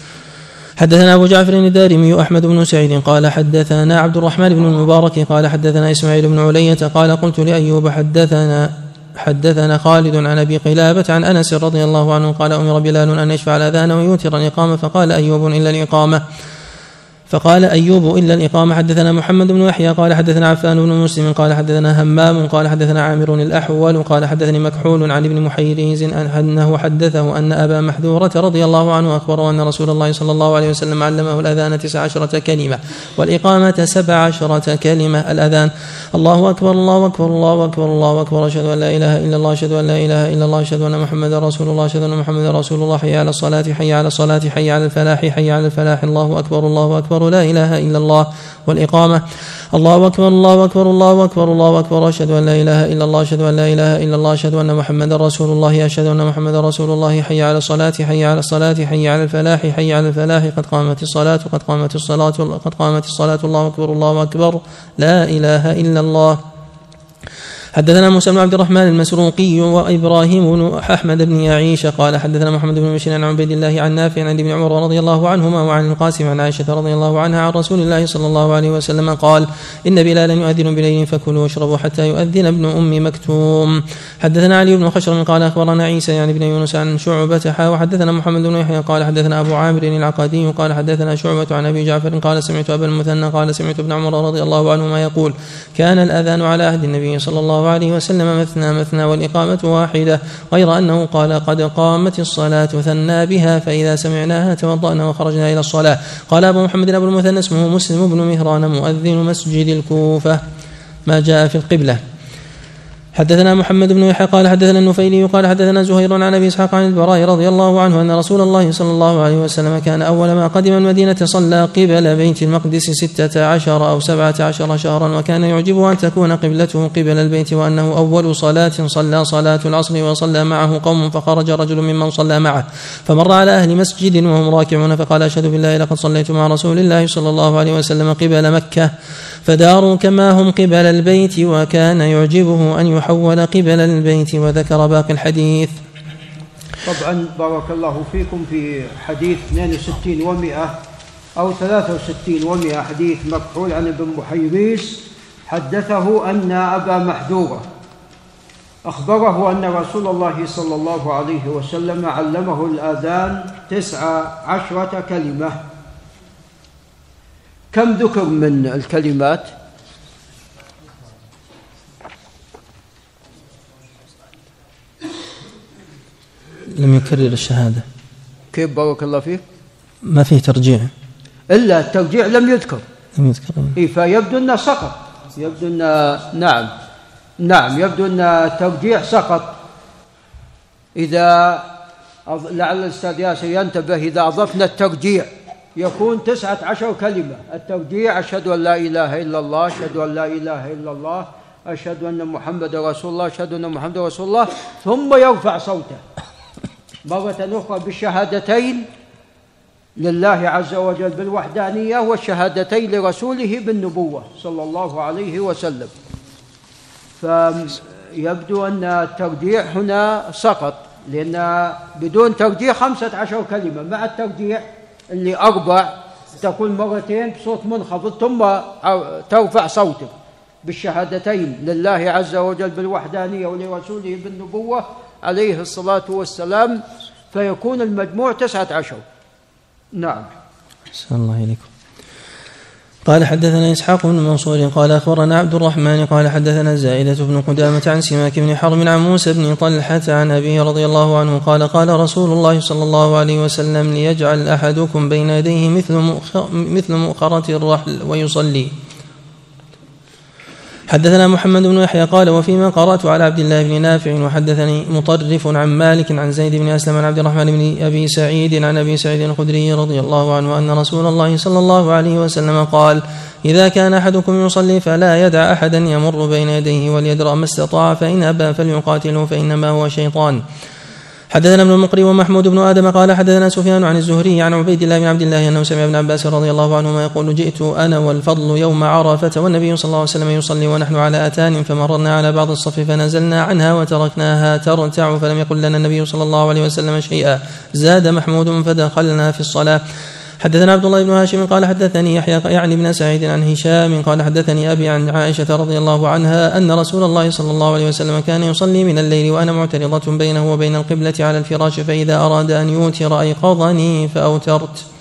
حدثنا أبو جعفر الدارمي وأحمد بن سعيد قال حدثنا عبد الرحمن بن المبارك قال حدثنا إسماعيل بن علية قال قلت لأيوب حدثنا حدثنا خالد عن أبي قلابة عن أنس رضي الله عنه قال أمر بلال أن يشفع الاذان ويوتر الإقامة فقال أيوب إلا الإقامة. فقال أيوب إلا الإقامة حدثنا محمد بن يحيى قال حدثنا عفان بن مسلم قال حدثنا همام قال حدثنا عامر الأحول قال حدثني مكحول عن ابن محيريز أنه حدثه أن أبا محذورة رضي الله عنه أخبره أن رسول الله صلى الله عليه وسلم علمه الأذان تسع عشرة كلمة والإقامة سبع عشرة كلمة الأذان الله أكبر الله أكبر الله أكبر الله أكبر أشهد أن لا إله إلا الله أشهد أن لا إله إلا الله أشهد أن محمدا رسول الله أشهد أن محمدا رسول الله حي على الصلاة حي على الصلاة حي على الفلاح حي على الفلاح الله أكبر الله أكبر. أكبر لا إله إلا الله والإقامة. الله أكبر الله أكبر الله أكبر الله أكبر. أشهد أن لا إله إلا الله أشهد أن لا إله إلا الله أشهد أن محمدا رسول الله أشهد أن محمدا رسول الله. حي على الصلاة حي على الصلاة حي على الفلاح حي على الفلاح. قد قامت الصلاة قد قامت الصلاة قد قامت الصلاة. الله أكبر الله أكبر. لا إله إلا الله. حدثنا موسى بن عبد الرحمن المسروقي وإبراهيم بن أحمد بن يعيش قال حدثنا محمد بن بشير عن عبيد الله عن نافع عن ابن عمر رضي الله عنهما وعن القاسم عن عائشة رضي الله عنها عن رسول الله صلى الله عليه وسلم قال إن بلالا يؤذن بليل فكلوا واشربوا حتى يؤذن ابن أم مكتوم. حدثنا علي بن خشر قال أخبرنا عيسى يعني بن يونس عن شعبة وحدثنا محمد بن يحيى قال حدثنا أبو عامر العقدي قال حدثنا شعبة عن أبي جعفر قال سمعت أبا المثنى قال سمعت ابن عمر رضي الله عنهما يقول كان الأذان على عهد النبي صلى الله الله عليه وسلم مثنى مثنى والإقامة واحدة غير أنه قال قد قامت الصلاة ثنى بها فإذا سمعناها توضأنا وخرجنا إلى الصلاة. قال أبو محمد أبو المثنى اسمه مسلم بن مهران مؤذن مسجد الكوفة. ما جاء في القبلة. حدثنا محمد بن يحيى قال حدثنا النفيلي قال حدثنا زهير عن أبي إسحاق عن البراء رضي الله عنه أن رسول الله صلى الله عليه وسلم كان أول ما قدم المدينة صلى قبل بيت المقدس ستة عشر أو سبعة عشر شهرا وكان يعجبه أن تكون قبلته قبل البيت وأنه أول صلاة صلى صلاة العصر وصلى معه قوم فخرج رجل ممن صلى معه فمر على أهل مسجد وهم راكعون فقال أشهد بالله لقد صليت مع رسول الله صلى الله عليه وسلم قبل مكة فداروا كما هم قبل البيت وكان يعجبه أن يحول قبل البيت وذكر باقي الحديث طبعا بارك الله فيكم في حديث 62 و100 أو 63 و100 حديث مكحول عن ابن محيريس حدثه أن أبا محذورة أخبره أن رسول الله صلى الله عليه وسلم علمه الآذان تسع عشرة كلمة كم ذكر من الكلمات؟ لم يكرر الشهادة. كيف بارك الله فيك؟ ما فيه ترجيع. إلا الترجيع لم يذكر. لم يذكر. إيه فيبدو أنه سقط. يبدو أن نعم. نعم يبدو أن الترجيع سقط. إذا لعل الأستاذ ياسر ينتبه إذا أضفنا الترجيع يكون تسعة عشر كلمة. الترجيع أشهد أن لا إله إلا الله أشهد أن لا إله إلا الله أشهد أن محمد رسول الله أشهد أن محمد رسول الله ثم يرفع صوته. مرة أخرى بالشهادتين لله عز وجل بالوحدانية والشهادتين لرسوله بالنبوة صلى الله عليه وسلم. فيبدو أن الترجيع هنا سقط لأن بدون ترجيع خمسة عشر كلمة. مع الترجيع اللي أربع تقول مرتين بصوت منخفض ثم ترفع صوتك. بالشهادتين لله عز وجل بالوحدانية ولرسوله بالنبوة عليه الصلاة والسلام فيكون المجموع تسعة عشر. نعم. أحسن الله إليكم. قال حدثنا إسحاق بن منصور قال أخبرنا عبد الرحمن قال حدثنا زائدة بن قدامة عن سماك بن حرب عن موسى بن طلحة عن أبيه رضي الله عنه قال قال رسول الله صلى الله عليه وسلم ليجعل أحدكم بين يديه مثل مثل مؤخرة الرحل ويصلي. حدثنا محمد بن يحيى قال وفيما قرأت على عبد الله بن نافع وحدثني مطرف عن مالك عن زيد بن أسلم عن عبد الرحمن بن أبي سعيد عن أبي سعيد الخدري رضي الله عنه أن رسول الله صلى الله عليه وسلم قال إذا كان أحدكم يصلي فلا يدع أحدا يمر بين يديه وليدرأ ما استطاع فإن أبى فليقاتله فإنما هو شيطان. حدثنا ابن المقري ومحمود بن آدم قال حدثنا سفيان عن الزهري عن عبيد الله بن عبد الله أنه سمع ابن عباس رضي الله عنهما يقول جئت أنا والفضل يوم عرفة والنبي صلى الله عليه وسلم يصلي ونحن على آتان فمررنا على بعض الصف فنزلنا عنها وتركناها ترتع فلم يقل لنا النبي صلى الله عليه وسلم شيئا. زاد محمود فدخلنا في الصلاة. حدثنا عبد الله بن هاشم قال حدثني يحيى يعني بن سعيد عن هشام قال حدثني أبي عن عائشة رضي الله عنها أن رسول الله صلى الله عليه وسلم كان يصلي من الليل وأنا معترضة بينه وبين القبلة على الفراش فإذا أراد أن يوتر أيقظني فأوترت.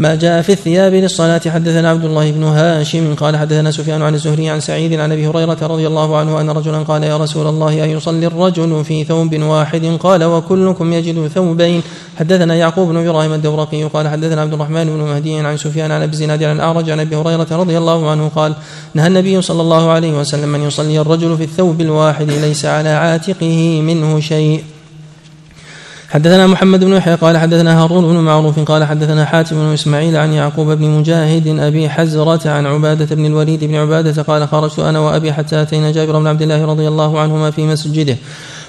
ما جاء في الثياب للصلاة. حدثنا عبد الله بن هاشم قال حدثنا سفيان عن الزهري عن سعيد عن أبي هريرة رضي الله عنه أن رجلا قال يا رسول الله أيصلي الرجل في ثوب واحد؟ قال وكلكم يجد ثوبين. حدثنا يعقوب بن إبراهيم الدورقي قال حدثنا عبد الرحمن بن مهدي عن سفيان عن أبي زناد عن الأعرج عن أبي هريرة رضي الله عنه قال نهى النبي صلى الله عليه وسلم أن يصلي الرجل في الثوب الواحد ليس على عاتقه منه شيء. حدثنا محمد بن يحيى قال حدثنا هارون بن معروف قال حدثنا حاتم بن إسماعيل عن يعقوب بن مجاهد أبي حزرة عن عبادة بن الوليد بن عبادة قال خرجت أنا وأبي حتى آتينا جابر بن عبد الله رضي الله عنهما في مسجده.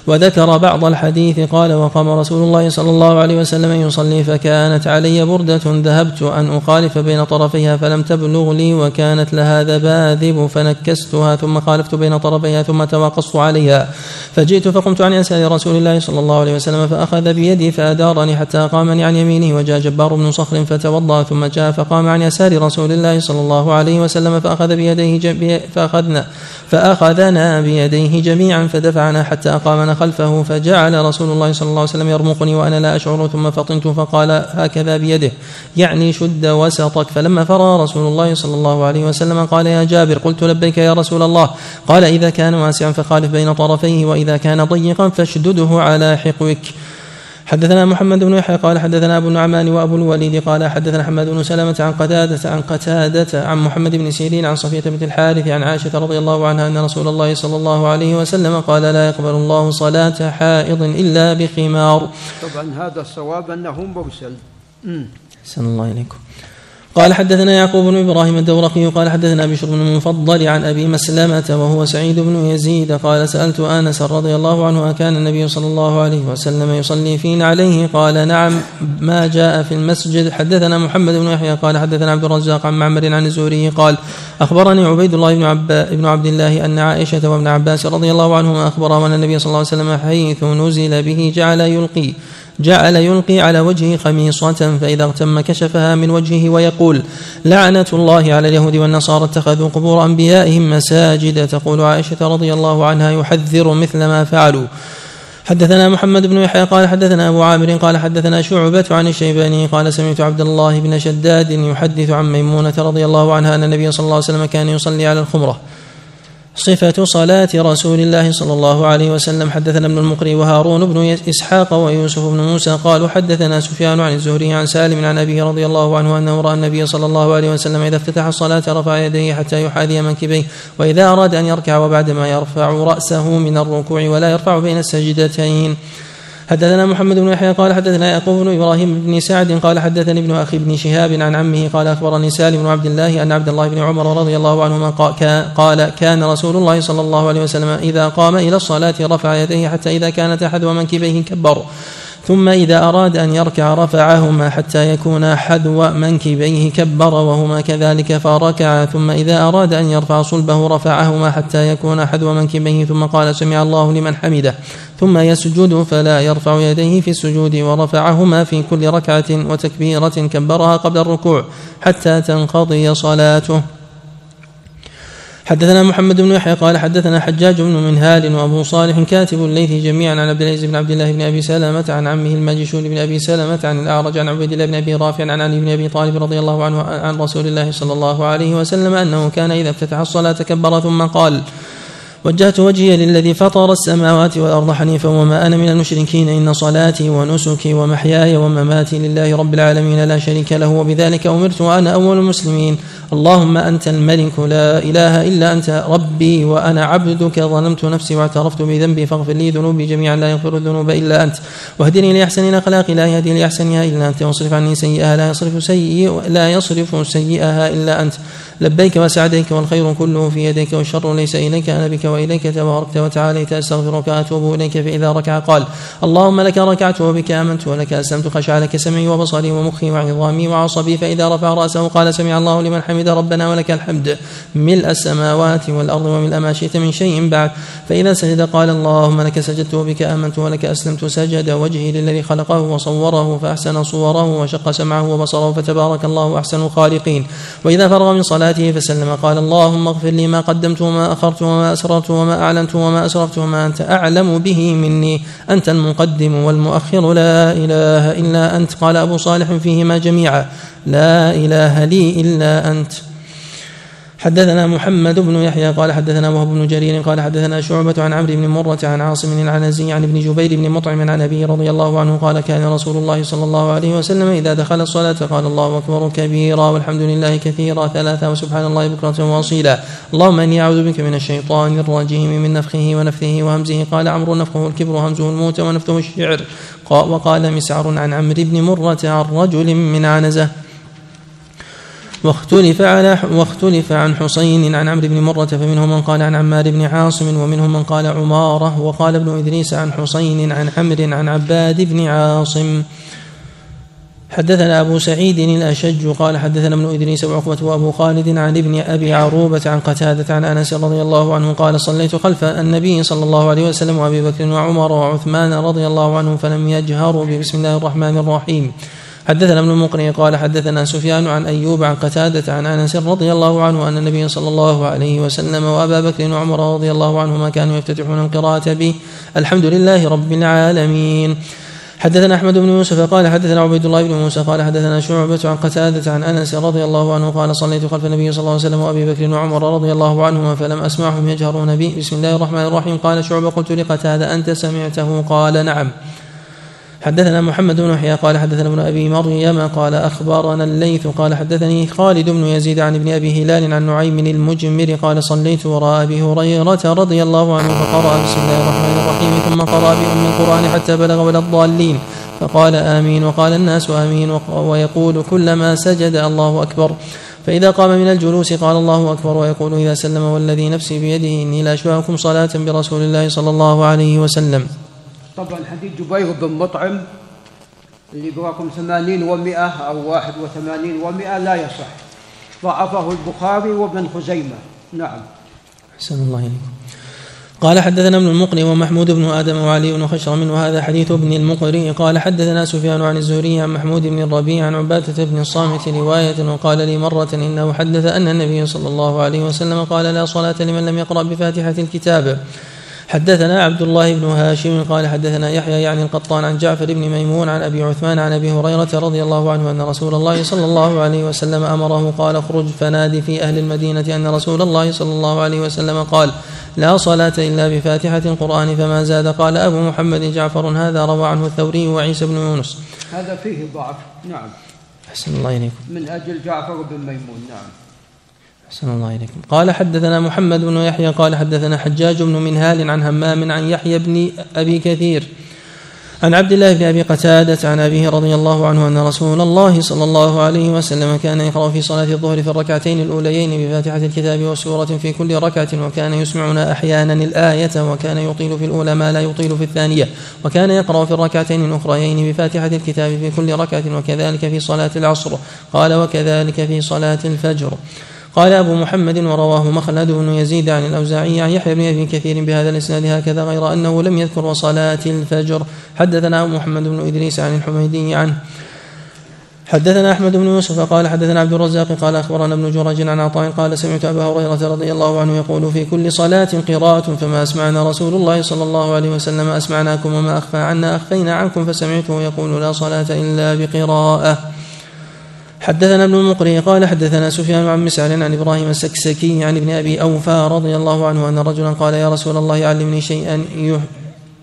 وذكر بعض الحديث قال وقام رسول الله صلى الله عليه وسلم يصلي فكانت علي بردة ذهبت أن أخالف بين طرفيها فلم تبلغ لي وكانت لها ذباذب فنكستها ثم خالفت بين طرفيها ثم تواقصت عليها فجئت فقمت عن يسار رسول الله صلى الله عليه وسلم فأخذ بيدي فأدارني حتى أقامني عن يمينه وجاء جبار بن صخر فتوضأ ثم جاء فقام عن يسار رسول الله صلى الله عليه وسلم فأخذ بيديه فأخذنا فأخذنا بيديه جميعا فدفعنا حتى أقامنا خلفه فجعل رسول الله صلى الله عليه وسلم يرمقني وأنا لا أشعر ثم فطنت فقال هكذا بيده. يعني شد وسطك. فلما فرغ رسول الله صلى الله عليه وسلم قال يا جابر قلت لبيك يا رسول الله. قال إذا كان واسعا فخالف بين طرفيه وإذا كان ضيقا فاشدده على حقوك. حدثنا محمد بن يحيى قال حدثنا أبو النعمان وأبو الوليد قال حدثنا حماد بن سلمة عن قتادة عن قتادة عن محمد بن سيرين عن صفية بنت الحارث عن عائشة رضي الله عنها أن رسول الله صلى الله عليه وسلم قال لا يقبل الله صلاة حائض إلا بخمار. طبعا هذا الصواب أنه مرسل أحسن الله إليكم. قال حدثنا يعقوب بن إبراهيم الدورقي قال حدثنا بشر بن المفضل عن أبي مسلمة وهو سعيد بن يزيد قال سألت آنس رضي الله عنه أكان النبي صلى الله عليه وسلم يصلي فينا عليه؟ قال نعم. ما جاء في المسجد؟ حدثنا محمد بن يحيى قال حدثنا عبد الرزاق عن معمر عن الزهري قال أخبرني عبيد الله بن عب بن عبد الله أن عائشة وابن عباس رضي الله عنهما أخبرا أن النبي صلى الله عليه وسلم حيث نزل به جعل يلقي. جعل يلقي على وجهه خميصة فإذا اغتم كشفها من وجهه ويقول لعنة الله على اليهود والنصارى اتخذوا قبور أنبيائهم مساجد تقول عائشة رضي الله عنها يحذر مثل ما فعلوا. حدثنا محمد بن يحيى قال حدثنا أبو عامر قال حدثنا شعبة عن الشيباني قال سمعت عبد الله بن شداد يحدث عن ميمونة رضي الله عنها أن النبي صلى الله عليه وسلم كان يصلي على الخمرة صفة صلاة رسول الله صلى الله عليه وسلم. حدثنا ابن المقري وهارون بن إسحاق ويوسف بن موسى قالوا حدثنا سفيان عن الزهري عن سالم عن أبيه رضي الله عنه أنه رأى النبي صلى الله عليه وسلم إذا افتتح الصلاة رفع يديه حتى يحاذي منكبيه وإذا أراد أن يركع وبعدما يرفع رأسه من الركوع ولا يرفع بين السجدتين. حدثنا محمد بن يحيى قال حدثنا يعقوب بن إبراهيم بن سعد قال حدثني ابن أخي بن شهاب عن عمه قال أخبرني سالم بن عبد الله أن عبد الله بن عمر رضي الله عنهما قال كان رسول الله صلى الله عليه وسلم إذا قام إلى الصلاة رفع يديه حتى إذا كانت أحد منكبيه كبر. ثم إذا أراد أن يركع رفعهما حتى يكون حذو منكبيه كبر وهما كذلك فركع. ثم إذا أراد أن يرفع صلبه رفعهما حتى يكون حذو منكبيه. ثم قال سمع الله لمن حمده. ثم يسجد فلا يرفع يديه في السجود ورفعهما في كل ركعة وتكبيرة كبرها قبل الركوع حتى تنقضي صلاته. حدثنا محمد بن يحيى قال حدثنا حجاج بن منهال وأبو صالح كاتب الليث جميعا عن عبد العزيز بن عبد الله بن أبي سلمة عن عمه الماجشون بن أبي سلمة عن الأعرج عن عبيد الله بن أبي رافع عن علي بن أبي طالب رضي الله عنه عن رسول الله صلى الله عليه وسلم أنه كان إذا افتتح الصلاة كبر ثم قال وجهت وجهي للذي فطر السماوات والأرض حنيفا وما أنا من المشركين إن صلاتي ونسكي ومحياي ومماتي لله رب العالمين لا شريك له وبذلك أمرت وأنا أول المسلمين. اللهم أنت الملك لا إله إلا أنت ربي وأنا عبدك. ظلمت نفسي واعترفت بذنبي فاغفر لي ذنوبي جميعا لا يغفر الذنوب إلا أنت. واهدني لأحسن الأخلاق لا يهدي لأحسنها إلا أنت. واصرف عني سيئها لا يصرف لا يصرف سيئها إلا أنت. لبيك وسعديك والخير كله في يديك والشر ليس إليك أنا بك وإليك تباركت وتعاليت أستغفرك وأتوب إليك فإذا ركع. قال اللهم لك ركعت وبك آمنت ولك أسلمت خشع لك سمعي وبصري ومخي وعظامي وعصبي فإذا رفع رأسه قال سمع الله لمن حمد ربنا ولك الحمد. ملء السماوات والأرض وملء ما شئت من شيء بعد. فإذا سجد قال اللهم لك سجدت وبك آمنت ولك أسلمت. سجد وجهي للذي خلقه وصوره فأحسن صوره وشق سمعه وبصره فتبارك الله أحسن الخالقين. وإذا فرغ من صلاته فسلم قال اللهم اغفر لي ما قدمت وما أخرت وما أسررت وما أعلنت وما أسرفت وما أنت أعلم به مني أنت المقدم والمؤخر لا إله إلا أنت. قال أبو صالح فيهما جميعا لا إله لي إلا أنت. حدثنا محمد بن يحيى قال حدثنا وهب بن جرير قال حدثنا شعبة عن عمرو بن مرة عن عاصم العنزي عن ابن جبير بن مطعم عن أبيه رضي الله عنه قال كان رسول الله صلى الله عليه وسلم إذا دخل الصلاة قال الله أكبر كبيرا والحمد لله كثيرا ثلاثا وسبحان الله بكرة وأصيلا. اللهم إني أعوذ بك من الشيطان الرجيم من نفخه ونفثه وهمزه. قال عمرو نفخه الكبر همزه الموت ونفثه الشعر. وقال مسعر عن عمرو بن مرة عن رجل من عنزة. واختلف على واختلف عن حسين عن عمرو بن مرة فمنهم من قال عن عمار بن عاصم ومنهم من قال عمارة وقال ابن إدريس عن حسين عن عمرو عن عباد بن عاصم. حدثنا أبو سعيد الأشج قال حدثنا ابن إدريس وعقبة وأبو خالد عن ابن أبي عروبة عن قتادة عن أنس رضي الله عنه قال صليت خلف النبي صلى الله عليه وسلم وأبي بكر وعمر وعثمان رضي الله عنهم فلم يجهروا ببسم الله الرحمن الرحيم. حدثنا ابن المقري قال حدثنا سفيان عن أيوب عن قتادة عن أنس رضي الله عنه أن النبي صلى الله عليه وسلم وأبا بكر وعمر رضي الله عنهما كانوا يفتتحون القراءة به الحمد لله رب العالمين. حدثنا أحمد بن يوسف قال حدثنا عبيد الله بن موسى قال حدثنا شعبة عن قتادة عن أنس رضي الله عنه قال صليت خلف النبي صلى الله عليه وسلم وأبي بكر وعمر رضي الله عنهما فلم أسمعهم يجهرون به بسم الله الرحمن الرحيم. قال شعبة قلت لقتادة أنت سمعته؟ قال نعم. حدثنا محمد بن يحيى قال حدثنا ابن أبي مريم قال أخبرنا الليث قال حدثني خالد بن يزيد عن ابن أبي هلال عن نعيم المجمر قال صليت وراء أبي هريرة رضي الله عنه فقرأ بسم الله الرحمن الرحيم ثم قرأ بأم القرآن حتى بلغ ولا الضالين فقال آمين وقال الناس آمين ويقول كلما سجد الله أكبر فإذا قام من الجلوس قال الله أكبر ويقول إذا سلم والذي نفسي بيده إني لأشبهكم صلاة برسول الله صلى الله عليه وسلم طبعا حديث جبير بن مطعم اللي برقم ثمانين ومائة أو واحد وثمانين ومائة لا يصح. ضعفه البخاري وابن خزيمة. نعم. أحسن الله إليكم. قال حدثنا ابن المقري ومحمود بن آدم وعلي بن خشرم وهذا حديث ابن المقري قال حدثنا سفيان عن الزهري عن محمود بن الربيع عن عبادة بن الصامت رواية وقال لي مرة إنه حدث أن النبي صلى الله عليه وسلم قال لا صلاة لمن لم يقرأ بفاتحة الكتاب. حدثنا عبد الله بن هاشم قال حدثنا يحيى يعني القطان عن جعفر بن ميمون عن أبي عثمان عن أبي هريرة رضي الله عنه أن رسول الله صلى الله عليه وسلم أمره قال اخرج فنادي في أهل المدينة أن رسول الله صلى الله عليه وسلم قال لا صلاة إلا بفاتحة القرآن فما زاد. قال أبو محمد جعفر هذا روى عنه الثوري وعيسى بن يونس. هذا فيه ضعف نعم. أحسن الله إليكم. من أجل جعفر بن ميمون نعم. أحسن الله إليكم. قال حدثنا محمد بن يحيى قال حدثنا حجاج بن منهال عن همام عن يحيى بن أبي كثير عن عبد الله بن أبي قتادة عن أبيه رضي الله عنه أن رسول الله صلى الله عليه وسلم كان يقرأ في صلاة الظهر في الركعتين الأوليين بفاتحة الكتاب وسورة في كل ركعة وكان يسمعنا أحيانا الآية وكان يطيل في الأولى ما لا يطيل في الثانية وكان يقرأ في الركعتين الأخريين بفاتحة الكتاب في كل ركعة وكذلك في صلاة العصر قال وكذلك في صلاة الفجر. قال أبو محمد ورواه مخلد بن يزيد عن الأوزاعي عن يحيى بن أبي كثير بهذا الإسناد هكذا غير أنه لم يذكر وصلاة الفجر. حدثنا أبو محمد بن إدريس عن الحميدي عنه. حدثنا أحمد بن يوسف قال حدثنا عبد الرزاق قال أخبرنا ابن جرج عن عطاء قال سمعت أبا هريرة رضي الله عنه يقول في كل صلاة قراءة فما أسمعنا رسول الله صلى الله عليه وسلم أسمعناكم وما أخفى عنا أخفينا عنكم فسمعته يقول لا صلاة إلا بقراءة. حدثنا ابن المقري قال حدثنا سفيان عن مسعر عن إبراهيم السكسكي عن ابن أبي أوفى رضي الله عنه أن رجلا قال يا رسول الله علمني شيئا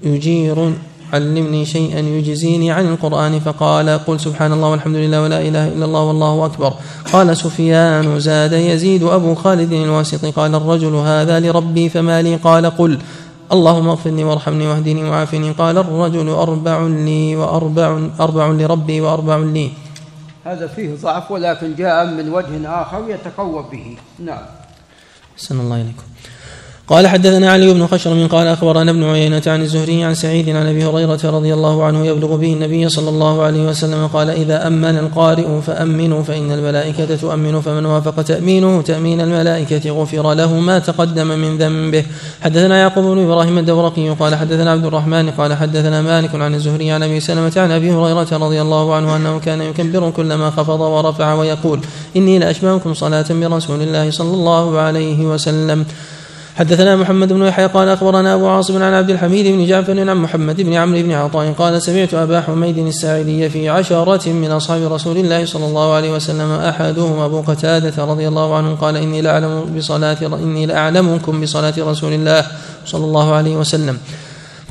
يجير علمني شيئا يجزيني عن القرآن فقال قل سبحان الله والحمد لله ولا إله إلا الله والله أكبر. قال سفيان زاد يزيد أبو خالد الواسطي قال الرجل هذا لربي فما لي؟ قال قل اللهم اغفر لي وارحمني واهدني وعافني. قال الرجل أربع لي وأربع أربع لربي وأربع لي. هذا فيه ضعف ولكن جاء من وجه آخر يتقوى به. نعم. أحسن الله إليكم. قال حدثنا علي بن خشرم قال أخبرنا ابن عيينة عن الزهري عن سعيد عن أبي هريرة رضي الله عنه يبلغ به النبي صلى الله عليه وسلم قال إذا أمن القارئ فأمنوا فإن الملائكة تؤمن فمن وافق تأمينه تأمين الملائكة غفر له ما تقدم من ذنبه. حدثنا يعقوب بن إبراهيم الدورقي قال حدثنا عبد الرحمن قال حدثنا مالك عن الزهري عن أبي سلمة عن أبي هريرة رضي الله عنه أنه كان يكبر كلما خفض ورفع ويقول إني لأشبهكم صلاة برسول الله صلى الله عليه وسلم. حدثنا محمد بن يحيى قال أخبرنا أبو عاصم عن عبد الحميد بن جعفر عن محمد بن عمرو بن عطاء قال سمعت أبا حميد الساعدي في عشرة من أصحاب رسول الله صلى الله عليه وسلم أحدهم أبو قتادة رضي الله عنه قال إني لأعلم بصلاة إني لأعلمكم بصلاة رسول الله صلى الله عليه وسلم.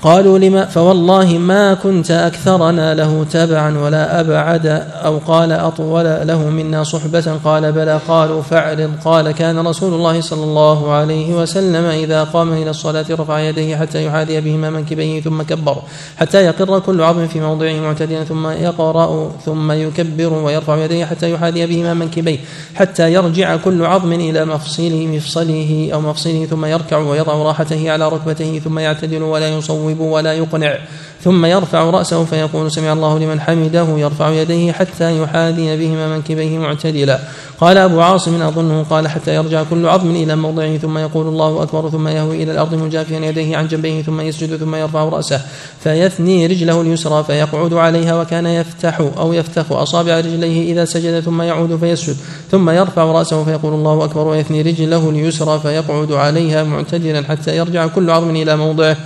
قالوا لما فوالله ما كنت أكثرنا له تبعا ولا أبعد أو قال أطول له منا صحبة قال بلى قالوا فاعرض قال كان رسول الله صلى الله عليه وسلم إذا قام إلى الصلاة رفع يديه حتى يحاذي بهما منكبيه ثم كبر حتى يقر كل عظم في موضعه معتدلا ثم يقرأ ثم يكبر ويرفع يديه حتى يحاذي بهما منكبيه حتى يرجع كل عظم إلى مفصله مفصله أو مفصله ثم يركع ويضع راحته على ركبته ثم يعتدل ولا يصوب يصوب ولا يقنع. ثم يرفع رأسه فيقول سمع الله لمن حمده يرفع يديه حتى يحاذي بهما منكبيه معتدلا. قال أبو عاصم أظنه قال حتى يرجع كل عظم إلى موضعه ثم يقول الله أكبر ثم يهوي إلى الأرض مجافيا يديه عن جنبيه ثم يسجد ثم يرفع رأسه. فيثني رجله اليسرى فيقعد عليها وكان يفتح أو يفتخ أصابع رجليه إذا سجد ثم يعود فيسجد. ثم يرفع رأسه فيقول الله أكبر ويثني رجله اليسرى فيقعد عليها معتدلا حتى يرجع كل عظم إلى موضعه.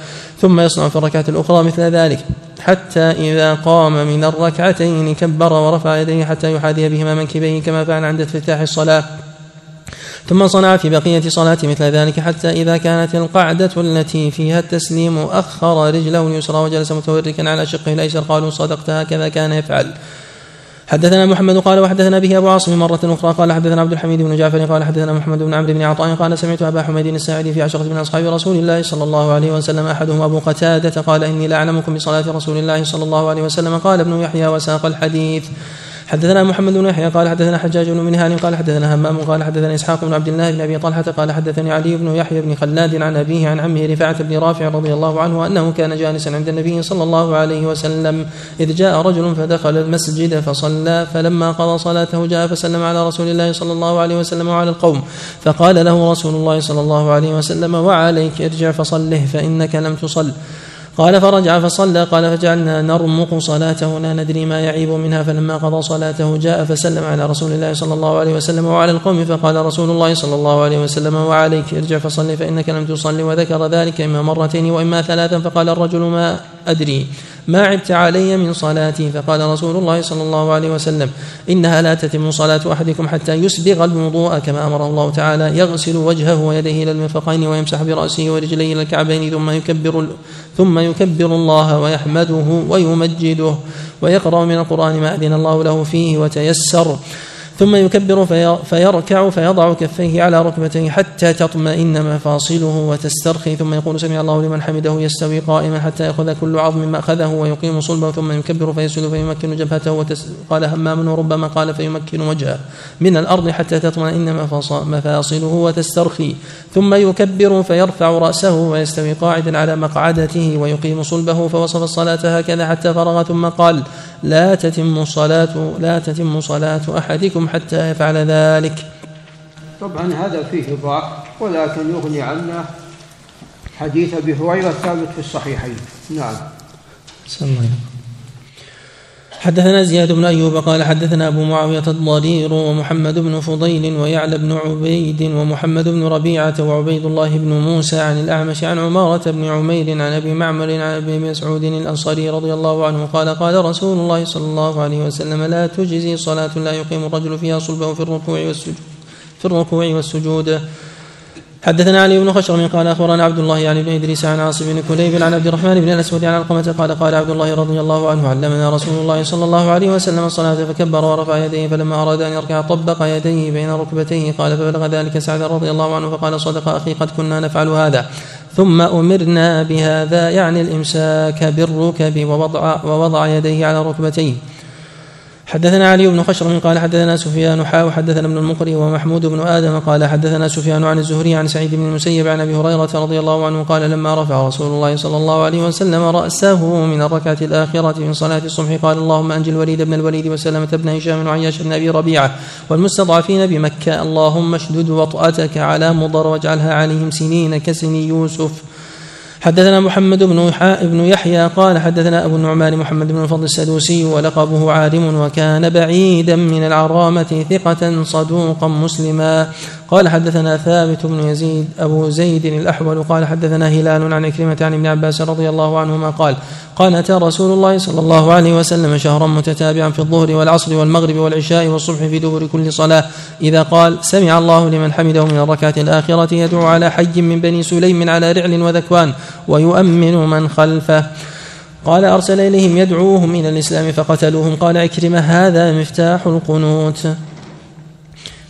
ثم يصنع في الركعة الأخرى مثل ذلك. حتى إذا قام من الركعتين كبر ورفع يديه حتى يحاذي بهما منكبيه كما فعل عند افتتاح الصلاة. ثم صنع في بقية صلاة مثل ذلك حتى إذا كانت القعدة التي فيها التسليم أخر رجله اليسرى وجلس متوركا على شقه الأيسر قالوا صدقت هكذا كان يفعل. حدثنا محمد قال وحدثنا به أبو عاصم مرة أخرى قال حدثنا عبد الحميد بن جعفر قال حدثنا محمد بن عمرو بن عطاء قال سمعت أبا حميد الساعدي في عشرة من أصحاب رسول الله صلى الله عليه وسلم أحدهم أبو قتادة قال إني لاعلمكم بصلاة رسول الله صلى الله عليه وسلم قال ابن يحيى وساق الحديث. حدثنا محمد بن يحيى قال حدثنا حجاج بن منهال قال حدثنا همام قال حدثنا إسحاق بن عبد الله بن أبي طلحة قال حدثني علي بن يحيى بن خلاد عن أبيه عن عمه رفاعة بن رافع رضي الله عنه أنه كان جالسا عند النبي صلى الله عليه وسلم. إذ جاء رجل فدخل المسجد فصلى فلما قضى صلاته جاء فسلم على رسول الله صلى الله عليه وسلم وعلى القوم. فقال له رسول الله صلى الله عليه وسلم وعليك ارجع فصله فإنك لم تصل. قال فرجع فصلى قال فجعلنا نرمق صلاته لا ندري ما يعيب منها فلما قضى صلاته جاء فسلم على رسول الله صلى الله عليه وسلم وعلى القوم فقال رسول الله صلى الله عليه وسلم وعليك ارجع فصل فإنك لم تصلي وذكر ذلك إما مرتين وإما ثلاثا فقال الرجل ما أدري. ما عبت علي من صلاتي. فقال رسول الله صلى الله عليه وسلم إنها لا تتم صلاة أحدكم حتى يسبغ الوضوء. كما أمر الله تعالى يغسل وجهه ويديه إلى المرفقين ويمسح برأسه ورجليه إلى الكعبين ثم يكبر ثم يكبر الله ويحمده ويمجده ويقرأ من القرآن ما أذن الله له فيه وتيسر. ثم يكبر فيركع فيضع كفيه على ركبتيه حتى تطمئن مفاصله وتسترخي. ثم يقول سمع الله لمن حمده يستوي قائما حتى يأخذ كل عظم ما اخذه ويقيم صلبه. ثم يكبر فيسجد فيمكن جبهته وتس قال همام وربما قال فيمكن وجهه من الأرض حتى تطمئن مفاصله وتسترخي. ثم يكبر فيرفع رأسه ويستوي قاعدا على مقعدته ويقيم صلبه فوصف الصلاة هكذا حتى فرغ ثم قال لا تتم صلاة لا تتم صلاة أحدكم حتى يفعل ذلك. طبعا هذا فيه ضعف ولكن يغني عنا حديث أبي هريرة ثابت في الصحيحين. نعم. سلم حدثنا زياد بن أيوب قال حدثنا أبو معاوية الضرير ومحمد بن فضيل ويعلى بن عبيد ومحمد بن ربيعة وعبيد الله بن موسى عن الأعمش عن عمارة بن عمير عن أبي معمر عن أبي مسعود الأنصاري رضي الله عنه قال قال رسول الله صلى الله عليه وسلم لا تجزي صلاة لا يقيم الرجل فيها صلبه في الركوع والسجود في الركوع والسجود. حدثنا علي بن خشرم قال أخبرنا عبد الله يعني بن إدريس عن عاصم بن كليب عن عبد الرحمن بن الأسود عن القمة قال قال عبد الله رضي الله عنه علمنا رسول الله صلى الله عليه وسلم الصلاة فكبر ورفع يديه فلما أراد أن يركع طبق يديه بين ركبتيه قال فبلغ ذلك سعد رضي الله عنه فقال صدق أخي قد كنا نفعل هذا. ثم أمرنا بهذا يعني الإمساك بالركب ووضع ووضع يديه على ركبتيه. حدثنا علي بن خشرم قال حدثنا سفيان حا وحدثنا ابن المقري ومحمود بن آدم قال حدثنا سفيان عن الزهري عن سعيد بن المسيب عن أبي هريرة رضي الله عنه قال لما رفع رسول الله صلى الله عليه وسلم رأسه من الركعة الاخره من صلاة الصبح قال اللهم انجل الوليد بن الوليد وسلمة بن هشام وعياش بن أبي ربيعة والمستضعفين بمكة اللهم اشدد وطأتك على مضر واجعلها عليهم سنين كسن يوسف حدثنا محمد بن بن يحيى قال حدثنا أبو النعمان محمد بن الفضل السدوسي ولقبه عارم وكان بعيدا من العرامة ثقة صدوقا مسلما. قال حدثنا ثابت بن يزيد أبو زيد الأحول قال حدثنا هلال عن عكرمة عن ابن عباس رضي الله عنهما قال قال أتى رسول الله صلى الله عليه وسلم شهرا متتابعا في الظهر والعصر والمغرب والعشاء والصبح في دبر كل صلاة إذا قال سمع الله لمن حمده من الركعة الآخرة يدعو على حي من بني سليم على رعل وذكوان ويؤمن من خلفه قال أرسل إليهم يدعوهم إلى الإسلام فقتلوهم قال عكرمة هذا مفتاح القنوت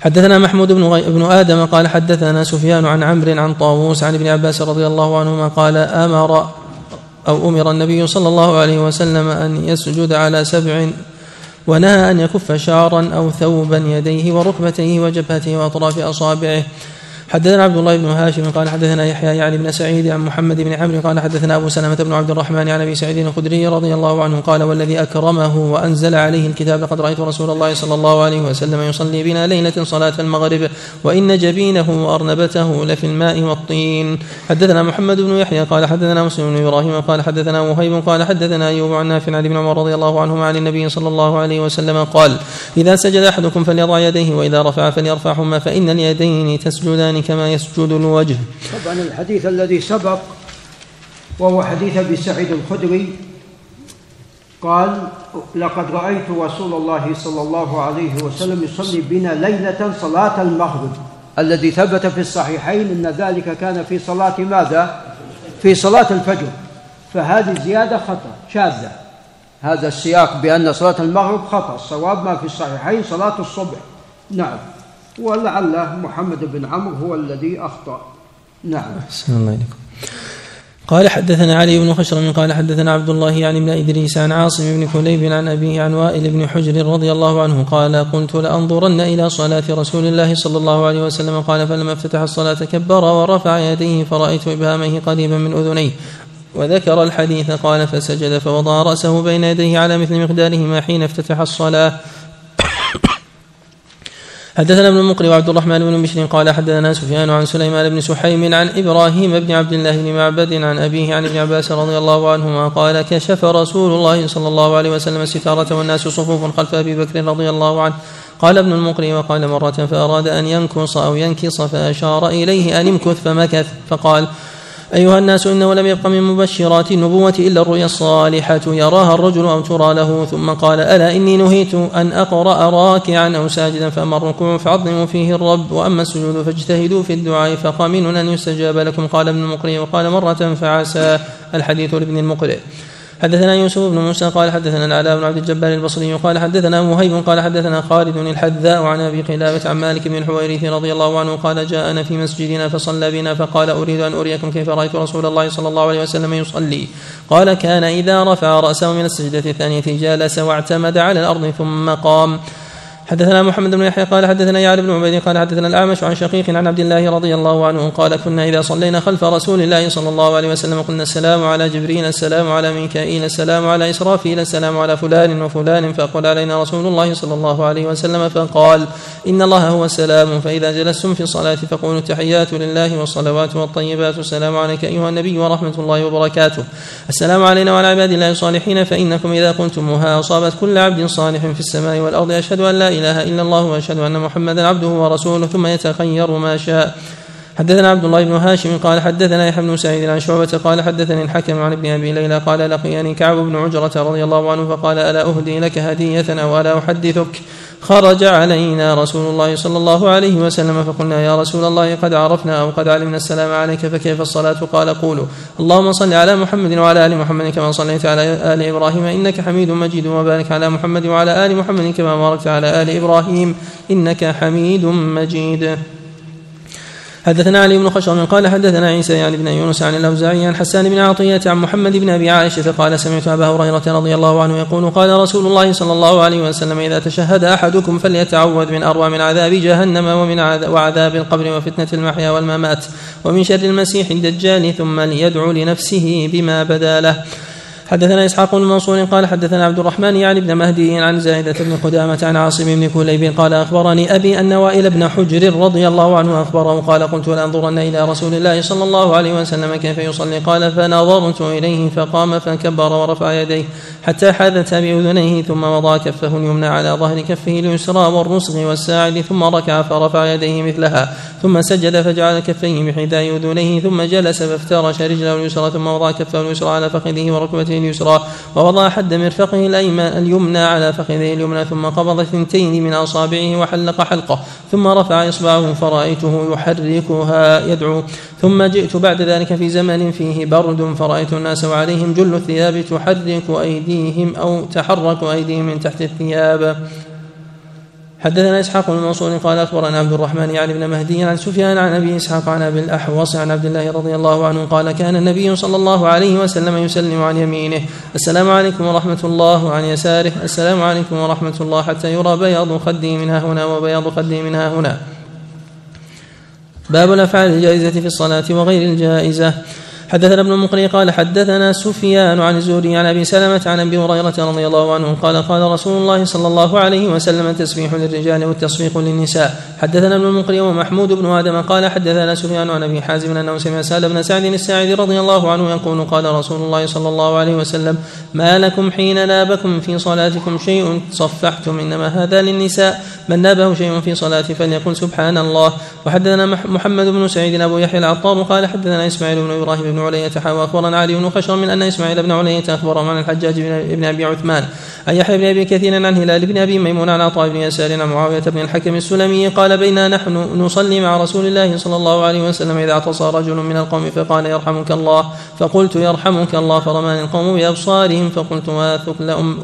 حدثنا محمود بن, غي... آدم قال حدثنا سفيان عن عمرو عن طاووس عن ابن عباس رضي الله عنهما قال أمر أو أمر النبي صلى الله عليه وسلم أن يسجد على سبع ونهى أن يكف شعرا أو ثوبا يديه وركبتيه وجبهته وأطراف أصابعه حدثنا عبد الله بن هاشم قال حدثنا يحيى يعني بن سعيد عن محمد بن عمرو قال حدثنا أبو سلمة بن عبد الرحمن عن أبي سعيد الخدري رضي الله عنه قال والذي أكرمه وأنزل عليه الكتاب لقد رأيت رسول الله صلى الله عليه وسلم يصلي بنا ليلة صلاة المغرب وإن جبينه وأرنبته لفي الماء والطين. حدثنا محمد بن يحيى قال حدثنا مسلم بن إبراهيم قال حدثنا وهيب قال حدثنا أيوب عن نافع عن ابن عمر رضي الله عنهما عن النبي صلى الله عليه وسلم قال إذا سجد أحدكم فليضع يديه وإذا رفع فليرفعهما فإن اليدين تسجدان كما يسجد الوجه. طبعا الحديث الذي سبق وهو حديث أبي سعيد الخدري قال لقد رأيت رسول الله صلى الله عليه وسلم يصلي بنا ليلة صلاة المغرب. الذي ثبت في الصحيحين إن ذلك كان في صلاة ماذا؟ في صلاة الفجر. فهذه زيادة خطأ شاذة. هذا السياق بأن صلاة المغرب خطأ الصواب ما في الصحيحين صلاة الصبح. نعم. ولعل محمد بن عمرو هو الذي أخطأ. نعم. أحسن الله إليكم قال حدثنا علي بن خشرم قال حدثنا عبد الله يعني بن إدريس عن عاصم بن كليب عن ابيه عن وائل بن حجر رضي الله عنه قال قلت لأنظرن إلى صلاة رسول الله صلى الله عليه وسلم. قال فلما افتتح الصلاة كبر ورفع يديه فرأيت ابهاميه قريبا من أذنيه. وذكر الحديث قال فسجد فوضع رأسه بين يديه على مثل مقدارهما حين افتتح الصلاة. حدثنا ابن المقري وعبد الرحمن بن بشر قال حدثنا سفيان عن سليمان بن سحيم عن إبراهيم بن عبد الله بن معبد عن أبيه عن ابن عباس رضي الله عنهما قال كشف رسول الله صلى الله عليه وسلم الستارة والناس صفوف خلف أبي بكر رضي الله عنه. قال ابن المقري وقال مرة فأراد أن ينكص أو ينكص فأشار إليه أن امكث فمكث. فقال أيها الناس إنه لم يبق من مبشرات النبوة إلا الرؤيا الصالحة يراها الرجل أو ترى له ثم قال ألا إني نهيت أن أقرأ راكعا أو ساجدا فأما الركوع فعظموا فيه الرب وأما السجود فاجتهدوا في الدعاء فقامن أن يستجاب لكم قال ابن المقري وقال مرة فعسى. الحديث لابن المقرئ حدثنا يوسف بن موسى قال حدثنا العلاء بن عبد الجبار البصري قال حدثنا مهيب قال حدثنا خالد الحذاء عن أبي قلابة عن مالك بن الحويرث رضي الله عنه قال جاءنا في مسجدنا فصلى بنا فقال أريد أن أريكم كيف رأيت رسول الله صلى الله عليه وسلم يصلي. قال كان إذا رفع رأسه من السجدة الثانية جالس واعتمد على الأرض ثم قام. حدثنا محمد بن يحيى قال حدثنا يعلى بن عبيد قال حدثنا الأعمش عن شقيق عن عبد الله رضي الله عنه قال كنا إذا صلينا خلف رسول الله صلى الله عليه وسلم قلنا السلام على جبريل السلام على ميكائيل السلام على إسرافيل السلام على فلان وفلان فاقبل علينا رسول الله صلى الله عليه وسلم فقال إن الله هو السلام فإذا جلستم في الصلاة فقولوا التحيات لله والصلوات والطيبات السلام عليك أيها النبي ورحمة الله وبركاته. السلام علينا وعلى عباد الله الصالحين فإنكم إذا قلتموها أصابت كل عبد صالح في السماء والأرض أشهد أن لا إله إلا الله وأشهد أن محمدا عبده ورسوله ثم يتخير ما شاء. حدثنا عبد الله بن هاشم قال حدثنا يحيى بن سعيد عن شعبة قال حدثني الحكم عن ابن أبي ليلى قال لقيني كعب بن عجرة رضي الله عنه فقال ألا أهدي لك هدية أو ألا أحدثك؟ خرج علينا رسول الله صلى الله عليه وسلم فقلنا يا رسول الله قد عرفنا أو قد علمنا السلام عليك فكيف الصلاة؟ قال قولوا اللهم صل على محمد وعلى آل محمد كما صليت على آل إبراهيم إنك حميد مجيد وبارك على محمد وعلى آل محمد كما باركت على آل إبراهيم إنك حميد مجيد. حدثنا علي بن خشرم قال حدثنا عيسى يعني بن يونس عن الأوزاعي عن حسان بن عطية عن محمد بن أبي عائشة قال سمعت أبا هريرة رضي الله عنه يقول قال رسول الله صلى الله عليه وسلم إذا تشهد أحدكم فليتعوذ من اروع من عذاب جهنم ومن وعذاب القبر وفتنة المحيا والممات ومن شر المسيح الدجال ثم ليدعو لنفسه بما بدا له. حدثنا إسحاق بن منصور قال حدثنا عبد الرحمن يعني بن مهدي عن زائدة بن قدامة عن عاصم بن كليب قال أخبرني أبي ان وائل بن حجر رضي الله عنه أخبره قال قلت لأنظرن إلى رسول الله صلى الله عليه وسلم كيف يصلي قال فنظرت إليه فقام فكبر ورفع يديه حتى حاذت بأذنيه ثم وضع كفه اليمنى على ظهر كفه اليسرى والرسغ والساعد ثم ركع فرفع يديه مثلها ثم سجد فجعل كفيه بحذاء أذنيه ثم جلس فافترش رجله اليسرى ثم وضع كفه اليسرى على فخذه وركبته اليسرى ووضع حد مرفقه الأيمن اليمنى على فخذه اليمنى ثم قبض ثنتين من أصابعه وحلق حلقه ثم رفع إصبعه فرأيته يحركها يدعو ثم جئت بعد ذلك في زمن فيه برد فرأيت الناس وعليهم جل الثياب تحرك أيديهم أو تحرك أيديهم من تحت الثياب. حدثنا إسحاق بن منصور قال أخبرنا عبد الرحمن يعني بن مهدي عن سفيان عن أبي إسحاق عن أبي الأحوص عن عبد الله رضي الله عنه قال كان النبي صلى الله عليه وسلم يسلم عن يمينه. السلام عليكم ورحمة الله وعن يساره. السلام عليكم ورحمة الله حتى يرى بياض خدي منها هنا وبياض خدي منها هنا. باب الأفعال الجائزة في الصلاة وغير الجائزة. حدثنا ابن المقري قال حدثنا سفيان عن الزهري عن أبي سلمة عن أبي هريرة رضي الله عنه قال قال رسول الله صلى الله عليه وسلم التسبيح للرجال والتصفيق للنساء. حدثنا ابن المقري ومحمود بن آدم قال حدثنا سفيان عن أبي حازم أنه سمع سال بن سعد الساعدي رضي الله عنه يقول قال رسول الله صلى الله عليه وسلم ما لكم حين نابكم في صلاتكم شيء صفحتم إنما هذا للنساء. من نابه شيء في صلاته فليقل سبحان الله. وحدثنا محمد بن سعيد أبو يحيى العطار قال حدثنا إسماعيل بن إبراهيم بن علية وأخبرنا علي بن خشر من أن إسماعيل بن علية اخبره عن الحجاج بن أبي عثمان عن يحيى بن أبي كثير عن هلال بن أبي ميمون عن عطاء بن يسار عن معاوية بن الحكم السلمي قال بينا نحن نصلي مع رسول الله صلى الله عليه وسلم إذا اعتصى رجل من القوم فقال يرحمك الله فقلت يرحمك الله فرماني القوم بأبصارهم فقلت وثقل أم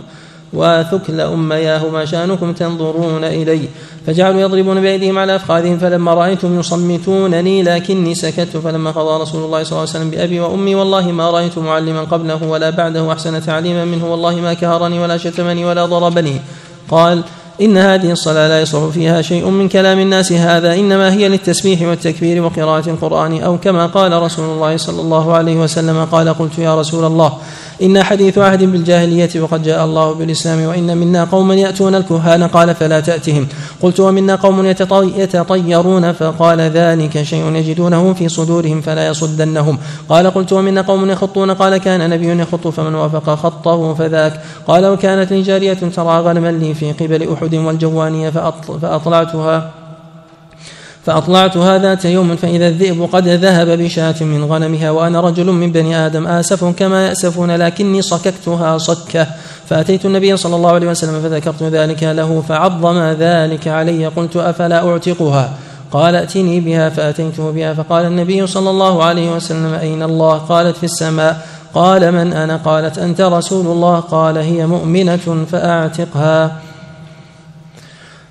وثكل أمياه ما شأنكم تنظرون إلي فجعلوا يضربون بأيديهم على أفخاذهم فلما رأيتهم يصمتونني لكني سكت فلما قضى رسول الله صلى الله عليه وسلم بأبي وأمي والله ما رأيت معلما قبله ولا بعده أحسن تعليما منه والله ما كهرني ولا شتمني ولا ضربني قال إن هذه الصلاة لا يصح فيها شيء من كلام الناس هذا إنما هي للتسبيح والتكبير وقراءة القرآن أو كما قال رسول الله صلى الله عليه وسلم قال قلت يا رسول الله إن حديث عهد بالجاهلية وقد جاء الله بالإسلام وإن منا قوما يأتون الكهان قال فلا تأتهم. قلت ومنا قوم يتطيرون فقال ذلك شيء يجدونه في صدورهم فلا يصدنهم. قال قلت ومنا قوم يخطون قال كان نبي يخط فمن وافق خطه فذاك. قال وكانت لي جارية ترى غنما لي في قبل أحد والجوانية فأطلعتها فأطلعتها ذات يوم فإذا الذئب قد ذهب بشاة من غنمها وأنا رجل من بني آدم آسف كما يأسفون لكني صككتها صكة. فأتيت النبي صلى الله عليه وسلم فذكرت ذلك له فعظم ذلك علي. قلت أفلا أعتقها؟ قال ائتني بها. فأتيته بها. فقال النبي صلى الله عليه وسلم أين الله؟ قالت في السماء. قال من أنا؟ قالت أنت رسول الله. قال هي مؤمنة فأعتقها.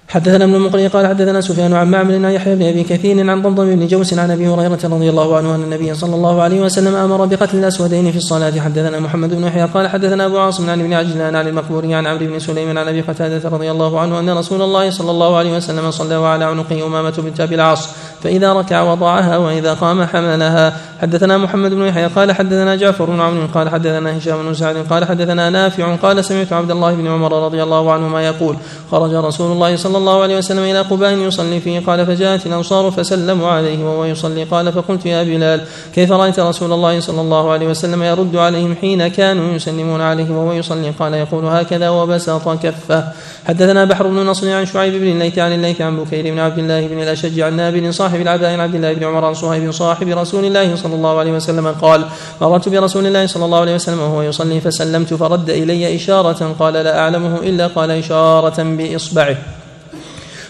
حدثنا ابن المقري قال حدثنا سفيان عن معمر عن يحيى بن أبي كثير عن ضمضم بن جوس عن أبي هريرة رضي الله عنه أن النبي صلى الله عليه وسلم أمر بقتل الأسودين في الصلاة. حدثنا محمد بن يحيى قال حدثنا أبو عاصم عن ابن عجلان عن المقبور عن عمرو بن سليم عن أبي قتادة رضي الله عنه أن رسول الله صلى الله عليه وسلم صلى وعلى عنقه أمامة بنت أبي العاص فإذا ركع وضعها وإذا قام حملها. حدثنا محمد بن يحيى قال حدثنا جعفر بن عمرو قال حدثنا هشام بن سعد قال حدثنا نافع قال سمعت عبد الله بن عمر رضي الله عنهما يقول خرج رسول الله صلى الله عليه وسلم إلى قباء يصلي فيه قال فجاءت الانصار فسلموا عليه وهو يصلي قال فقلت يا بلال كيف رايت رسول الله صلى الله عليه وسلم يرد عليهم حين كانوا يسلمون عليه وهو يصلي قال يقول هكذا وبسط كفه حدثنا بحر بن نصر عن شعيب بن الليث عن الليث عن بكير بن عبد الله بن الاشج عن نابل صاحب العباء عن عبد الله بن عمر عن صهيب صاحب رسول الله صلى الله عليه وسلم قال مررت برسول الله صلى الله عليه وسلم وهو يصلي فسلمت فرد الي اشاره قال لا اعلمه الا قال اشاره باصبعه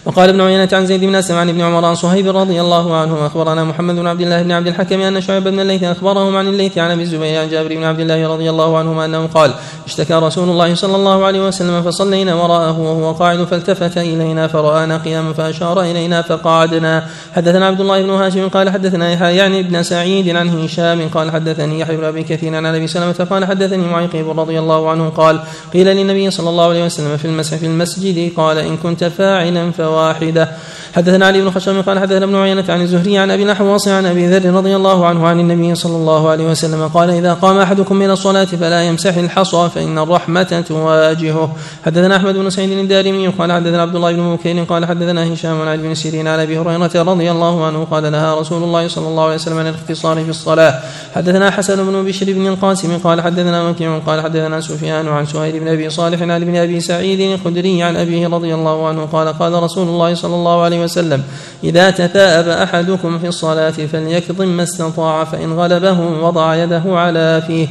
وقال ابن عيينة عن زيد بن أسلم عن ابن عمر عن صهيب رضي الله عنه أخبرنا محمد بن عبد الله بن عبد الحكم أن شعيب بن الليث أخبرهم عن الليث عن أبي الزبير عن جابر بن عبد الله رضي الله عنهما أنه قال اشتكى رسول الله صلى الله عليه وسلم فصلينا وراءه وهو قاعد فالتفت إلينا فرآنا قياما فأشار إلينا فقعدنا. حدثنا عبد الله بن هاشم قال حدثنا يحيى يعني ابن سعيد عن هشام قال حدثني يحيى بن أبي كثير عن أبي سلمة قال حدثني معيقب رضي الله عنه قال قيل للنبي صلى الله عليه وسلم في المسح في المسجد قال إن كنت فاعلا فواحدة حدثنا علي بن خشام قال حدثنا ابن عيينة عن الزهري عن أبي الاحواص عن أبي ذر رضي الله عنه عن النبي صلى الله عليه وسلم قال إذا قام أحدكم من الصلاة فلا يمسح الحصى فإن الرحمة تواجهه. حدثنا أحمد بن سعيد الدارمي قال حدثنا عبد الله بن بكير قال حدثنا هشام عن بن سيرين عن أبي هريرة رضي الله عنه قال نهى رسول الله صلى الله عليه وسلم عن الاختصار في الصلاة. حدثنا حسن بن بشر بن القاسم قال حدثنا وكيع قال حدثنا سفيان عن سهيل بن أبي صالح عن ابن أبي سعيد الخدري عن أبيه رضي الله عنه قال قال رسول الله صلى الله عليه وسلم إذا تثاءب أحدكم في الصلاة فليكظم ما استطاع فإن غلبه وضع يده على فيه.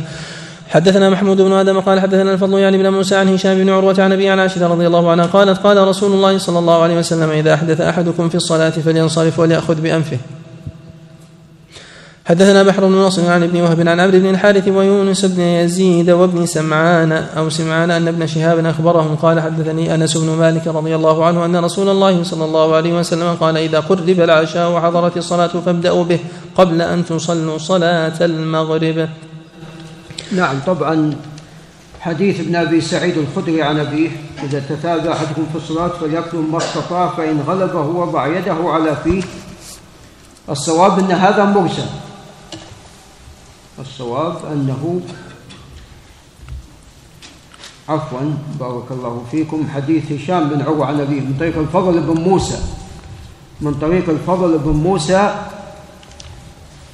حدثنا محمود بن آدم قال حدثنا الفضل يعني بن موسى عن هشام بن عروة عن أبي عن عائشه رضي الله عنها قالت قال رسول الله صلى الله عليه وسلم إذا أحدث أحدكم في الصلاة فلينصرف وليأخذ بأنفه. حدثنا بحر بن نصر عن ابن وهب عن عمرو بن الحارث ويونس بن يزيد وابن سمعان أو سمعان أن ابن شهاب أخبرهم قال حدثني أنس بن مالك رضي الله عنه أن رسول الله صلى الله عليه وسلم قال إذا قرب العشاء وحضرت الصلاة فابدأوا به قبل أن تصلوا صلاة المغرب. نعم طبعا حديث ابن أبي سعيد الخدري عن أبيه إذا تتابع أحدكم في الصلاة فليكتم ما استطاع فإن غلبه وضع يده على فيه الصواب أن هذا مرسل الصواب أنه عفوا بارك الله فيكم حديث هشام بن عروة عن أبيه من طريق الفضل بن موسى. من طريق الفضل بن موسى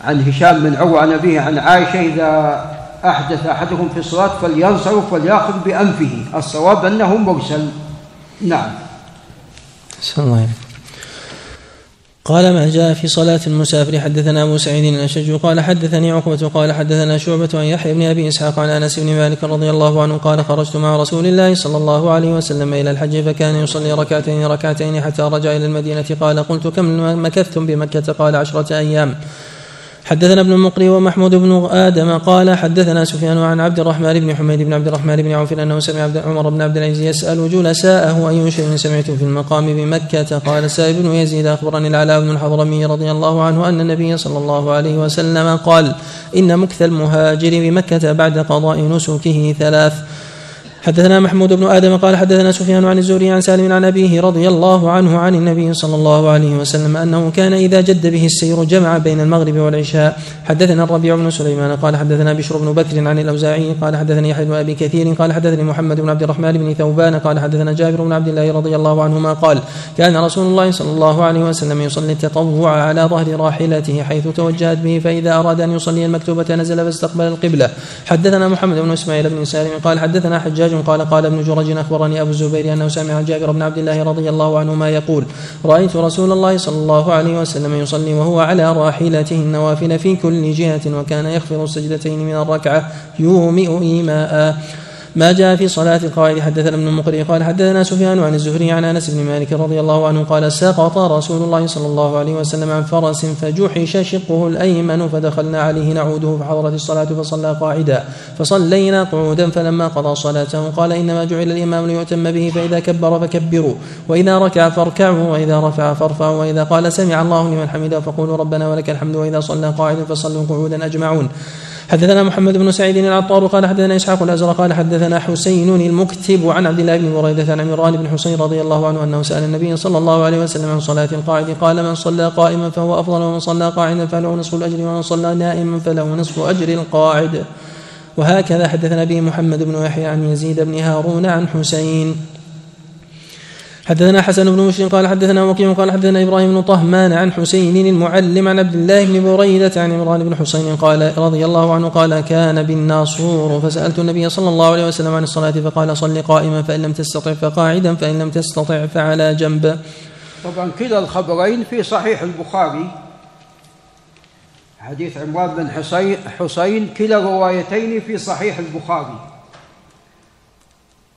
عن هشام بن عروة عن أبيه عن عائشة إذا أحدث أحدكم في الصلاة فلينصرف وليأخذ بأنفه. الصواب أنه مرسل. نعم. قال ما جاء في صلاة المسافر حدثنا أبو سعيد الأشج. قال حدثني عقبة. قال حدثنا شعبة عن يحيى بن أبي إسحاق عن أنس بن مالك رضي الله عنه قال خرجت مع رسول الله صلى الله عليه وسلم إلى الحج فكان يصلي ركعتين ركعتين حتى رجع إلى المدينة. قال قلت كم مكثتم بمكة؟ قال عشرة أيام. حدثنا ابن المقري ومحمود بن آدم قال حدثنا سفيان عن عبد الرحمن بن حميد بن عبد الرحمن بن عوف أنه سمع عبد عمر بن عبد العزيز يسأل جلساءه أي شيء سمعت في المقام بمكة. قال سائب بن يزيد أخبرني العلاء بن الحضرمي رضي الله عنه أن النبي صلى الله عليه وسلم قال إن مكث المهاجر بمكة بعد قضاء نسكه ثلاث. حدثنا محمود بن آدم قال حدثنا سفيان عن الزهري عن سالم عن أبيه رضي الله عنه عن النبي صلى الله عليه وسلم أنه كان إذا جد به السير جمع بين المغرب والعشاء. حدثنا الربيع بن سليمان قال حدثنا بشر بن بكر عن الأوزاعي قال حدثني يحيى بن أبي كثير قال حدثني محمد بن عبد الرحمن بن ثوبان قال حدثنا جابر بن عبد الله رضي الله عنهما قال كان رسول الله صلى الله عليه وسلم يصلي التطوع على ظهر راحلته حيث توجهت به فإذا أراد أن يصلي المكتوبة نزل فاستقبل القبلة. حدثنا محمد بن إسماعيل بن سالم قال حدثنا حجاج قال قال ابن جرج أخبرني أبو الزبير أنه سمع جابر بن عبد الله رضي الله عنهما يقول رأيت رسول الله صلى الله عليه وسلم يصلي وهو على راحلته النوافل في كل جهة وكان يخفض السجدتين من الركعة يومئ إيماء. ما جاء في صلاة القواعد حدثنا ابن المقري قال حدثنا سفيان عن الزهري عن أنس بن مالك رضي الله عنه قال سقط رسول الله صلى الله عليه وسلم عن فرس فجحش شقه الأيمن فدخلنا عليه نعوده فحضرت الصلاة فصلى قاعدا فصلينا قعودا فلما قضى صلاته قال إنما جعل الإمام ليؤتم به فإذا كبر فكبروا وإذا ركع فاركعوا وإذا رفع فارفعوا وإذا قال سمع الله لمن حمده فقولوا ربنا ولك الحمد وإذا صلى قاعدا فصلوا قعودا أجمعون حدثنا محمد بن سعيد العطار قال حدثنا إسحاق الأزرق قال حدثنا حسين المكتب عن عبد الله بن بريدة عن عمران بن حسين رضي الله عنه أنه سأل النبي صلى الله عليه وسلم عن صلاة القاعد قال من صلى قائما فهو أفضل ومن صلى قاعدا فله نصف الأجر ومن صلى نائما فله نصف أجر القاعد. وهكذا حدثنا به محمد بن يحيى عن يزيد بن هارون عن حسين. حدثنا حسن بن مشرق قال حدثنا وكيع قال حدثنا إبراهيم بن طهمان عن حسين المعلم عن عبد الله بن بريدة عن عمران بن حسين قال رضي الله عنه قال كان بالناصور فسألت النبي صلى الله عليه وسلم عن الصلاة فقال صل قائما فإن لم تستطع فقاعدا فإن لم تستطع فعلى جنب. طبعا كلا الخبرين في صحيح البخاري. حديث عمران بن حسين حسين كلا الروايتين في صحيح البخاري.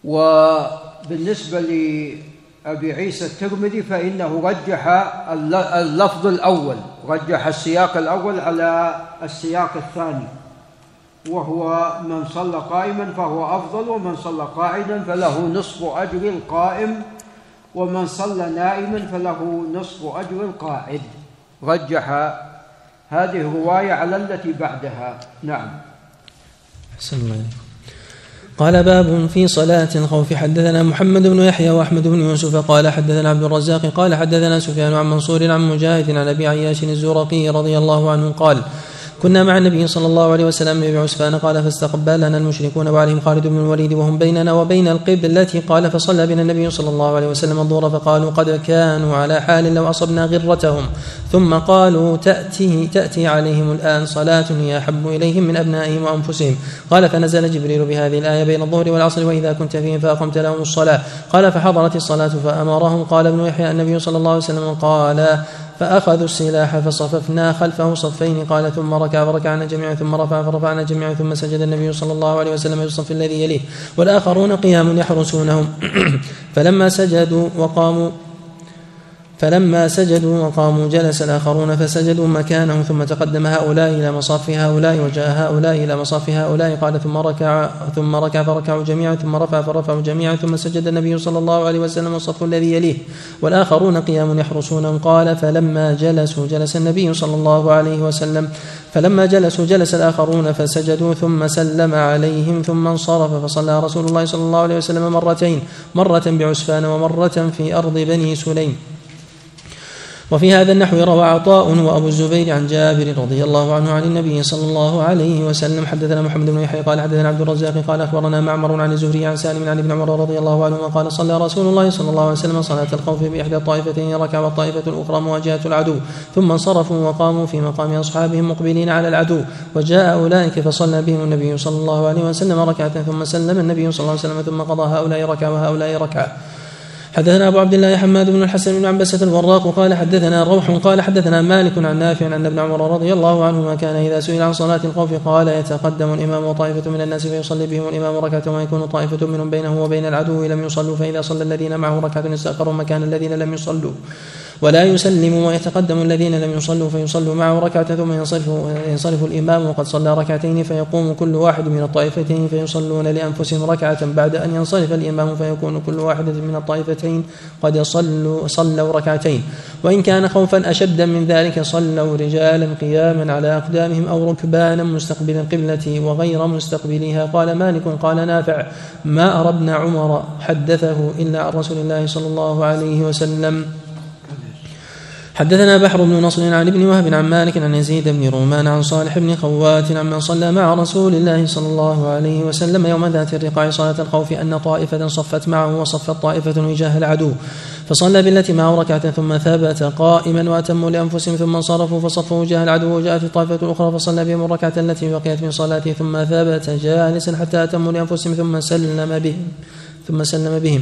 وبالنسبة لأبي عيسى الترمذي فإنه رجح اللفظ الأول رجح السياق الأول على السياق الثاني. وهو من صلى قائما فهو أفضل ومن صلى قاعدا فله نصف أجر القائم ومن صلى نائما فله نصف أجر القاعد. رجح هذه الرواية على التي بعدها. نعم. أحسن الله. قال باب في صلاة الخوف. حدثنا محمد بن يحيى وأحمد بن يوسف قال حدثنا عبد الرزاق قال حدثنا سفيان عن منصور عن مجاهد عن أبي عياش الزرقي رضي الله عنه قال كنا مع النبي صلى الله عليه وسلم بعسفان قال فاستقبلنا المشركون وعليهم خالد بن الوليد وهم بيننا وبين القبلة قال فصلى بنا النبي صلى الله عليه وسلم الظهر فقالوا قد كانوا على حال لو أصبنا غرتهم ثم قالوا تأتي تأتي عليهم الآن صلاة هي أحب إليهم من أبنائهم وأنفسهم قال فنزل جبريل بهذه الآية بين الظهر والعصر وإذا كنت فيهم فأقمت لهم الصلاة قال فحضرت الصلاة فأمرهم قال ابن يحيى النبي صلى الله عليه وسلم قال فأخذوا السلاح فصففنا خلفه صفين قال ثم ركع فركعنا جميعا ثم رفع فرفعنا جميعا ثم سجد النبي صلى الله عليه وسلم في الصف الذي يليه. والآخرون قيام يحرسونهم. فلما سجدوا وقاموا فلما سجدوا وقاموا جلس الآخرون فسجدوا مكانهم ثم تقدم هؤلاء إلى مصاف هؤلاء وجاء هؤلاء إلى مصاف هؤلاء قال ثم ركع ثم ركع فركعوا جميعا ثم رفع فرفعوا جميعا ثم سجد النبي صلى الله عليه وسلم والصف الذي يليه والآخرون قيام يحرسونهم قال فلما جلسوا جلس النبي صلى الله عليه وسلم فلما جلسوا جلس الآخرون فسجدوا ثم سلم عليهم ثم انصرف فصلى رسول الله صلى الله عليه وسلم مرتين مرة بعسفان ومرة في أرض بني سليم وفي هذا النحو روى عطاء وأبو الزبير عن جابر رضي الله عنه عن النبي صلى الله عليه وسلم. حدثنا محمد بن يحيى قال حدثنا عبد الرزاق قال أخبرنا معمر عن الزهري عن سالم عن ابن عمر رضي الله عنهما قال صلى رسول الله صلى الله عليه وسلم صلاة الخوف بإحدى الطائفتين ركع والطائفة الأخرى مواجهة العدو ثم انصرفوا وقاموا في مقام أصحابهم مقبلين على العدو. وجاء أولئك فصلى بهم النبي صلى الله عليه وسلم ركعة ثم سلم النبي صلى الله عليه وسلم ثم قضى هؤلاء ركعة وهؤلاء ركعة. حدثنا أبو عبد الله حماد بن الحسن بن عبسة الوراق قال حدثنا روح قال حدثنا مالك عن نافع عن ابن عمر رضي الله عنهما كان إذا سئل عن صلاة الخوف قال يتقدم الإمام وطائفه من الناس فيصلي بهم الإمام ركعة ويكون طائفة منهم بينه وبين العدو لم يصلوا فإذا صلى الذين معه ركعة استاخروا مكان الذين لم يصلوا. ولا يسلم ويتقدم الذين لم يصلوا فيصلوا معه ركعة ثم ينصرف, ينصرف الإمام وقد صلى ركعتين فيقوم كل واحد من الطائفتين فيصلون لأنفسهم ركعة بعد أن ينصرف الإمام فيكون كل واحدة من الطائفتين قد صلوا صلوا ركعتين. وإن كان خوفا أشد من ذلك صلوا رجالا قياما على أقدامهم أو ركبانا مستقبل القبلة وغير مستقبلها. قال مالك قال نافع ما أرى ابن عمر حدثه إلا عن رسول الله صلى الله عليه وسلم. حدثنا بحر بن نصر عن ابن وهب عن مالك عن يزيد بن رومان عن صالح بن خوات عمن صلى مع رسول الله صلى الله عليه وسلم يوم ذات الرقاع صلاة الخوف أن طائفة صفت معه وصفت طائفة وجاه العدو. فصلى بالتي معه ركعة ثم ثبت قائما وأتموا لأنفسهم ثم انصرفوا فصفوا وجاه العدو وجاءت الطائفة الأخرى فصلى بهم الركعة التي بقيت من صلاته ثم ثبت جالسا حتى أتموا لأنفسهم ثم سلم بهم. ثم سلم بهم.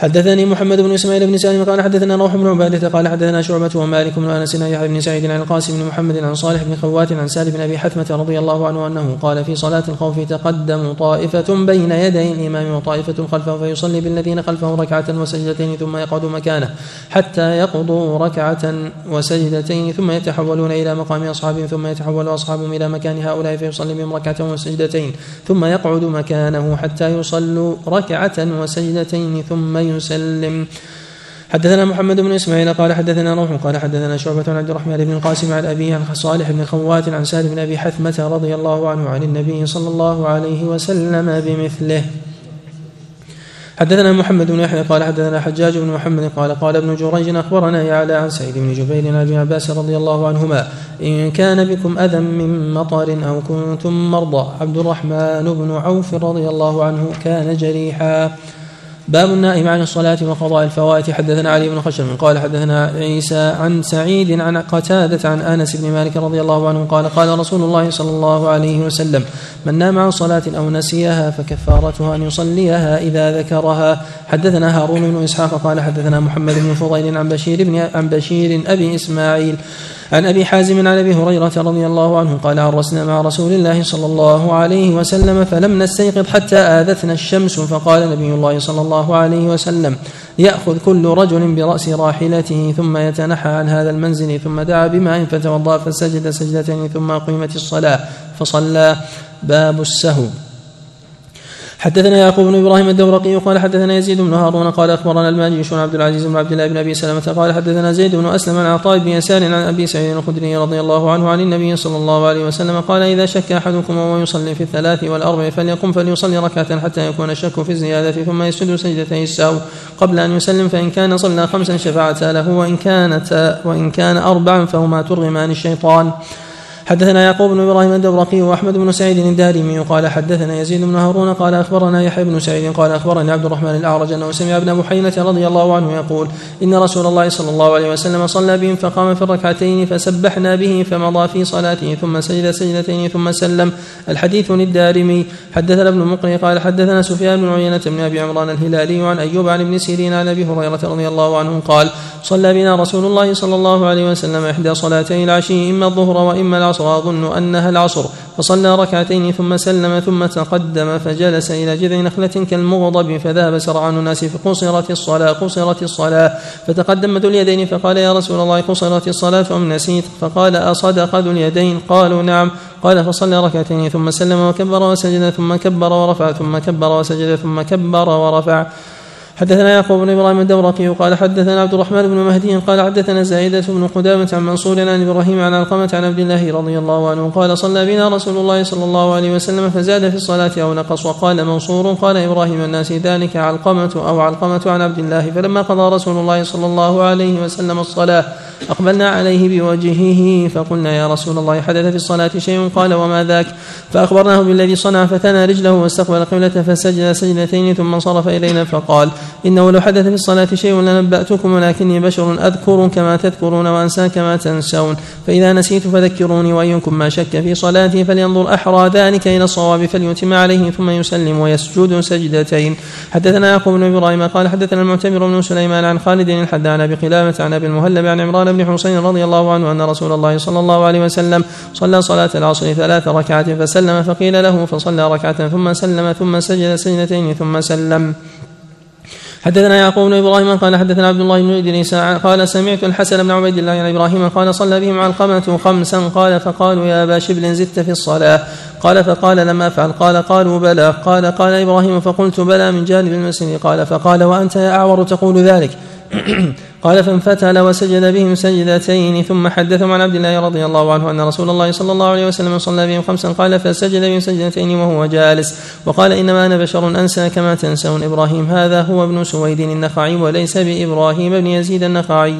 حدثني محمد بن إسماعيل بن سالم قال حدثنا روح بن عبادة قال حدثنا شعبة ومالك بن أنس عن يحيى بن سعيد عن القاسم بن محمد عن صالح بن خوات عن سالم بن أبي حثمة رضي الله عنه أنه قال في صلاة الخوف تقدم طائفة بين يدي الإمام وطائفة خلفه فيصلي بالذين خلفه ركعة وسجدتين ثم يقعد مكانه حتى يقضوا ركعة وسجدتين ثم يتحولون إلى مقام اصحابهم ثم يتحول أصحابهم إلى مكان هؤلاء فيصلي بهم ركعة وسجدتين ثم يقعد مكانه حتى يصلوا ركعة وسجدتين ثم يسلم. حدثنا محمد بن إسماعيل قال حدثنا روح قال حدثنا شعبة عن عبد الرحمن بن القاسم عن أبيه عن صالح بن خوات عن سالم بن أبي حثمة رضي الله عنه عن النبي صلى الله عليه وسلم بمثله. حدثنا محمد بن يحيى قال حدثنا حجاج بن محمد قال قال ابن جريج أخبرنا يعلى عن سعيد بن جبير عن أبي عباس رضي الله عنهما إن كان بكم أذى من مطر أو كنتم مرضى عبد الرحمن بن عوف رضي الله عنه كان جريحا. باب النائم عن الصلاة وقضاء الفوائت حدثنا علي بن خشم قال حدثنا عيسى عن سعيد عن قتادة عن أنس بن مالك رضي الله عنه قال قال رسول الله صلى الله عليه وسلم من نام عن صلاة أو نسيها فكفارتها أن يصليها إذا ذكرها. حدثنا هارون بن إسحاق قال حدثنا محمد بن فضيل عن بشير بن عن بشير أبي إسماعيل عن أبي حازم عن أبي هريرة رضي الله عنه قال عرسنا مع رسول الله صلى الله عليه وسلم فلم نستيقظ حتى آذتنا الشمس فقال نبي الله صلى الله عليه وسلم يأخذ كل رجل برأس راحلته ثم يتنحى عن هذا المنزل ثم دعا بماء فتوضأ فسجد سجدتين ثم قيمت الصلاة فصلى. باب السهو. حدثنا يعقوب بن إبراهيم الدورقي قال حدثنا يزيد بن هارون قال أخبرنا الماجي عن عبد العزيز بن عبد الله بن أبي سلمة قال حدثنا زيد بن أسلم عن عطاء بن يسار عن أبي سعيد الخدري رضي الله عنه عن النبي صلى الله عليه وسلم قال إذا شك أحدكم وهو يصلي في الثلاث والأربع فليقم فليصلي ركعة حتى يكون الشك في الزيادة ثم يسجد سجدتي السهو. قبل أن يسلم فإن كان صلى خمسا شفعتا له وإن كانت وإن كان أربعا فهما ترغمان الشيطان. حدثنا يعقوب بن إبراهيم الدورقي وأحمد بن سعيد الدارمي قال حدثنا يزيد بن هارون قال أخبرنا يحيى بن سعيد قال أخبرني عبد الرحمن الأعرج أنه سمع ابن بحينه رضي الله عنه يقول إن رسول الله صلى الله عليه وسلم صلى بهم فقام في الركعتين فسبحنا به فمضى في صلاته ثم سجد سجدتين ثم سلم. الحديث للدارمي حدثنا ابن مقري قال حدثنا سفيان بن عيينة بن أبي عمران الهلالي عن أيوب عن ابن سيرين عن أبي هريرة رضي الله عنه قال صلى بنا رسول الله صلى الله عليه وسلم إحدى صلاتي العشي إما الظهر وإما العصر اظن أنها العصر. فصلى ركعتين ثم سلم ثم تقدم فجلس إلى جذع نخلة كالمغضب فذهب سرعان الناس فقصرت الصلاة قصرت الصلاة. فتقدم ذو اليدين فقال يا رسول الله قصرت الصلاة أم نسيت؟ فقال أصدق ذو اليدين؟ قالوا نعم. قال فصلى ركعتين ثم سلم وكبر وسجد ثم كبر ورفع ثم كبر وسجد ثم كبر ورفع. حدثنا يعقوب بن إبراهيم الدورقي قال حدثنا عبد الرحمن بن مهدي قال حدثنا زائدة بن قدامة عن منصور عن إبراهيم عن علقمة عن عبد الله رضي الله عنه قال صلى بنا رسول الله صلى الله عليه وسلم فزاد في الصلاة أو نقص وقال منصور قال إبراهيم الناس ذلك علقمة أو علقمة عن عبد الله فلما قضى رسول الله صلى الله عليه وسلم الصلاة أقبلنا عليه بوجهه فقلنا يا رسول الله حدث في الصلاة شيء قال وما ذاك فأخبرناه بالذي صنع فتنى رجله واستقبل القبلة فسجد سجدتين ثم انصرف إلينا فقال إنه لو حدث في الصلاة شيء لنبأتكم ولكني بشر أذكر كما تذكرون وأنسى كما تنسون. فإذا نسيت فذكروني وأيكم ما شك في صلاتي فلينظر أحرى ذلك إلى الصواب فليتم عليه ثم يسلم ويسجد سجدتين. حدثنا يعقوب بن إبراهيم قال حدثنا المعتمر بن سليمان عن خالد الحدان بقلامة عن أبي المهلب عن عمران بن حسين رضي الله عنه أن رسول الله صلى الله عليه وسلم صلى صلاة العصر ثلاث ركعات فسلم فقيل له فصلى ركعة ثم سلم ثم سجد سجدتين ثم سلم. حدثنا يعقوب بن إبراهيم قال حدثنا عبد الله بن إدريس قال سمعت الحسن بن عبيد الله عن إبراهيم قال صلى بهم علقمه خمسا قال فقالوا يا أبا شبل زدت في الصلاة. قال فقال لم أفعل. قال قالوا بلى. قال قال إبراهيم فقلت بلى من جانب المسجد قال فقال وأنت يا أعور تقول ذلك. قال فانفتل وسجد بهم سجدتين ثم حدثهم عن عبد الله رضي الله عنه أن رسول الله صلى الله عليه وسلم صلى بهم خمسا قال فسجد بهم سجدتين وهو جالس وقال إنما أنا بشر أنسى كما تنسون إبراهيم هذا هو ابن سويد النخعي وليس بإبراهيم بن يزيد النخعي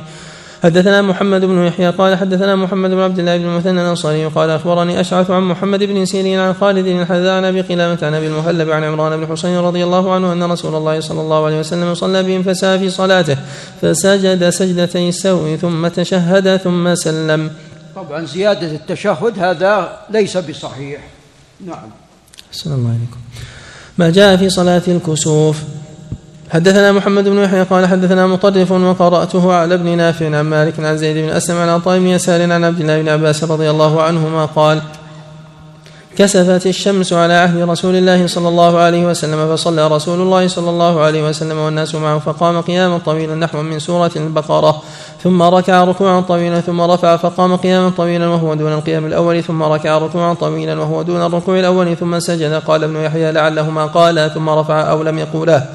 حدثنا محمد بن يحيى قال حدثنا محمد بن عبد الله بن المثنى الأنصاري قال أخبرني أشعث عن محمد بن سيرين عن خالد الحذاء عن بقلامة عن أبي المهلب عن عمران بن حسين رضي الله عنه أن رسول الله صلى الله عليه وسلم صلى بهم فساء في صلاته فسجد سجدتي السوء ثم تشهد ثم سلم. طبعا زيادة التشهد هذا ليس بصحيح. نعم. السلام عليكم ما جاء في صلاة الكسوف؟ حدثنا محمد بن يحيى قال حدثنا مطرف وقرأته على ابن نافع عن مالك عن زيد بن أسلم عن عطاء بن يسار عن عبد الله بن عباس رضي الله عنهما قال كسفت الشمس على عهد رسول الله صلى الله عليه وسلم فصلى رسول الله صلى الله عليه وسلم والناس معه فقام قياما طويلا نحو من سورة البقرة ثم ركع ركوعا طويلا ثم رفع فقام قياما طويلا وهو دون القيام الأول ثم ركع ركوعا طويلا وهو دون الركوع الأول ثم سجد. قال ابن يحيى لعلهما قال ثم رفع أو لم يقوله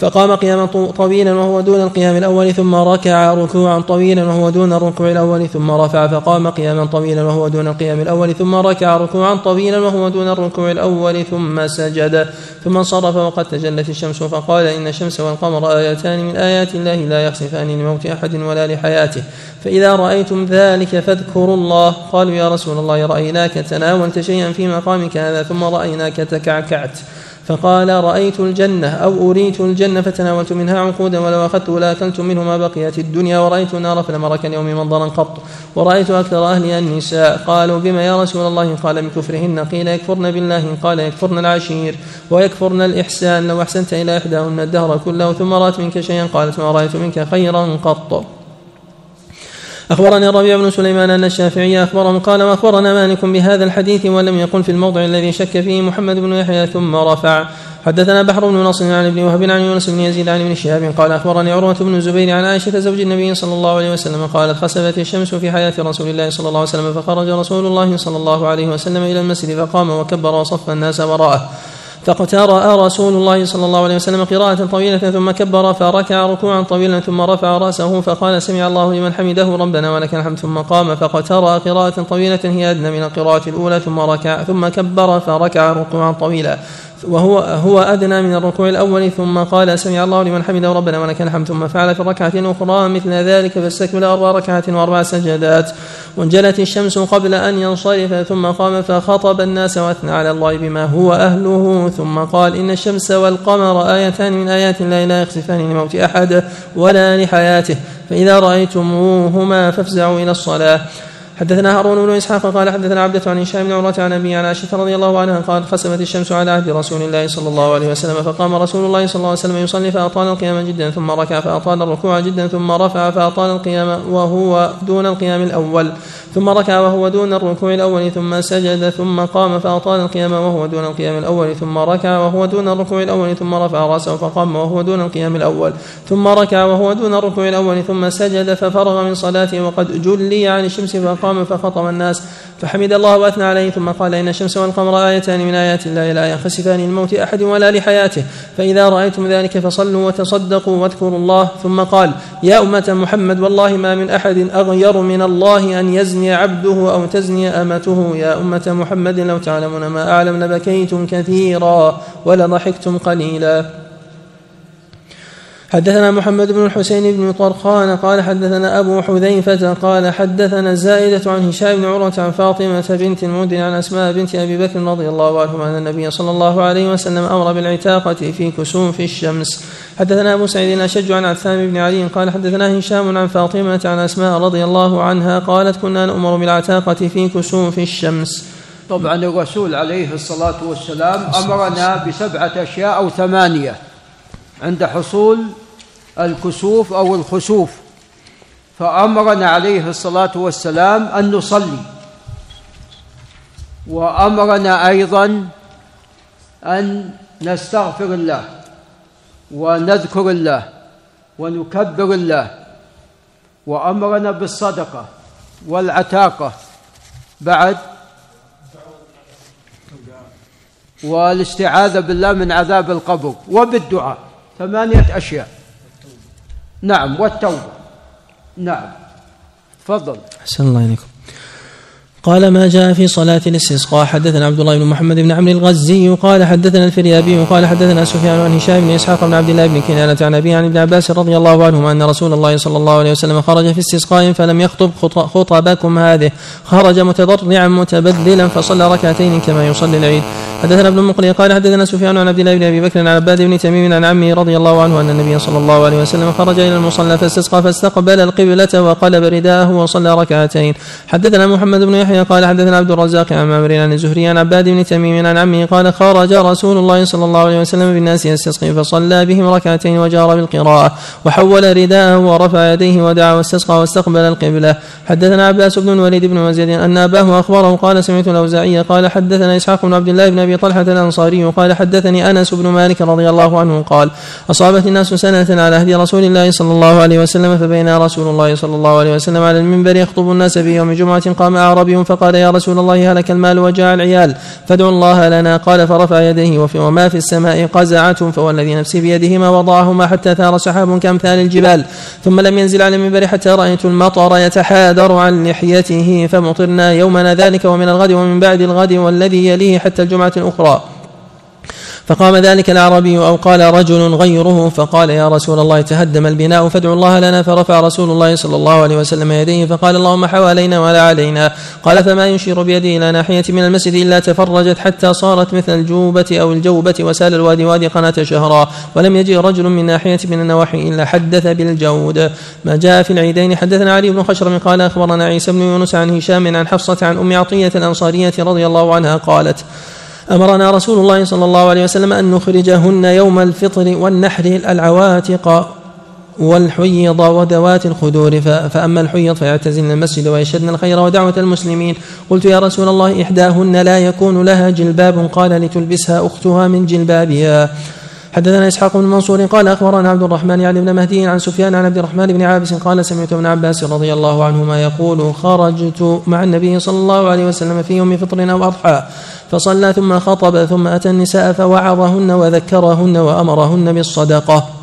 فقام قياما طويلا وهو دون القيام الأول ثم ركع ركوعا طويلا وهو دون الركوع الأول ثم رفع فقام قياما طويلا وهو دون القيام الأول ثم ركع ركوعا طويلا وهو دون الركوع الأول ثم سجد ثم انصرف وقد تجلت الشمس فقال إن الشمس والقمر آيتان من آيات الله لا يخسفان لموت أحد ولا لحياته. فإذا رأيتم ذلك فاذكروا الله. قالوا يا رسول الله رأيناك تناولت شيئا في مقامك هذا ثم رأيناك تكعكعت. فقال رأيت الجنة أو أريت الجنة فتناولت منها عنقودا ولو أخذته لأكلت منه ما بقيت الدنيا ورأيت النار فلم أرك اليوم منظرا قط ورأيت أكثر أهلها النساء قالوا بما يا رسول الله قال بكفرهن قيل يكفرن بالله قال يكفرن العشير ويكفرن الإحسان لو أحسنت إلى إحداهن الدهر كله ثم رأت منك شيئا قالت ما رأيت منك خيرا قط أخبرني الربيع بن سليمان أن الشافعي أخبرهم قال وأخبرنا مالك بهذا الحديث ولم يقل في الموضع الذي شك فيه محمد بن يحيى ثم رفع. حدثنا بحر بن نصر عن ابن وهب عن يونس بن يزيد عن ابن شهاب قال أخبرني عروة بن الزبير عن عائشة زوج النبي صلى الله عليه وسلم قالت خسفت الشمس في حياة رسول الله صلى الله عليه وسلم فخرج رسول الله صلى الله عليه وسلم إلى المسجد فقام وكبر وصف الناس وراءه. فاقترأ رسول الله صلى الله عليه وسلم قراءة طويلة ثم كبر فركع ركوعا طويلا ثم رفع رأسه فقال سمع الله لمن حمده ربنا ولك الحمد ثم قام فاقترأ قراءة طويلة هي أدنى من القراءة الأولى ثم ركع ثم كبر فركع ركوعا طويلا وهو هو أدنى من الركوع الأول ثم قال سمع الله لمن حمده ربنا ولك الحمد ثم فعل في الركعة الأخرى مثل ذلك فاستكمل أربع ركعات وأربع سجدات. وانجلت الشمس قبل أن ينصرف ثم قام فخطب الناس وأثنى على الله بما هو أهله. ثم قال إن الشمس والقمر آيتان من آيات الله لا يخسفان لموت أحد ولا لحياته فإذا رأيتموهما فافزعوا إلى الصلاة. حدثنا هارون بن إسحاق قال حدثنا عبدة عن هشام بن عروة عن ابي عن عائشة رضي الله عنها قال خسفت الشمس على عهد رسول الله صلى الله عليه وسلم فقام رسول الله صلى الله عليه وسلم يصلي فأطال القيام جدا ثم ركع فأطال الركوع جدا ثم رفع فأطال القيام وهو دون القيام الأول. ثم ركع وهو دون الركوع الأول ثم سجد ثم قام فأطال القيام وهو دون القيام الأول ثم ركع وهو دون الركوع الأول ثم رفع رأسه فقام وهو دون القيام الأول ثم ركع وهو دون الركوع الأول ثم سجد ففرغ من صلاته وقد جلي عن الشمس فقام فخطب الناس فحمد الله وأثنى عليه ثم قال إن الشمس والقمر آيتان من آيات الله لا ينخسفان لموت أحد ولا لحياته فإذا رأيتم ذلك فصلوا وتصدقوا واذكروا الله ثم قال يا أمة محمد والله ما من أحد أغير من الله أن يزني عبده أو تزني أمته يا أمة محمد لو تعلمون ما أعلم لبكيتم كثيرا ولضحكتم قليلا. حدثنا محمد بن الحسين بن طرخان قال حدثنا أبو حذيفة قال حدثنا الزائدة عن هشام بن عروة عن فاطمة بنت المدن عن أسماء بنت أبي بكر رضي الله عنهما أن النبي صلى الله عليه وسلم أمر بالعتاقة في كسوف الشمس. حدثنا أبو سعيد الأشج عن عثام بن علي قال حدثنا هشام عن فاطمة عن أسماء رضي الله عنها قالت كنا نؤمر بالعتاقة في كسوف الشمس. طبعا الرسول عليه الصلاة والسلام أمرنا بسبعة أشياء أو ثمانية. عند حصول الكسوف أو الخسوف. فأمرنا عليه الصلاة والسلام أن نصلي. وأمرنا أيضا أن نستغفر الله ونذكر الله ونكبر الله. وأمرنا بالصدقة والعتاقة. بعد والاستعاذة بالله من عذاب القبر وبالدعاء. ثمانية أشياء. نعم والتوبة. نعم. تفضل. أحسن الله إليكم. قال ما جاء في صلاة الاستسقاء. حدثنا عبد الله بن محمد بن عمرو الغزي. قال حدثنا الفريابي قال حدثنا سفيان عن هشام بن إسحاق بن عبد الله بن كنانة عن أبي عن ابن عباس رضي الله عنهما أن رسول الله صلى الله عليه وسلم خرج في استسقاء فلم يخطب خطبكم هذه. خرج متضرعا متبذلا فصلى ركعتين كما يصلي العيد. حدثنا ابن المقري قال حدثنا سفيان عن عبد الله بن أبي بكر عن عباد بن تميم عن عمه رضي الله عنه أن النبي صلى الله عليه وسلم خرج إلى المصلى فاستسقى فاستقبل القبلة وقلب رداءه وصلى ركعتين. حدثنا محمد بن يحيى يحيى قال حدثنا عبد الرزاق عن معمر عن الزهري عن عباد بن تميم عن عمه قال خرج رسول الله صلى الله عليه وسلم بالناس يستسقي فصلى بهم ركعتين وجار بالقراءة وحول رداءه ورفع يديه ودعا واستسقى واستقبل القبلة. حدثنا عباس بن الوليد بن وزيد أن أباه أخبره قال سمعت الأوزاعي قال حدثنا إسحاق بن عبد الله بن أبي طلحة الأنصاري قال حدثني أنس بن مالك رضي الله عنه قال أصابت الناس سنة على هدي رسول الله صلى الله عليه وسلم فبين رسول الله صلى الله عليه وسلم على المنبر يخطب الناس في يوم جمعة قام أعرابي فقال يا رسول الله هلك المال وجاء العيال فادعوا الله لنا قال فرفع يديه وفي وما في السماء قزعة فوالذي نفسي بيده ما وضعهما حتى ثار سحاب كأمثال الجبال ثم لم ينزل على المنبر حتى رأيت المطر يتحادر عن لحيته فمطرنا يومنا ذلك ومن الغد ومن بعد الغد والذي يليه حتى الجمعة الأخرى فقام ذلك الأعرابي أو قال رجل غيره فقال يا رسول الله تهدم البناء فادعوا الله لنا فرفع رسول الله صلى الله عليه وسلم يديه فقال اللهم حوالينا ولا علينا قال فما يشير بيده إلى ناحية من المسجد إلا تفرجت حتى صارت مثل الجوبة أو الجوبة وسال الوادي وادي قناة شهرا ولم يجي رجل من ناحية من النواحي إلا حدث بالجود ما جاء في العيدين حدثنا علي بن خشرم قال أخبرنا عيسى بن يونس عن هشام عن حفصة عن أم عطية الأنصارية رضي الله عنها قالت أمرنا رسول الله صلى الله عليه وسلم أن نخرجهن يوم الفطر والنحر العواتق والحيض وذوات الخدور. فأما الحيض فيعتزلن المسجد ويشهدن الخير ودعوة المسلمين. قلت يا رسول الله إحداهن لا يكون لها جلباب. قال لتلبسها أختها من جلبابها. حدثنا إسحاق بن منصور قال أخبرنا عبد الرحمن يعني بن مهدي عن سفيان عن عبد الرحمن بن عابس قال سمعت ابن عباس رضي الله عنهما يقول خرجت مع النبي صلى الله عليه وسلم في يوم فطر أو أضحى. فصلى ثم خطب ثم أتى النساء فوعظهن وذكرهن وأمرهن بالصدقة.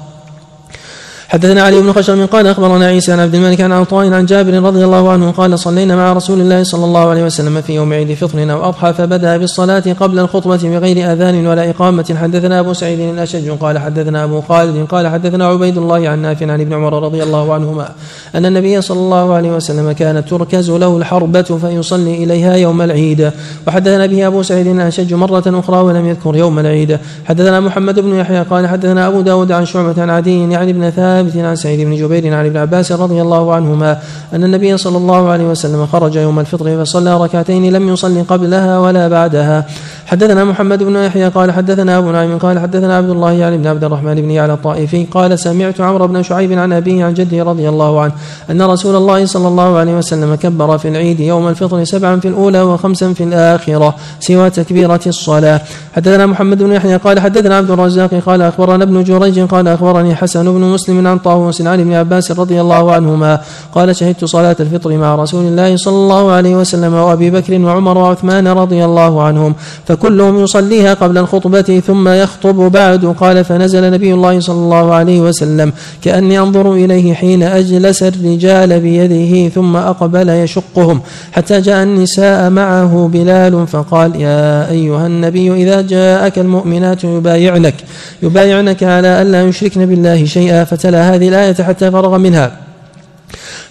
حدثنا علي بن خشرم قال أخبرنا عيسى عن عبد الملك عن عطاء عن جابر رضي الله عنه قال صلينا مع رسول الله صلى الله عليه وسلم في يوم عيد فطر أو أضحى فبدأ بالصلاة قبل الخطبة بغير أذان ولا إقامة. حدثنا أبو سعيد الأشج قال حدثنا أبو خالد قال حدثنا عبيد الله عن نافع عن ابن عمر رضي الله عنهما أن النبي صلى الله عليه وسلم كانت تركز له الحربة فيصلي إليها يوم العيد. وحدثنا به أبو سعيد الأشج مرة أخرى ولم يذكر يوم العيد. حدثنا محمد بن يحيى قال حدثنا أبو داود عن شعبة عن عدي يعني ابن ثابت ثابت عن سعيد بن جبير عن ابن عباس رضي الله عنهما أن النبي صلى الله عليه وسلم خرج يوم الفطر فصلى ركعتين لم يصلي قبلها ولا بعدها. حدثنا محمد بن يحيى قال حدثنا أبو نعيم قال حدثنا عبد الله يعني بن عبد الرحمن بن يعلى الطائفي قال سمعت عمرو بن شعيب عن أبيه عن جده رضي الله عنه أن رسول الله صلى الله عليه وسلم كبر في العيد يوم الفطر سبعا في الأولى وخمسا في الآخرة سوى تكبيرة الصلاة. حدثنا محمد بن يحيى قال حدثنا عبد الرزاق قال أخبرنا ابن جريج قال أخبرني حسن بن مسلم عن طاووس عن ابن عباس رضي الله عنهما قال شهدت صلاة الفطر مع رسول الله صلى الله عليه وسلم وأبي بكر وعمر وعثمان رضي الله عنهم فكلهم يصليها قبل الخطبة ثم يخطب بعد. قال فنزل نبي الله صلى الله عليه وسلم كأني أنظر إليه حين أجلس الرجال بيده ثم أقبل يشقهم حتى جاء النساء معه بلال فقال يا أيها النبي إذا جاءك المؤمنات يبايعنك يبايعنك على ألا يشركن بالله شيئا فتلا هذه الآية حتى فرغ منها.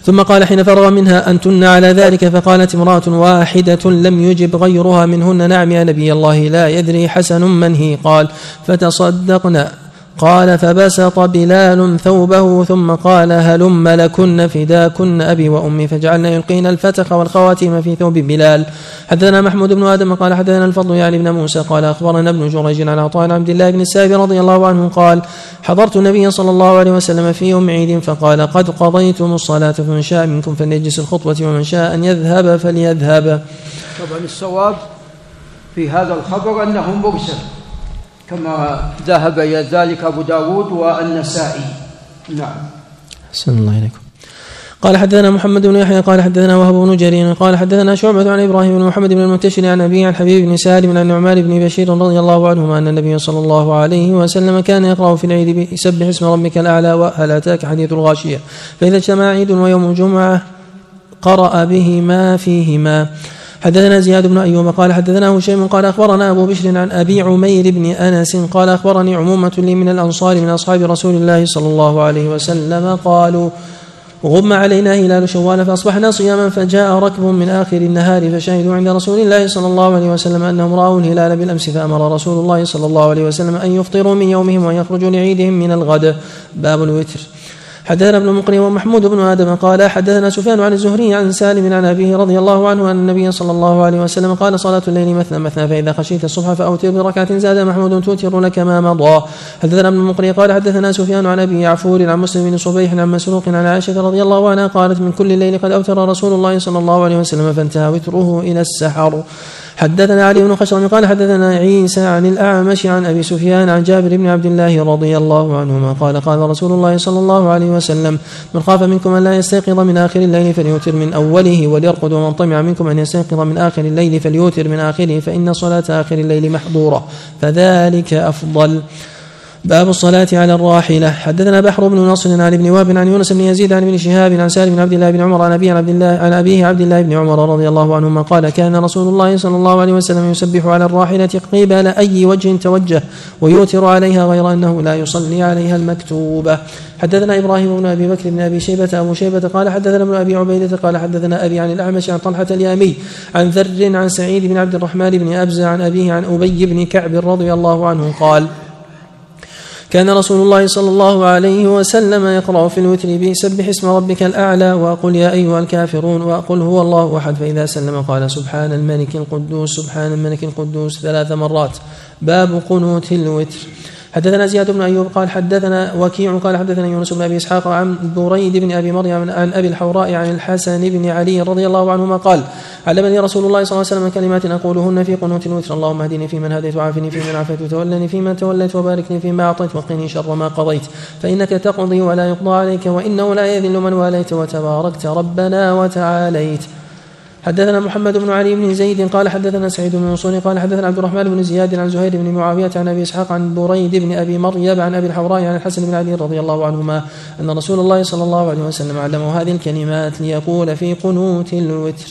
ثم قال حين فرغ منها أنتن على ذلك فقالت امرأة واحدة لم يجب غيرها منهن. نعم يا نبي الله لا يدري حسن من هي. قال فتصدقنا قال فبسط بلال ثوبه ثم قال هلم لكن فداكن أبي وأمي فجعلنا يلقين الفتخ والخواتيم في ثوب بلال. حدثنا محمود بن آدم قال حدثنا الفضل يعني ابن موسى قال أخبرنا ابن جريج عن عطاء عن عبد الله بن السائب رضي الله عنه قال حضرت النبي صلى الله عليه وسلم في يوم عيد فقال قد قضيتم الصلاة فمن شاء منكم فليجلس للخطبة ومن شاء أن يذهب فليذهب. طبعا الصواب في هذا الخبر أنه مرسل كما ذهب إلى ذلك أبو داود والنسائي. نعم. أحسن الله إليكم. قال حدثنا محمد بن يحيى قال حدثنا وهب بن جرير قال حدثنا شعبة عن إبراهيم بن محمد بن المنتشر عن أبي عن حبيب بن سالم عن نعمان بن بشير رضي الله عنهما أن النبي صلى الله عليه وسلم كان يقرأ في العيد بسبح اسم ربك الأعلى وهل أتاك حديث الغاشية؟ فإذا اجتمع عيد ويوم جمعه قرأ بهما فيهما. حدثنا زياد بن أيوب قال حدثنا هشيم قال أخبرنا أبو بشر عن أبي عمير بن أنس قال أخبرني عمومة لي من الأنصار من أصحاب رسول الله صلى الله عليه وسلم قالوا غم علينا هلال شوال فأصبحنا صياما فجاء ركب من آخر النهار فشهدوا عند رسول الله صلى الله عليه وسلم أنهم رأوا الهلال بالأمس فأمر رسول الله صلى الله عليه وسلم أن يفطروا من يومهم وأن يخرجوا لعيدهم من الغد. باب الوتر. حدثنا ابن مقري ومحمود بن آدم قال حدثنا سفيان عن الزهري عن سالم عن أبيه رضي الله عنه أن النبي صلى الله عليه وسلم قال صلاة الليل مثنى مثنى فإذا خشيت الصبح فاوتر بركعة زاد محمود توتر لك ما مضى. حدثنا ابن مقري قال حدثنا سفيان عن أبي عفور عن مسلم بن صبيح عن مسروق عن عائشة رضي الله عنها قالت من كل الليل قد أوتر رسول الله صلى الله عليه وسلم فانتهى وتره إلى السحر. حدثنا علي بن خشرم قال حدثنا عيسى عن الأعمش عن أبي سفيان عن جابر بن عبد الله رضي الله عنهما قال قال رسول الله صلى الله عليه وسلم من خاف منكم أن لا يستيقظ من آخر الليل فليوتر من أوله وليرقد ومن طمع منكم أن يستيقظ من آخر الليل فليوتر من آخره فإن صلاة آخر الليل محضورة فذلك أفضل باب الصلاة على الراحلة. حدثنا بحر بن نصر عن ابن وهب عن يونس بن يزيد عن ابن شهاب عن سالم بن عبد الله بن عمر عن أبيه عبد الله عن أبيه عبد الله بن عمر رضي الله عنهما قال كان رسول الله صلى الله عليه وسلم يسبح على الراحلة قبل أي وجه توجه ويوتر عليها غير أنه لا يصلي عليها المكتوبة حدثنا إبراهيم بن أبي بكر بن أبي شيبة أبو شيبة قال حدثنا ابن أبي عبيدة قال حدثنا أبي عن الأعمش عن طلحة اليامي عن ذر عن سعيد بن عبد الرحمن بن أبزة عن أبيه عن أبي بن كعب رضي الله عنه قال كان رسول الله صلى الله عليه وسلم يقرأ في الوتر بسبح اسم ربك الأعلى وأقول يا أيها الكافرون وأقول هو الله أحد. فإذا سلم قال سبحان الملك القدوس سبحان الملك القدوس ثلاث مرات. باب قنوت الوتر. حدثنا زياد بن أيوب قال حدثنا وكيع قال حدثنا يونس بن أبي إسحاق عن بريد بن أبي مريم عن أبي الحوراء عن الحسن بن علي رضي الله عنهما قال علمني رسول الله صلى الله عليه وسلم كلمات أقولهن في قنوت الوتر. اللهم اهدني فيمن هديت وعافني فيمن عافيت وتولني فيمن توليت وبارك لي فيما أعطيت وقني شر ما قضيت. فإنك تقضي ولا يقضى عليك وإنه لا يذل من واليت وتباركت ربنا وتعاليت. حدثنا محمد بن علي بن زيد قال حدثنا سعيد بن منصور قال حدثنا عبد الرحمن بن زياد عن زهير بن معاوية عن أبي إسحاق عن بريد بن أبي مريم عن أبي الحوراء عن الحسن بن علي رضي الله عنهما أن رسول الله صلى الله عليه وسلم علمه هذه الكلمات ليقول في قنوت الوتر.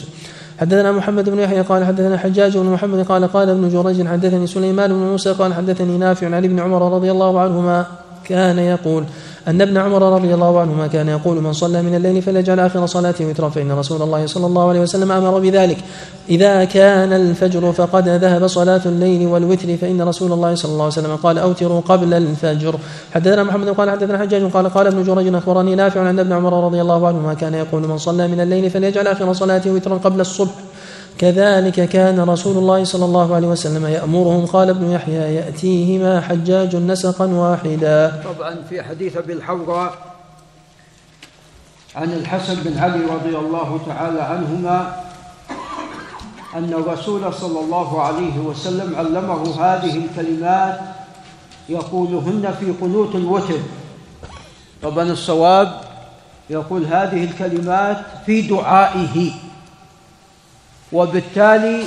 حدثنا محمد بن يحيى قال حدثنا حجاج بن محمد قال قال ابن جريج حدثني سليمان بن موسى قال حدثني نافع عن ابن عمر رضي الله عنهما كان يقول أن ابن عمر رضي الله عنهما كان يقول من صلى من الليل فليجعل آخر صلاته وترا فإن رسول الله صلى الله عليه وسلم أمر بذلك. إذا كان الفجر فقد ذهب صلاة الليل والوتر فإن رسول الله صلى الله عليه وسلم قال أوتروا قبل الفجر. حدثنا محمد قال حدثنا حجاج قال قال ابن جريج أخبرني نافع أن ابن عمر رضي الله عنهما كان يقول من صلى من الليل فليجعل آخر صلاته وترا قبل الصبح. كذلك كان رسول الله صلى الله عليه وسلم يأمرهم قال ابن يحيى يأتيهما حجاج نسقا واحدا. طبعا في حديث أبي الحوراء عن الحسن بن علي رضي الله تعالى عنهما أن الرسول صلى الله عليه وسلم علمه هذه الكلمات يقولهن في قنوت الوتر. طبعا الصواب يقول هذه الكلمات في دعائه. وبالتالي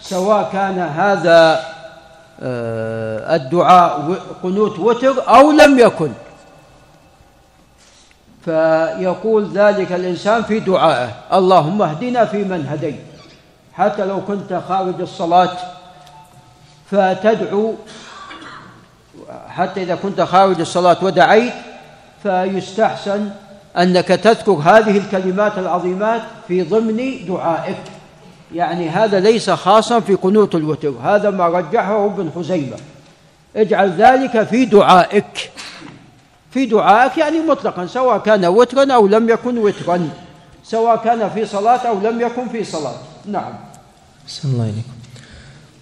سواء كان هذا آه، الدعاء قنوت وتر أو لم يكن. فيقول ذلك الإنسان في دعائه اللهم اهدنا فيمن هديت. حتى لو كنت خارج الصلاة فتدعو حتى إذا كنت خارج الصلاة ودعيت فيستحسن أنك تذكر هذه الكلمات العظيمات في ضمن دعائك. يعني هذا ليس خاصا في قنوت الوتر هذا ما رجحه ابن خزيمة. اجعل ذلك في دعائك. في دعائك يعني مطلقا سواء كان وترا أو لم يكن وترا سواء كان في صلاة أو لم يكن في صلاة. نعم. بسم الله عليكم.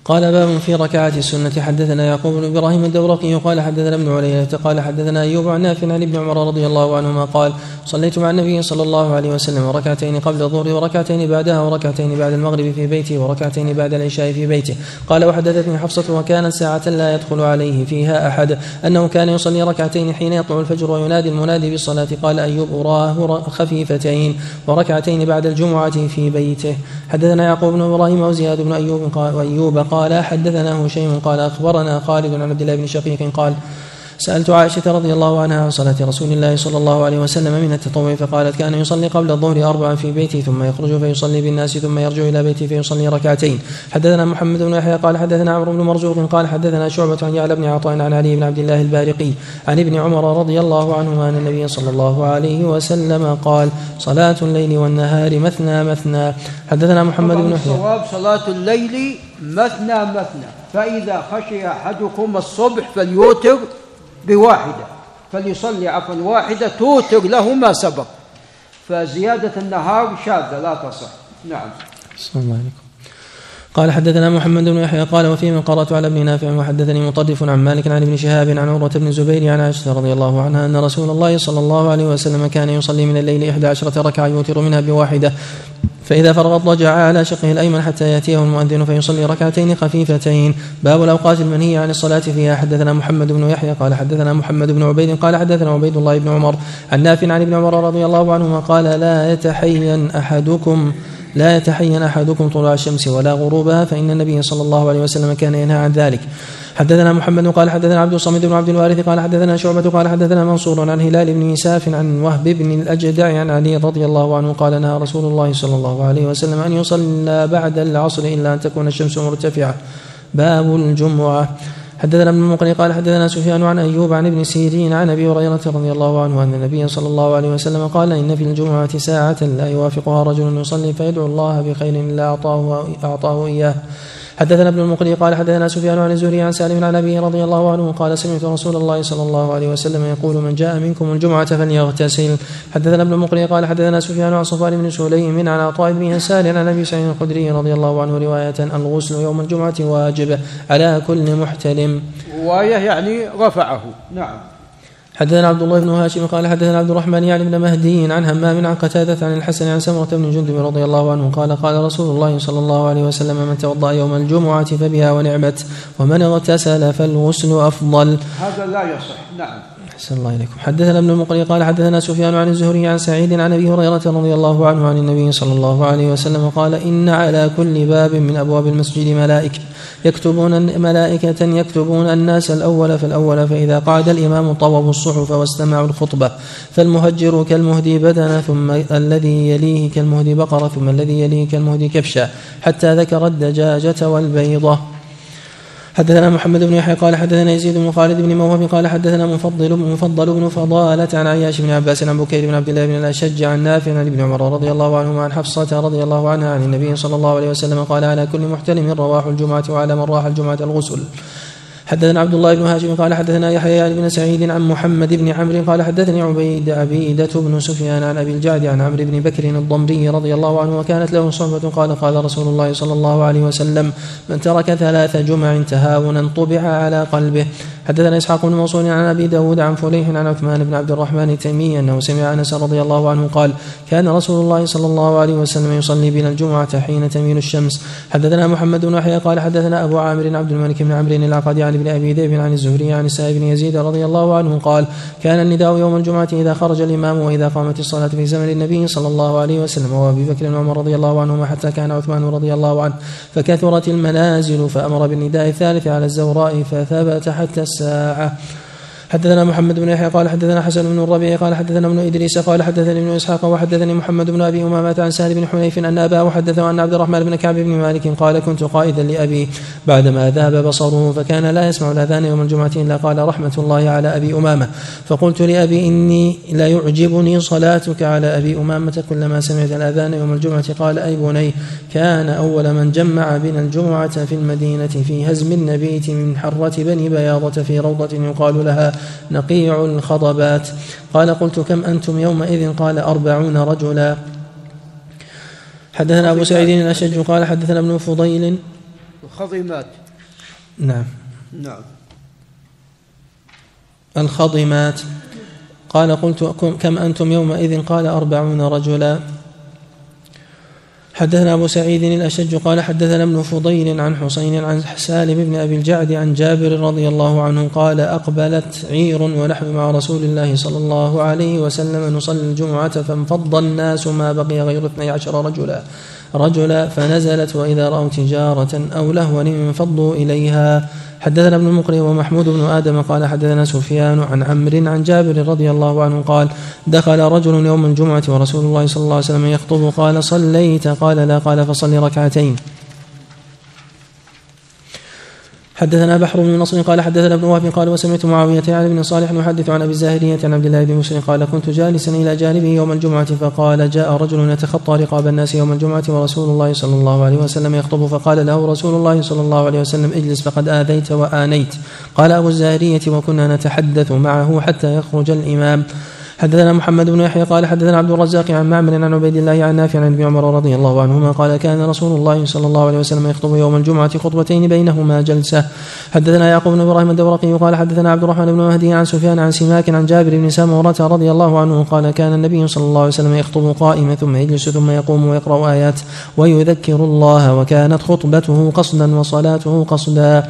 قال باب في ركعات السنة. حدثنا يعقوب بن إبراهيم الدورقي قال حدثنا ابن علية قال حدثنا أيوب عن نافع عن ابن عمر رضي الله عنهما قال صليت مع النبي صلى الله عليه وسلم ركعتين قبل الظهر وركعتين بعدها وركعتين بعد المغرب في بيته وركعتين بعد العشاء في بيته. قال وحدثتني حفصة وكانت ساعة لا يدخل عليه فيها أحد. أنه كان يصلي ركعتين حين يطلع الفجر وينادي المنادي بالصلاة. قال أيوب أراه خفيفتين. وركعتين بعد الجمعة في بيته. حدثنا يعقوب بن إبراهيم وزياد بن أيوب قال وأيوب قال حدثنا هشيم قال أخبرنا خالد عن عبد الله بن شقيق قال سألت عائشة رضي الله عنها عن صلاة رسول الله صلى الله عليه وسلم من التطوع فقالت كان يصلي قبل الظهر أربعا في بيته ثم يخرج فيصلي بالناس ثم يرجع إلى بيته فيصلي ركعتين. حدثنا محمد بن يحيى قال حدثنا عمرو بن مرزوق قال حدثنا شعبة عن يعلى بن عطاء عن علي بن عبد الله البارقي عن ابن عمر رضي الله عنهما أن النبي صلى الله عليه وسلم قال صلاة الليل والنهار مثنى مثنى. حدثنا محمد بن يحيى. الصواب صلاة الليل مثنى مثنى فإذا خشي أحدكم الصبح فليوتر بواحدة. فليصلي عفوا واحدة توتر له ما سبق. فزيادة النهار شاذة لا تصح. نعم. الله عليكم. قال حدثنا محمد بن يحيى قال وفي من قرأت على ابن نافع وحدثني مطرف عن مالك عن ابن شهاب عن عروة بن الزبير عن عائشة رضي الله عنها أن رسول الله صلى الله عليه وسلم كان يصلي من الليل إحدى عشرة ركعة يوتر منها بواحدة. فإذا فرغ اضطجع على شقه الأيمن حتى يأتيه المؤذن فيصلي ركعتين خفيفتين. باب الأوقات المنهي عن الصلاة فيها. حدثنا محمد بن يحيى قال حدثنا محمد بن عبيد قال حدثنا عبيد الله بن عمر عن نافع عن ابن عمر رضي الله عنهما قال لا يتحين أحدكم لا يتحين أحدكم طلوع الشمس ولا غروبها فإن النبي صلى الله عليه وسلم كان ينهى عن ذلك. حدثنا محمد قال حدثنا عبد الصمد بن عبد الوارث قال حدثنا شعبة قال حدثنا منصور عن هلال بن مساف عن وهب بن الأجدع عن علي رضي الله عنه قال نهى رسول الله صلى الله عليه وسلم أن يصلى بعد العصر إلا أن تكون الشمس مرتفعة. باب الجمعة. حدثنا ابن المقري قال حدثنا سفيان عن أيوب عن ابن سيرين عن أبي هريرة رضي الله عنه أن النبي صلى الله عليه وسلم قال إن في الجمعة ساعة لا يوافقها رجل يصلي فيدعو الله بخير إلا اعطاه أعطاه إياه. حدثنا ابن المقري قال حدثنا سفيان عن الزهري عن سالم عن أبيه رضي الله عنه قال سمعت رسول الله صلى الله عليه وسلم يقول من جاء منكم الجمعة فليغتسل. حدثنا ابن المقري قال حدثنا سفيان عن صفوان بن سليم عن عطاء بن يسار عن أبي سعيد الخدري رضي الله عنه رواية الغسل يوم الجمعة واجب على كل محتلم. رواية يعني رفعه. نعم. حدثنا عبد الله بن هاشم قال حدثنا عبد الرحمن يعني بن مهدي عن همام عن قتادة عن الحسن عن سمرة بن جندب رضي الله عنه قال قال رسول الله صلى الله عليه وسلم من توضأ يوم الجمعة فبها ونعمت ومن اغتسل فالغسل أفضل. هذا لا يصح. نعم. أحسن الله إليكم. حدثنا ابن المقري قال حدثنا سفيان عن الزهري عن سعيد عن أبي هريرة رضي الله عنه عن النبي صلى الله عليه وسلم قال إن على كل باب من أبواب المسجد ملائكة يكتبون ملائكة يكتبون الناس الأول فالأول فإذا قعد الإمام طووا الصحف واستمعوا الخطبة فالمهجر كالمهدي بدنا ثم الذي يليه كالمهدي بقرة ثم الذي يليه كالمهدي كبشا حتى ذكر الدجاجة والبيضة. حدثنا محمد بن يحيى قال حدثنا يزيد بن خالد بن موهب قال حدثنا مفضل مفضل بن فضالة عن عياش بن عباس عن بكير بن عبد الله بن الأشج عن نافع عن ابن عمر رضي الله عنهما عن حفصة رضي الله عنها عن النبي صلى الله عليه وسلم قال على كل محتلم رواح الجمعة وعلى من راح الجمعة الغسل. حدثنا عبد الله بن هاشم قال حدثنا يحيى بن سعيد عن محمد بن عمرو قال حدثني عبيد عبيدة بن سفيان عن أبي الجعد عن عمرو بن بكر الضمري رضي الله عنه وكانت له صحبة قال قال رسول الله صلى الله عليه وسلم من ترك ثلاث جمع تهاونا طبع على قلبه حدثنا إسحاق بن منصور عن أبي داود عن فليح عن عثمان بن عبد الرحمن التيمي أنه سمع أنس رضي الله عنه قال كان رسول الله صلى الله عليه وسلم يصلي بنا الجمعة حين تميل الشمس. حدثنا محمد بن يحيى قال حدثنا أبو عامر عبد الملك بن عمرو العقدي عن ابن أبي ذئب عن الزهري عن سائب بن يزيد رضي الله عنه قال كان النداء يوم الجمعة إذا خرج الإمام وإذا قامت الصلاة في زمن النبي صلى الله عليه وسلم وابي بكر وعمر رضي الله عنهما حتى كان عثمان رضي الله عنه. فكثرت المنازل فأمر بالنداء الثالث على الزوراء فثبت حتى الساعة حدثنا محمد بن يحيى قال حدثنا حسن بن الربيع قال حدثنا ابن إدريس قال حدثني ابن إسحاق وحدثني محمد بن أبي أمامة عن سهل بن حنيف أن أباه حدثه أن عبد الرحمن بن كعب بن مالك قال كنت قائدا لأبي. بعدما ذهب بصره فكان لا يسمع الأذان يوم الجمعة إلا قال رحمة الله على أبي أمامة. فقلت لأبي إني لا يعجبني صلاتك على أبي أمامة. كلما سمعت الأذان يوم الجمعة قال أي بني كان أول من جمع بنا الجمعة في المدينة في هزم النبيت من حرة بني بياضة في روضة يقال لها نقيع الخضبات قال قلت كم أنتم يومئذ؟ قال أربعون رجلا. حدثنا أبو سعيد الأشج قال حدثنا ابن فضيل. الخضمات. نعم. نعم. الخضمات. قال قلت كم أنتم يومئذ؟ قال أربعون رجلا. حدثنا أبو سعيد الأشج قال حدثنا ابن فضيل عن حسين عن سالم بن أبي الجعد عن جابر رضي الله عنه قال أقبلت عير ونحن مع رسول الله صلى الله عليه وسلم نصلي الجمعة فانفض الناس ما بقي غير اثني عشر رجلا. رجلا فنزلت وإذا رأوا تجارة أو لهوا انفضوا إليها. حدثنا ابن المقري ومحمود بن آدم قال حدثنا سفيان عن عمرو عن جابر رضي الله عنه قال دخل رجل يوم الجمعة ورسول الله صلى الله عليه وسلم يخطب قال صليت. قال لا. قال فصل ركعتين. حدثنا بحر بن نصر قال حدثنا ابن وهب قال وسمعت معاوية عن ابن صالح يحدث عن أبي الزاهرية عن عبد الله بن مسلم قال كنت جالسا إلى جانبه يوم الجمعة فقال جاء رجل يتخطى رقاب الناس يوم الجمعة ورسول الله صلى الله عليه وسلم يخطب فقال له رسول الله صلى الله عليه وسلم اجلس فقد آذيت وآنيت. قال أبو الزاهرية وكنا نتحدث معه حتى يخرج الإمام. حدثنا محمد بن يحيى قال حدثنا عبد الرزاق عن معمر عن عبيد الله عن نافع عن ابن عمر رضي الله عنهما قال كان رسول الله صلى الله عليه وسلم يخطب يوم الجمعة خطبتين بينهما جلسة. حدثنا يعقوب بن إبراهيم الدورقي قال حدثنا عبد الرحمن بن مهدي عن سفيان عن سماك عن جابر بن سامورة رضي الله عنه قال كان النبي صلى الله عليه وسلم يخطب قائما ثم يجلس ثم يقوم ويقرأ آيات ويذكر الله وكانت خطبته قصدا وصلاته قصدا.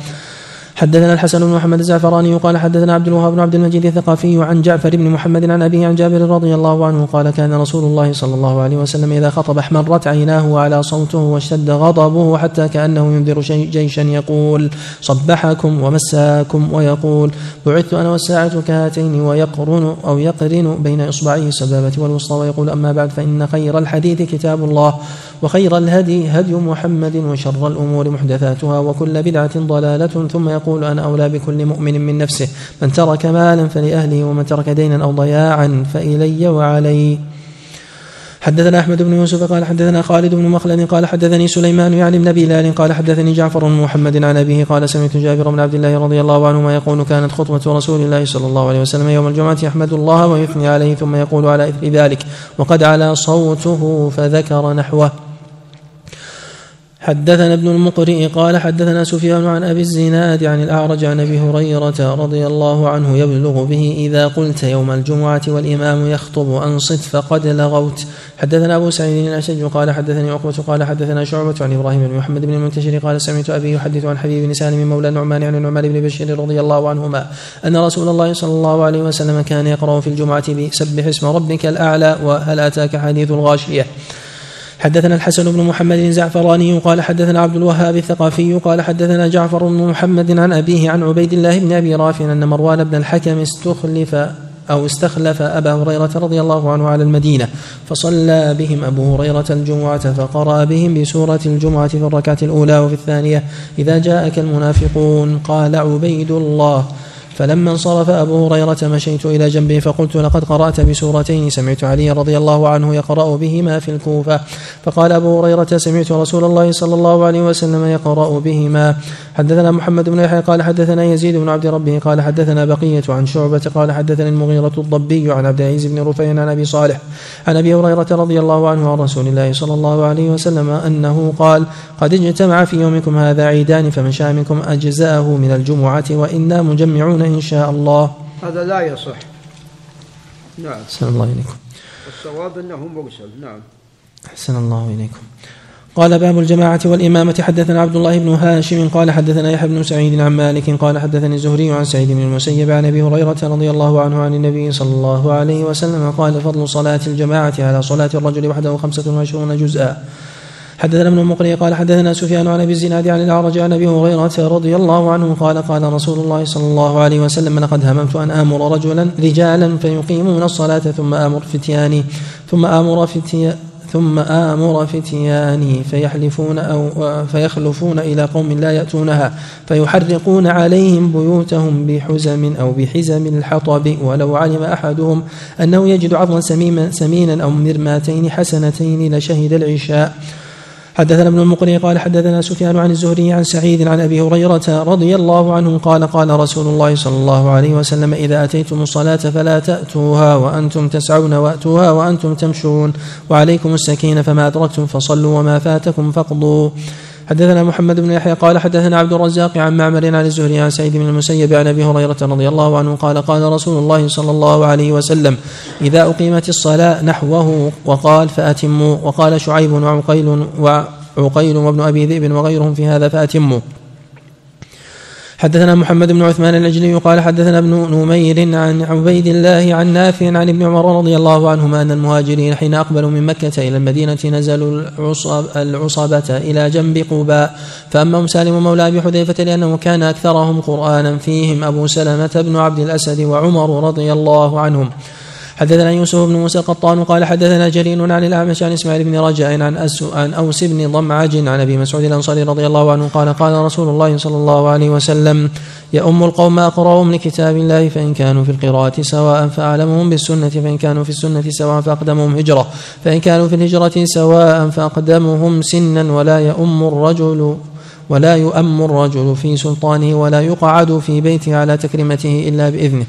حدثنا الحسن بن محمد الزعفراني قال حدثنا عبد الوهاب بن عبد المجيد الثقافي عن جعفر بن محمد عن أبيه عن جابر رضي الله عنه قال كان رسول الله صلى الله عليه وسلم إذا خطب احمرت عيناه وعلى صوته واشتد غضبه حتى كأنه ينذر جيشا يقول صبحكم ومساكم ويقول بعثت أنا والساعة كهاتين ويقرن أو يقرن بين إصبعيه السبابة والوسطى ويقول أما بعد فإن خير الحديث كتاب الله وخير الهدي هدي محمد وشر الأمور محدثاتها وكل بدعة ضلالة ثم يقول أنا أولى بكل مؤمن من نفسه من ترك مالا فلأهله ومن ترك دينا أو ضياعا فإلي وعلي. حدثنا أحمد بن يوسف قال حدثنا خالد بن مخلد قال حدثني سليمان يعني بن لال قال حدثني جعفر بن محمد عن أبيه قال سمعت جابر بن عبد الله رضي الله عنهما يقول كانت خطبة رسول الله صلى الله عليه وسلم يوم الجمعة يحمد الله ويثني عليه ثم يقول على اثر ذلك وقد علا صوته فذكر نحوه. حدثنا ابن المقرئ قال حدثنا سفيان عن أبي الزناد عن الأعرج عن أبي هريرة رضي الله عنه يبلغ به إذا قلت يوم الجمعة والإمام يخطب انصت فقد لغوت. حدثنا أبو سعيد الأشج قال حدثني عقبة قال حدثنا شعبة عن إبراهيم بن محمد بن المنتشر قال سمعت أبي يحدث عن حبيب بن سالم مولى النعمان عن النعمان بن بشير رضي الله عنهما أن رسول الله صلى الله عليه وسلم كان يقرأ في الجمعة بسبح اسم ربك الأعلى وهل أتاك حديث الغاشية. حدثنا الحسن بن محمد الزعفراني قال حدثنا عبد الوهاب الثقافي قال حدثنا جعفر بن محمد عن أبيه عن عبيد الله بن أبي رافع أن مروان بن الحكم استخلف أو استخلف أبا هريرة رضي الله عنه على المدينة فصلى بهم أبو هريرة الجمعة فقرأ بهم بسورة الجمعة في الركعة الأولى وفي الثانية إذا جاءك المنافقون قال عبيد الله. فلما انصرف أبو هريرة مشيت إلى جنبه فقلت لقد قرأت بسورتين سمعت علي رضي الله عنه يقرأ بهما في الكوفة. فقال أبو هريرة سمعت رسول الله صلى الله عليه وسلم يقرأ بهما. حدثنا محمد بن يحيى قال حدثنا يزيد بن عبد ربه قال حدثنا بقية عن شعبة قال حدثني المغيرة الضبي عن عبد العزيز بن رفيع عن أبي صالح. عن أبي هريرة رضي الله عنه عن رسول الله صلى الله عليه وسلم أنه قال قد اجتمع في يومكم هذا عيدان فمن شاء منكم أجزاءه من الجمعة وإنا مجمعون إن شاء الله. هذا لا يصح. نعم. أحسن الله إليكم. الصواب أنه مرسل. نعم. أحسن الله إليكم. قال باب الجماعة والإمامة. حدثنا عبد الله بن هاشم. قال حدثنا يحيى بن سعيد عن مالك. قال حدثني الزهري عن سعيد بن المسيب عن أبي هريرة رضي الله عنه عن النبي صلى الله عليه وسلم. قال فضل صلاة الجماعة على صلاة الرجل وحده خمسة وعشرون جزءا. حدثنا ابن المقري قال حدثنا سفيان عن أبي الزناد عن الأعرج عن أبي هريرة رضي الله عنه قال قال رسول الله صلى الله عليه وسلم لقد هممت أن آمر رجلا رجالا فيقيمون الصلاة ثم آمر فتياني ثم آمر فتيا ثم آمر فتياني فيحلفون أو فيخلفون إلى قوم لا يأتونها فيحرقون عليهم بيوتهم بحزم أو بحزم الحطب. ولو علم أحدهم أنه يجد عظما سمينا أو مرماتين حسنتين لشهد العشاء. حدثنا ابن المقري قال حدثنا سفيان عن الزهري عن سعيد عن أبي هريرة رضي الله عنه قال قال رسول الله صلى الله عليه وسلم إذا أتيتم الصلاة فلا تأتوها وأنتم تسعون وأتوها وأنتم تمشون وعليكم السكينة فما أدركتم فصلوا وما فاتكم فاقضوا حدثنا محمد بن يحيى قال حدثنا عبد الرزاق عن معمر عن الزهري عن سعيد بن المسيب عن أبي هريرة رضي الله عنه قال قال رسول الله صلى الله عليه وسلم إذا أقيمت الصلاة نحوه وقال فأتموا وقال شعيب وعقيل وعقيل وابن أبي ذئب وغيرهم في هذا فأتموا. حدثنا محمد بن عثمان الأجلي قال حدثنا ابن نمير عن عبيد الله عن نافع عن ابن عمر رضي الله عنهما أن المهاجرين حين أقبلوا من مكة إلى المدينة نزلوا العصب العصبة إلى جنب قباء. فأما سالم مولى أبي حذيفة لأنه كان أكثرهم قرآنا فيهم أبو سلمة بن عبد الأسد وعمر رضي الله عنهم. حدثنا يوسف بن موسى القطان قال حدثنا جرير عن الأعمش عن إسماعيل بن رجاء عن عن أوس بن ضمعج عن أبي مسعود الأنصاري رضي الله عنه قال قال رسول الله صلى الله عليه وسلم يؤم القوم أقرأهم لكتاب الله فإن كانوا في القراءة سواء فأعلمهم بالسنة فإن كانوا في السنة سواء فأقدمهم هجرة فإن كانوا في الهجرة سواء فأقدمهم سنا ولا يؤم الرجل ولا يؤم الرجل في سلطانه ولا يقعد في بيته على تكريمته إلا بإذنه.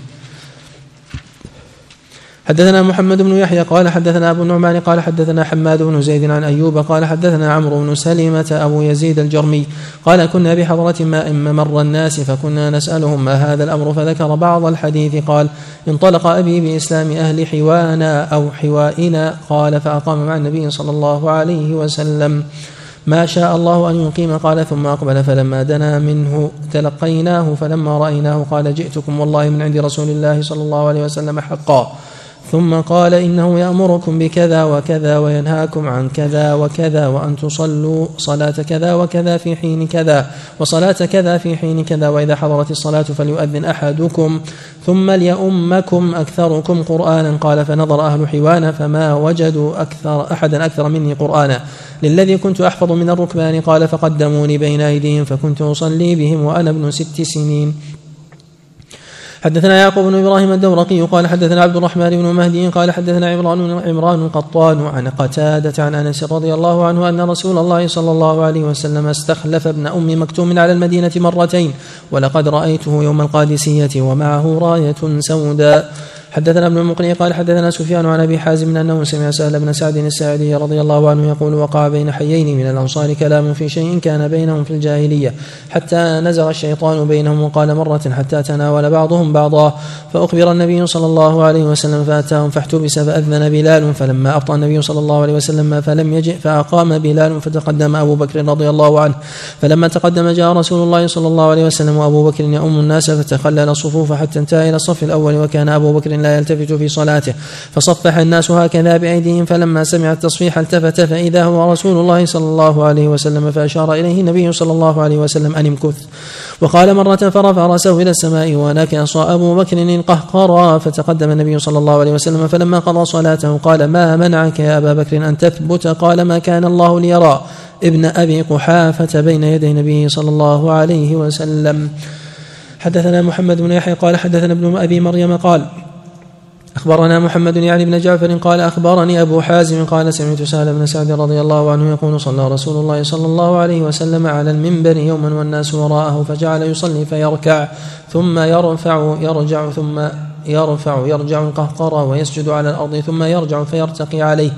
حدثنا محمد بن يحيى قال حدثنا أبو النعمان قال حدثنا حماد بن زيد عن أيوب قال حدثنا عمرو بن سلمة أبو يزيد الجرمي قال كنا بحضرة ماء ممر الناس فكنا نسألهم ما هذا الأمر فذكر بعض الحديث قال انطلق أبي بإسلام أهل حوانا أو حوائنا قال فأقام مع النبي صلى الله عليه وسلم ما شاء الله أن يقيم قال ثم أقبل فلما دنا منه تلقيناه فلما رأيناه قال جئتكم والله من عند رسول الله صلى الله عليه وسلم حقا ثم قال إنه يأمركم بكذا وكذا وينهاكم عن كذا وكذا وأن تصلوا صلاة كذا وكذا في حين كذا وصلاة كذا في حين كذا وإذا حضرت الصلاة فليؤذن أحدكم ثم ليؤمكم أكثركم قرآنا قال فنظر أهل حوان فما وجدوا أكثر أحدا أكثر مني قرآنا للذي كنت أحفظ من الركبان قال فقدموني بين أيديهم فكنت أصلي بهم وأنا ابن ست سنين حدثنا يعقوب بن إبراهيم الدورقي قال حدثنا عبد الرحمن بن مهدي قال حدثنا عمران عمران القطان عن قتادة عن أنس رضي الله عنه أن رسول الله صلى الله عليه وسلم استخلف ابن أم مكتوم على المدينة مرتين ولقد رأيته يوم القادسية ومعه راية سوداء. حدثنا ابن المقني قال حدثنا سفيان عن أبي حازم أنه سمع سهل بن سعد الساعدي رضي الله عنه يقول وقع بين حيين من الأنصار كلام في شيء كان بينهم في الجاهلية حتى نزغ الشيطان بينهم وقال مرة حتى تناول بعضهم بعضا فأخبر النبي صلى الله عليه وسلم فأتاهم فاحتبس فأذن بلال فلما أبطأ النبي صلى الله عليه وسلم فلم يجئ فأقام بلال فتقدم أبو بكر رضي الله عنه فلما تقدم جاء رسول الله صلى الله عليه وسلم وأبو بكر يؤم الناس فتخلل الصفوف حتى انتهى إلى الصف الأول وكان أبو بكر لا يلتفت في صلاته. فصفح الناس هكذا بأيديهم فلما سمع التصفيح التفت فإذا هو رسول الله صلى الله عليه وسلم فأشار إليه النبي صلى الله عليه وسلم أن امكث. وقال مرة فرفع رأسه إلى السماء ونكص أبو بكر القهقرى فتقدم النبي صلى الله عليه وسلم فلما قضى صلاته قال ما منعك يا أبا بكر أن تثبت؟ قال ما كان الله ليرى ابن أبي قحافة بين يدي النبي صلى الله عليه وسلم. حدثنا محمد بن يحيى قال حدثنا ابن أبي مريم قال أخبرنا محمد يعني بن جعفر قال أخبرني أبو حازم قال سمعت سهل بن سعد رضي الله عنه يقول صلى رسول الله صلى الله عليه وسلم على المنبر يوما والناس وراءه فجعل يصلي فيركع ثم يرفع يرجع ثم يرفع يرجع القهقرى ويسجد على الأرض ثم يرجع فيرتقي عليه.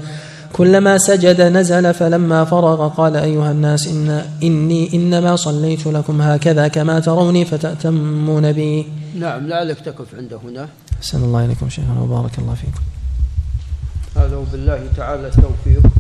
كلما سجد نزل فلما فرغ قال أيها الناس إن إني إنما صليت لكم هكذا كما تروني فتأتمون بي. نعم لعلك تقف عند هنا. أحسن الله إليكم شيخنا وبارك الله فيكم. هذا وبالله تعالى التوفيق.